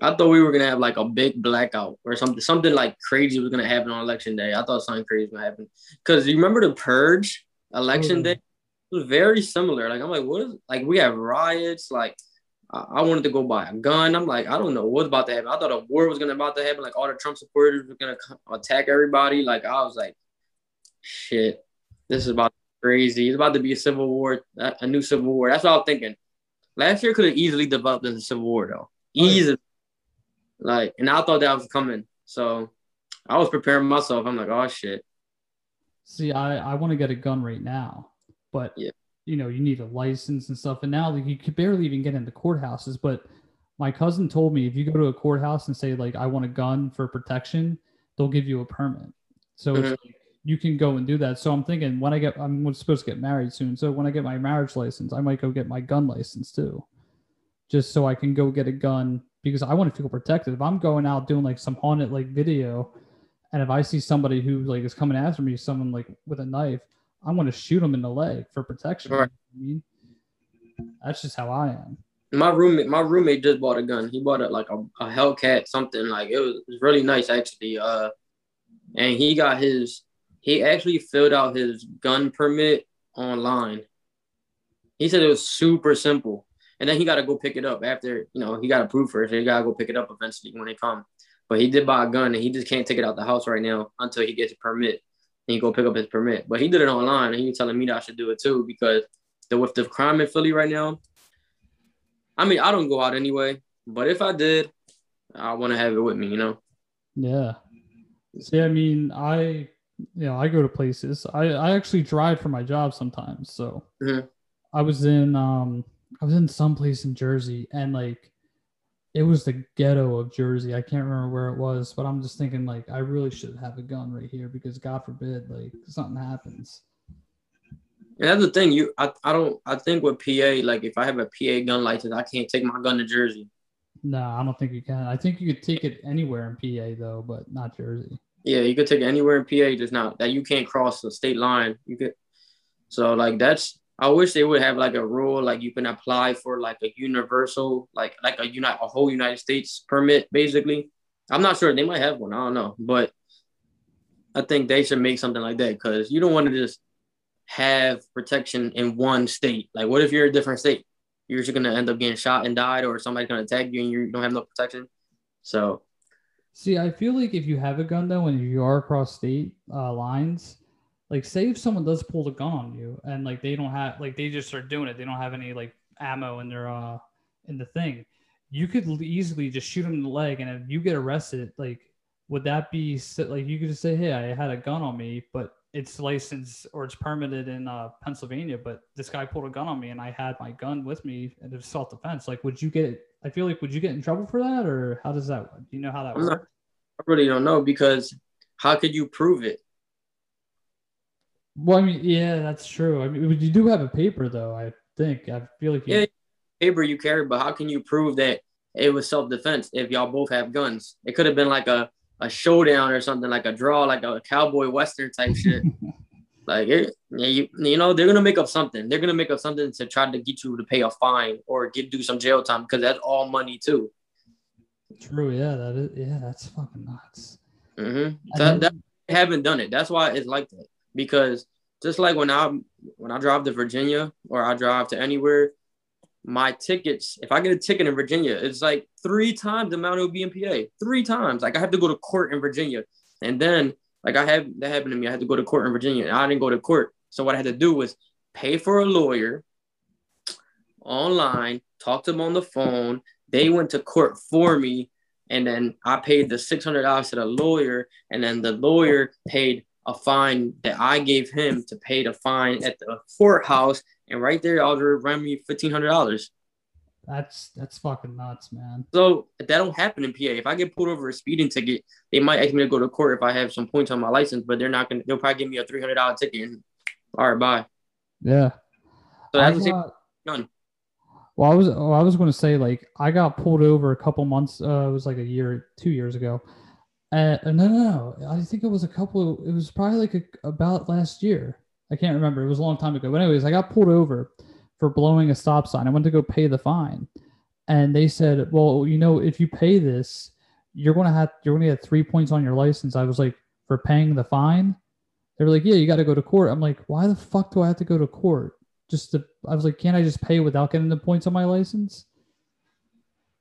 I thought we were gonna have like a big blackout or something. Something like crazy was gonna happen on election day. I thought something crazy was gonna happen because you remember the purge election Mhm. day. It was very similar. Like I'm like, what is like we have riots. Like I, I wanted to go buy a gun. I'm like, I don't know what's about to happen. I thought a war was gonna about to happen. Like all the Trump supporters were gonna attack everybody. Like I was like, shit, this is about crazy. It's about to be a civil war, a new civil war. That's what I was thinking. Last year could have easily developed into a civil war though. Easily. Like, and I thought that was coming. So I was preparing myself. I'm like, oh shit. See, I, I want to get a gun right now, but Yeah. you know, you need a license and stuff. And now like, you could barely even get into courthouses. But my cousin told me if you go to a courthouse and say like I want a gun for protection, they'll give you a permit. So Mhm. it's like, you can go and do that. So I'm thinking when I get I'm supposed to get married soon. So when I get my marriage license, I might go get my gun license too. Just so I can go get a gun because I want to feel protected. If I'm going out doing like some haunted like video and if I see somebody who like is coming after me, someone like with a knife, I'm going to shoot them in the leg for protection. Right. I mean, that's just how I am. My roommate, my roommate just bought a gun. He bought it like a, a Hellcat, something like it was, it was really nice actually. Uh, and he got his, he actually filled out his gun permit online. He said it was super simple, and then he got to go pick it up after you know he got approved first. He got to go pick it up eventually when they come. But he did buy a gun, and he just can't take it out the house right now until he gets a permit. And he go pick up his permit. But he did it online, and he was telling me that I should do it too because the with the crime in Philly right now. I mean, I don't go out anyway, but if I did, I want to have it with me, you know. Yeah. See, I mean, I, you know, I go to places. I, I actually drive for my job sometimes. So Mhm. I was in, um, I was in some place in Jersey and like, it was the ghetto of Jersey. I can't remember where it was, but I'm just thinking like, I really should have a gun right here because God forbid, like something happens. And that's the thing. You, I, I don't. I think with PA, like if I have a PA gun license, I can't take my gun to Jersey. No, I don't think you can. I think you could take it anywhere in PA though, but not Jersey. Yeah, you could take it anywhere in PA, just not that you can't cross the state line. You could. So like that's. I wish they would have like a rule, like you can apply for like a universal, like like a unite a whole United States permit, basically. I'm not sure they might have one. I don't know, but I think they should make something like that because you don't want to just have protection in one state. Like, what if you're a different state? You're just gonna end up getting shot and died, or somebody's gonna attack you and you don't have no protection. So See, I feel like if you have a gun though, and you are across state uh, lines, like say if someone does pull the gun on you and like they don't have like they just start doing it, they don't have any like ammo in their uh in the thing, you could easily just shoot them in the leg, and if you get arrested, like would that be like you could just say, hey, I had a gun on me, but it's licensed or it's permitted in uh, Pennsylvania, but this guy pulled a gun on me and I had my gun with me and it was self defense. Like, would you get? I feel like would you get in trouble for that, or how does that? work? Do you know how that works? I really don't know because how could you prove it? Well, I mean, yeah, that's true. I mean, you do have a paper, though. I think. I feel like you. Yeah. Paper you carry, but how can you prove that it was self defense if y'all both have guns? It could have been like a, a showdown or something, like a draw, like a cowboy western type shit. Like it, yeah, you, you know, they're gonna make up something. They're gonna make up something to try to get you to pay a fine or get do some jail time because that's all money too. True. Yeah. That is. Yeah. That's fucking nuts. hmm And That, that haven't done it. That's why it's like that. Because just like when I when I drive to Virginia or I drive to anywhere, my tickets, if I get a ticket in Virginia, it's like three times the amount it would be in PA. Three times. Like I have to go to court in Virginia. And then like I have that happened to me. I had to go to court in Virginia and I didn't go to court. So what I had to do was pay for a lawyer online, talk to them on the phone. They went to court for me and then I paid the six hundred dollars to the lawyer, and then the lawyer paid a fine that I gave him to pay the fine at the courthouse, and right there, Alder around me fifteen hundred dollars. That's that's fucking nuts, man. So that don't happen in PA. If I get pulled over a speeding ticket, they might ask me to go to court if I have some points on my license, but they're not gonna. They'll probably give me a three hundred dollar ticket. And, all right, bye. Yeah. So that's the same got- gun. Well, I was well, I was going to say like I got pulled over a couple months. Uh, it was like a year, two years ago. Uh, no, no, no. I think it was a couple. It was probably like a, about last year. I can't remember. It was a long time ago. But anyways, I got pulled over for blowing a stop sign. I went to go pay the fine, and they said, "Well, you know, if you pay this, you're gonna have you're gonna get three points on your license." I was like, "For paying the fine?" They were like, "Yeah, you got to go to court." I'm like, "Why the fuck do I have to go to court?" Just to, I was like, "Can't I just pay without getting the points on my license?"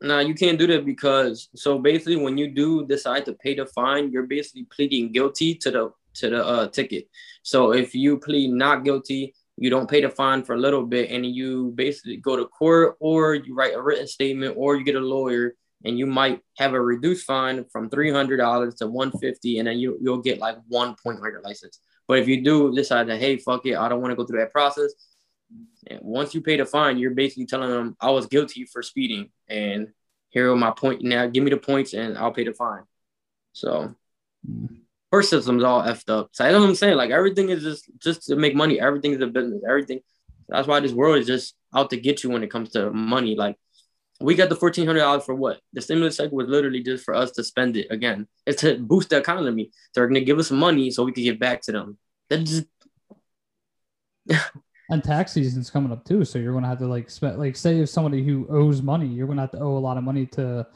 No, you can't do that because so basically when you do decide to pay the fine, you're basically pleading guilty to the to the uh, ticket. So if you plead not guilty, you don't pay the fine for a little bit, and you basically go to court, or you write a written statement, or you get a lawyer, and you might have a reduced fine from three hundred dollars to one fifty, and then you you'll get like one point on your license. But if you do decide that hey fuck it, I don't want to go through that process, and once you pay the fine, you're basically telling them I was guilty for speeding, and here are my point. Now give me the points, and I'll pay the fine. So mm-hmm. her system's all effed up. So that's what I'm saying. Like everything is just just to make money. Everything is a business. Everything. That's why this world is just out to get you when it comes to money. Like we got the fourteen hundred dollars for what? The stimulus check was literally just for us to spend it again. It's to boost the economy. They're gonna give us money so we can give back to them. That just And tax season's coming up too, so you're gonna have to like spend like say if somebody who owes money, you're gonna have to owe a lot of money to,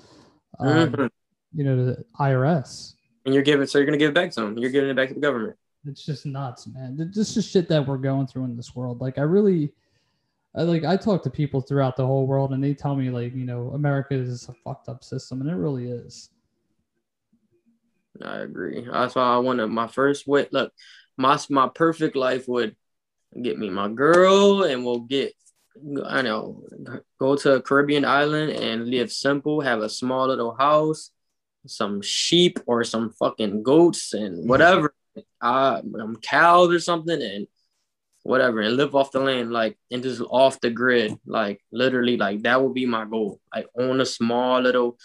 um, Mhm. you know, the IRS. and you're giving so you're gonna give it back to them. You're giving it back to the government. It's just nuts, man. This is shit that we're going through in this world. Like I really, I like I talk to people throughout the whole world, and they tell me like you know America is a fucked up system, and it really is. I agree. That's why I wanted my first way. Look, my my perfect life would get me my girl, and we'll get I know go to a Caribbean island and live simple. Have a small little house, some sheep or some fucking goats and whatever, uh, um, cows or something, and whatever, and live off the land like and just off the grid. Like literally, like that would be my goal. Like own a small little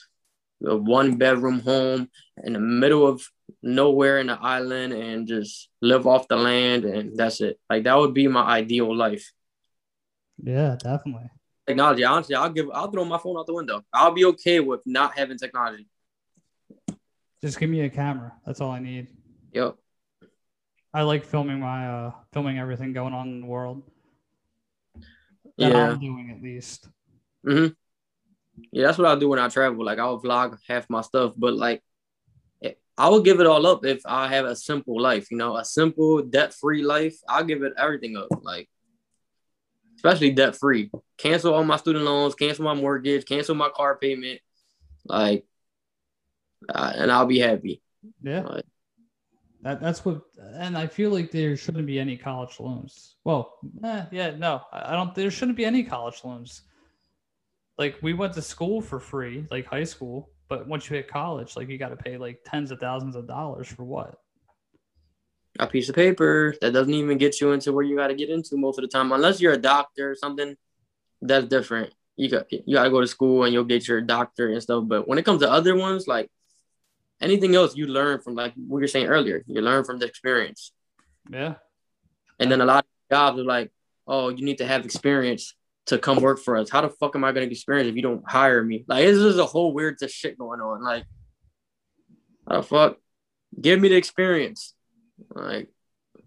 a one bedroom home in the middle of nowhere in the island and just live off the land and that's it. Like that would be my ideal life. Yeah, definitely. Technology, honestly, I'll give I'll throw my phone out the window. I'll be okay with not having technology. Just give me a camera. That's all I need. Yep. I like filming my uh filming everything going on in the world. That Yeah. I'm doing at least. hmm Yeah, that's what I'll do when I travel. Like I'll vlog half my stuff, but like I will give it all up if I have a simple life, you know, a simple debt-free life. I'll give it everything up. Like especially debt-free. Cancel all my student loans, cancel my mortgage, cancel my car payment. Like uh, and I'll be happy. Yeah. Like, That that's what, and I feel like there shouldn't be any college loans. Well, eh, yeah, no, I don't. There shouldn't be any college loans. Like we went to school for free, like high school, but once you hit college, like you got to pay like tens of thousands of dollars for what? a piece of paper that doesn't even get you into where you got to get into most of the time, unless you're a doctor or something. That's different. You got you got to go to school and you'll get your doctor and stuff. But when it comes to other ones, like anything else, you learn from like we were saying earlier. You learn from the experience. Yeah, And then a lot of jobs are like, oh, you need to have experience to come work for us. How the fuck am I gonna get experience if you don't hire me? Like this is a whole weird shit going on. Like, how the fuck? Give me the experience. Like,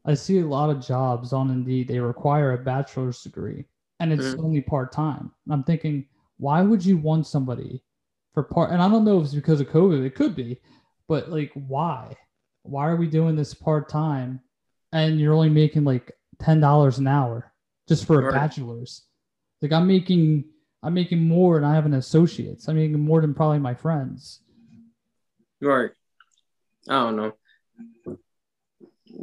I see a lot of jobs on Indeed. They require a bachelor's degree, and it's Mhm. only part time. I'm thinking, why would you want somebody for part? And I don't know if it's because of COVID. It could be, but like, why? Why are we doing this part time? And you're only making like ten dollars an hour just for a Right. bachelor's. Like I'm making, I'm making more, and I have an associate's. I'm making more than probably my friends. right? I don't know.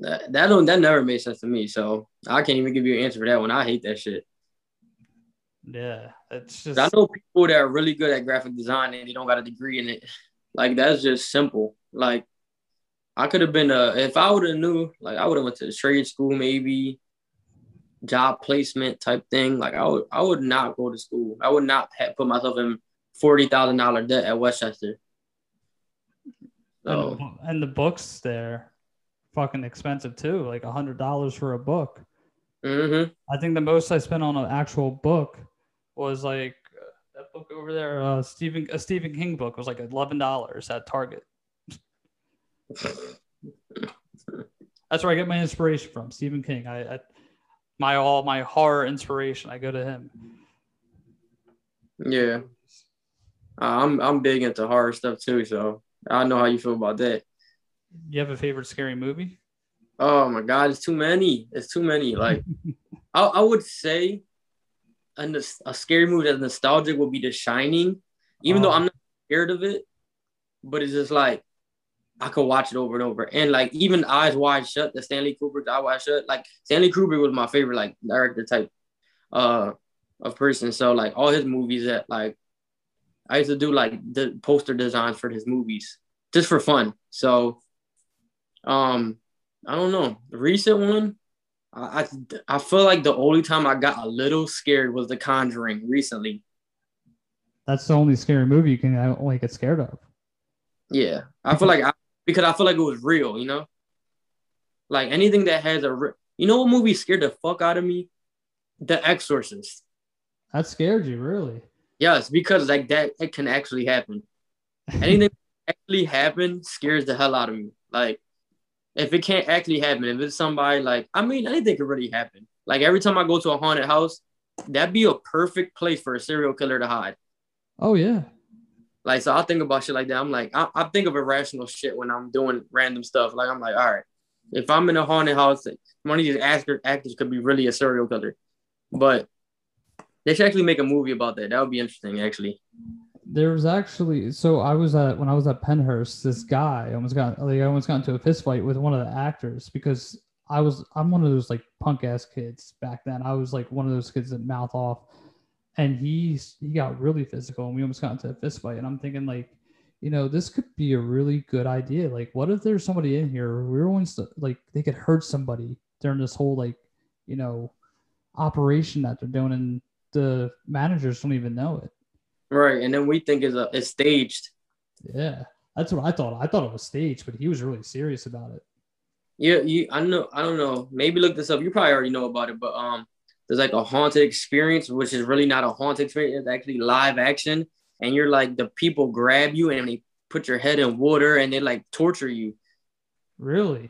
That that don't that never made sense to me. So I can't even give you an answer for that one. I hate that shit. Yeah, it's just. I know people that are really good at graphic design and they don't got a degree in it. Like that's just simple. Like I could have been a if I would have knew, like I would have went to the trade school maybe, job placement type thing. Like I would I would not go to school. I would not have put myself in forty thousand dollar debt at West Chester. And, So the, and the books there, fucking expensive too. Like a hundred dollars for a book. mhm. I think the most I spent on an actual book was like uh, that book over there, uh, Stephen a Stephen King book was like eleven dollars at Target. That's where I get my inspiration from, Stephen King. I, I my all my horror inspiration. I go to him. yeah. Uh, I'm I'm big into horror stuff too, so I know how you feel about that. You have a favorite scary movie? Oh my god, it's too many. It's too many. Like I, I would say a, a scary movie that's nostalgic would be The Shining, even though Oh. I'm not scared of it, but it's just like I could watch it over and over. And like even Eyes Wide Shut, the Stanley Kubrick Eyes Wide Shut, like Stanley Kubrick was my favorite like director type uh of person. So like all his movies that like I used to do like the poster designs for his movies just for fun. So um I don't know. The recent one, I, I I feel like the only time I got a little scared was The Conjuring recently. That's the only scary movie you can only get scared of. Yeah, I feel like I because I feel like it was real, you know. Like anything that has a, re- you know, what movie scared the fuck out of me? The Exorcist. That scared you, really? Yes, because like that, it can actually happen. Anything actually happen scares the hell out of me. Like, if it can't actually happen, if it's somebody like, I mean, anything could really happen. Like every time I go to a haunted house, that'd be a perfect place for a serial killer to hide. Oh yeah. Like, so I think about shit like that. I'm like, I, I think of irrational shit when I'm doing random stuff. Like, I'm like, all right, if I'm in a haunted house, one of these actors, actors could be really a serial killer. But they should actually make a movie about that. That would be interesting, actually. There was actually so I was at when I was at Pennhurst, this guy almost got like I almost got into a fist fight with one of the actors because I was I'm one of those like punk ass kids back then. I was like one of those kids that mouth off, and he's he got really physical and we almost got into a fist fight. And I'm thinking like, you know, this could be a really good idea. Like, what if there's somebody in here? We're ones that like they could hurt somebody during this whole like, you know, operation that they're doing, and the managers don't even know it. Right. And then we think it's, a, it's staged. Yeah, that's what I thought. I thought it was staged, but he was really serious about it. Yeah, you. I know. I don't know. Maybe look this up. You probably already know about it, but um, there's like a haunted experience, which is really not a haunted experience. It's actually live action, and you're like the people grab you and they put your head in water and they like torture you. Really?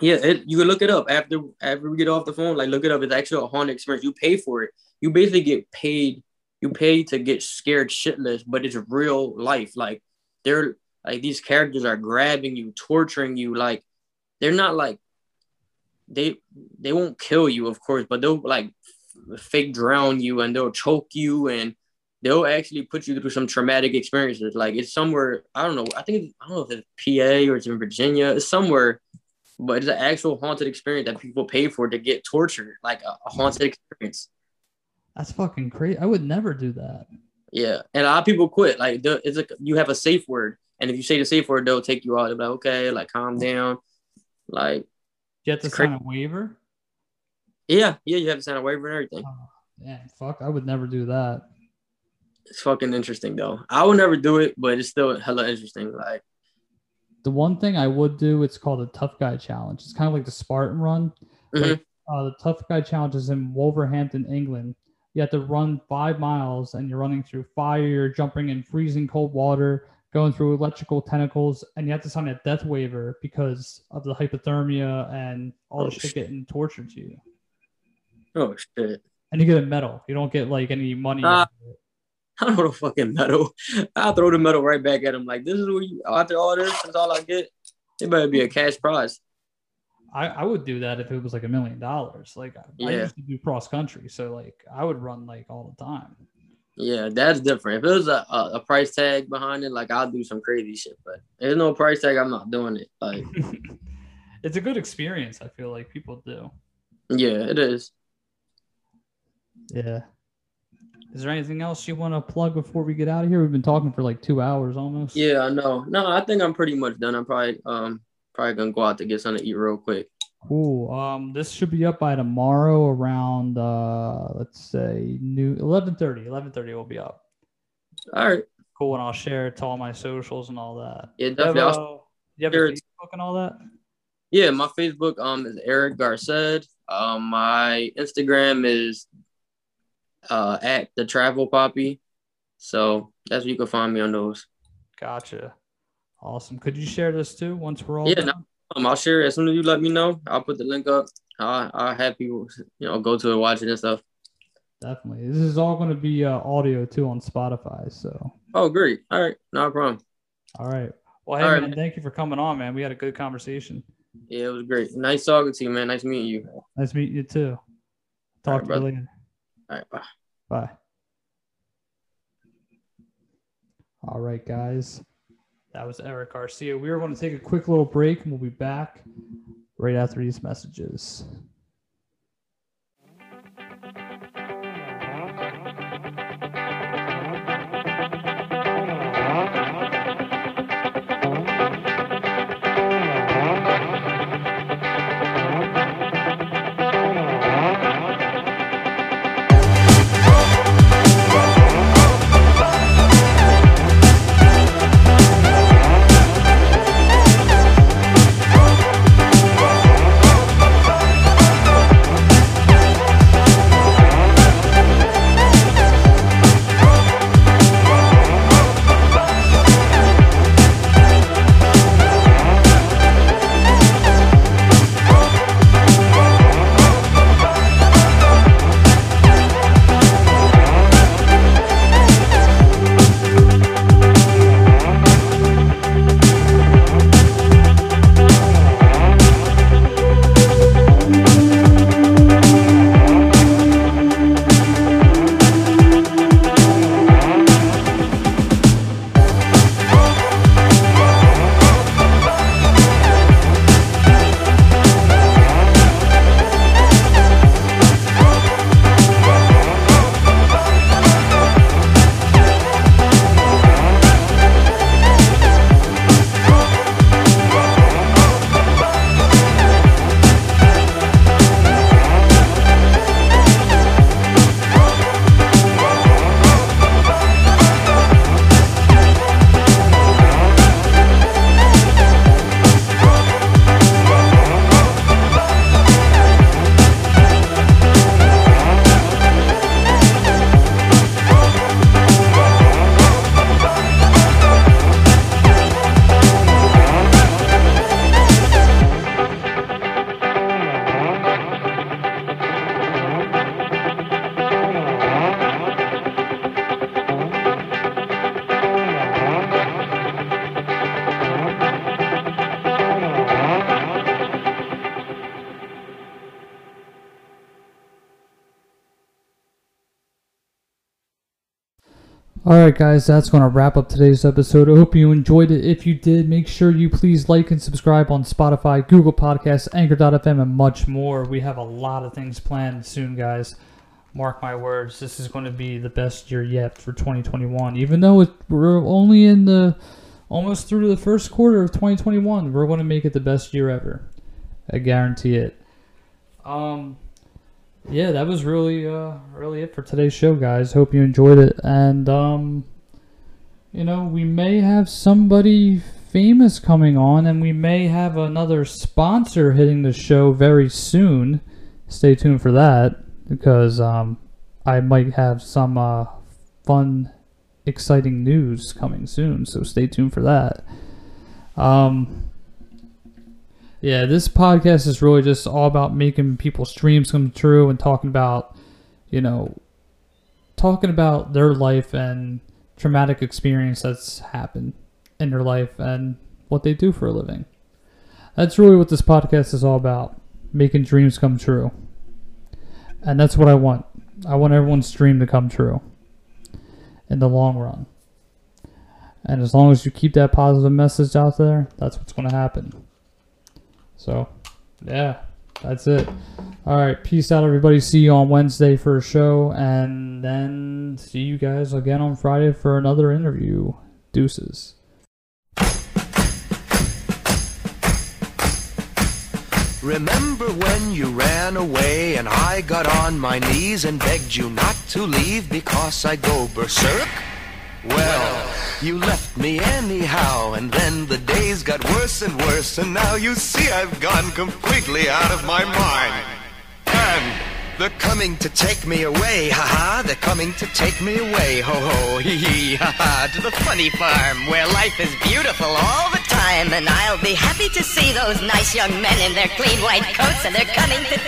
Yeah, it, you can look it up after after we get off the phone. Like look it up. It's actually a haunted experience. You pay for it. You basically get paid. You pay to get scared shitless, but it's real life. Like they're like these characters are grabbing you, torturing you. Like they're not like they they won't kill you, of course, but they'll like fake drown you and they'll choke you and they'll actually put you through some traumatic experiences. Like it's somewhere I don't know. I think I don't know if it's PA or it's in Virginia. It's somewhere, but it's an actual haunted experience that people pay for to get tortured, like a, a haunted experience. That's fucking crazy. I would never do that. Yeah, and a lot of people quit. Like the, it's like you have a safe word, and if you say the safe word, they'll take you out. They'll be like, okay, like calm down. Like You have to It's sign a waiver. yeah, yeah, you have to sign a waiver and everything. Oh, man, fuck! I would never do that. It's fucking interesting though. I would never do it, but it's still hella interesting. Like The one thing I would do, it's called a tough guy challenge. It's kind of like the Spartan run. Like, uh, the tough guy challenge is in Wolverhampton, England. You have to run five miles, and you're running through fire, you're jumping in freezing cold water, going through electrical tentacles, and you have to sign a death waiver because of the hypothermia and all Oh, the shit shit. getting tortured to you. oh shit, And you get a medal. You don't get like any money. It. I don't know fucking medal. I'll throw the medal right back at him. Like this is what you after all this, is all I get. It better be a cash prize. I, I would do that if it was like a million dollars. Like I used to do cross country, so like I would run like all the time. Yeah, that's different. If there's a, a, a price tag behind it, like I'll do some crazy shit. But there's no price tag, I'm not doing it. Like, it's a good experience. I feel like people do. yeah, it is. Yeah. Is there anything else you want to plug before we get out of here? We've been talking for like two hours almost. Yeah, I know. No, I think I'm pretty much done. I'm probably um probably gonna go out to get something to eat real quick. Cool. Um, this should be up by tomorrow around uh, let's say new 11:30. 11:30 will be up. All right. Cool, and I'll share it to all my socials and all that. Yeah, Do you have, definitely. Uh, you have it. Facebook and all that? Yeah, my Facebook um is Eric Garced. Um, my Instagram is uh at the Travel Papi. So that's where you can find me on those. Gotcha. Awesome. Could you share this too once we're all Yeah, done? no- Um, I'll share it as soon as you let me know. I'll put the link up. I'll, I'll have people, you know, go to it, watch it and stuff. definitely. This is all going to be uh, audio too on Spotify. So, Oh, great. All right, no problem. all right. Well, hey All right, man, man. thank you for coming on, man. We had a good conversation. Yeah, it was great. Nice talking to you, man. Nice meeting you. Nice meeting you too. All Talk right, to brother. you later. All right, bye. Bye. All right, guys. That was Eric Garcia. We are going to take a quick little break and we'll be back right after these messages. All right, guys, that's going to wrap up today's episode. I hope you enjoyed it. If you did, make sure you please like and subscribe on Spotify, Google Podcasts, Anchor.fm, and much more. We have a lot of things planned soon, guys. Mark my words, this is going to be the best year yet for 2021. Even though it, we're only in the almost through the first quarter of 2021, we're going to make it the best year ever. I guarantee it. Um, yeah, that was really uh really it for today's show, guys. Hope you enjoyed it, and um, you know, we may have somebody famous coming on, and we may have another sponsor hitting the show very soon. Stay tuned for that because um, I might have some uh fun, exciting news coming soon. So stay tuned for that. Um. Yeah, this podcast is really just all about making people's dreams come true and talking about, you know, talking about their life and traumatic experience that's happened in their life and what they do for a living. That's really what this podcast is all about making dreams come true. And that's what I want. I want everyone's dream to come true in the long run. And as long as you keep that positive message out there, that's what's going to happen. So, yeah, that's it. All right, peace out, everybody. See you on Wednesday for a show, and then see you guys again on Friday for another interview. Deuces. Remember when you ran away and I got on my knees and begged you not to leave because I go berserk? Well, you left me anyhow, and then the days got worse and worse, and now you see I've gone completely out of my mind. And they're coming to take me away, haha, they're coming to take me away, ho ho, hee hee, haha, to the funny farm where life is beautiful all the time, and I'll be happy to see those nice young men in their clean white coats, and they're coming to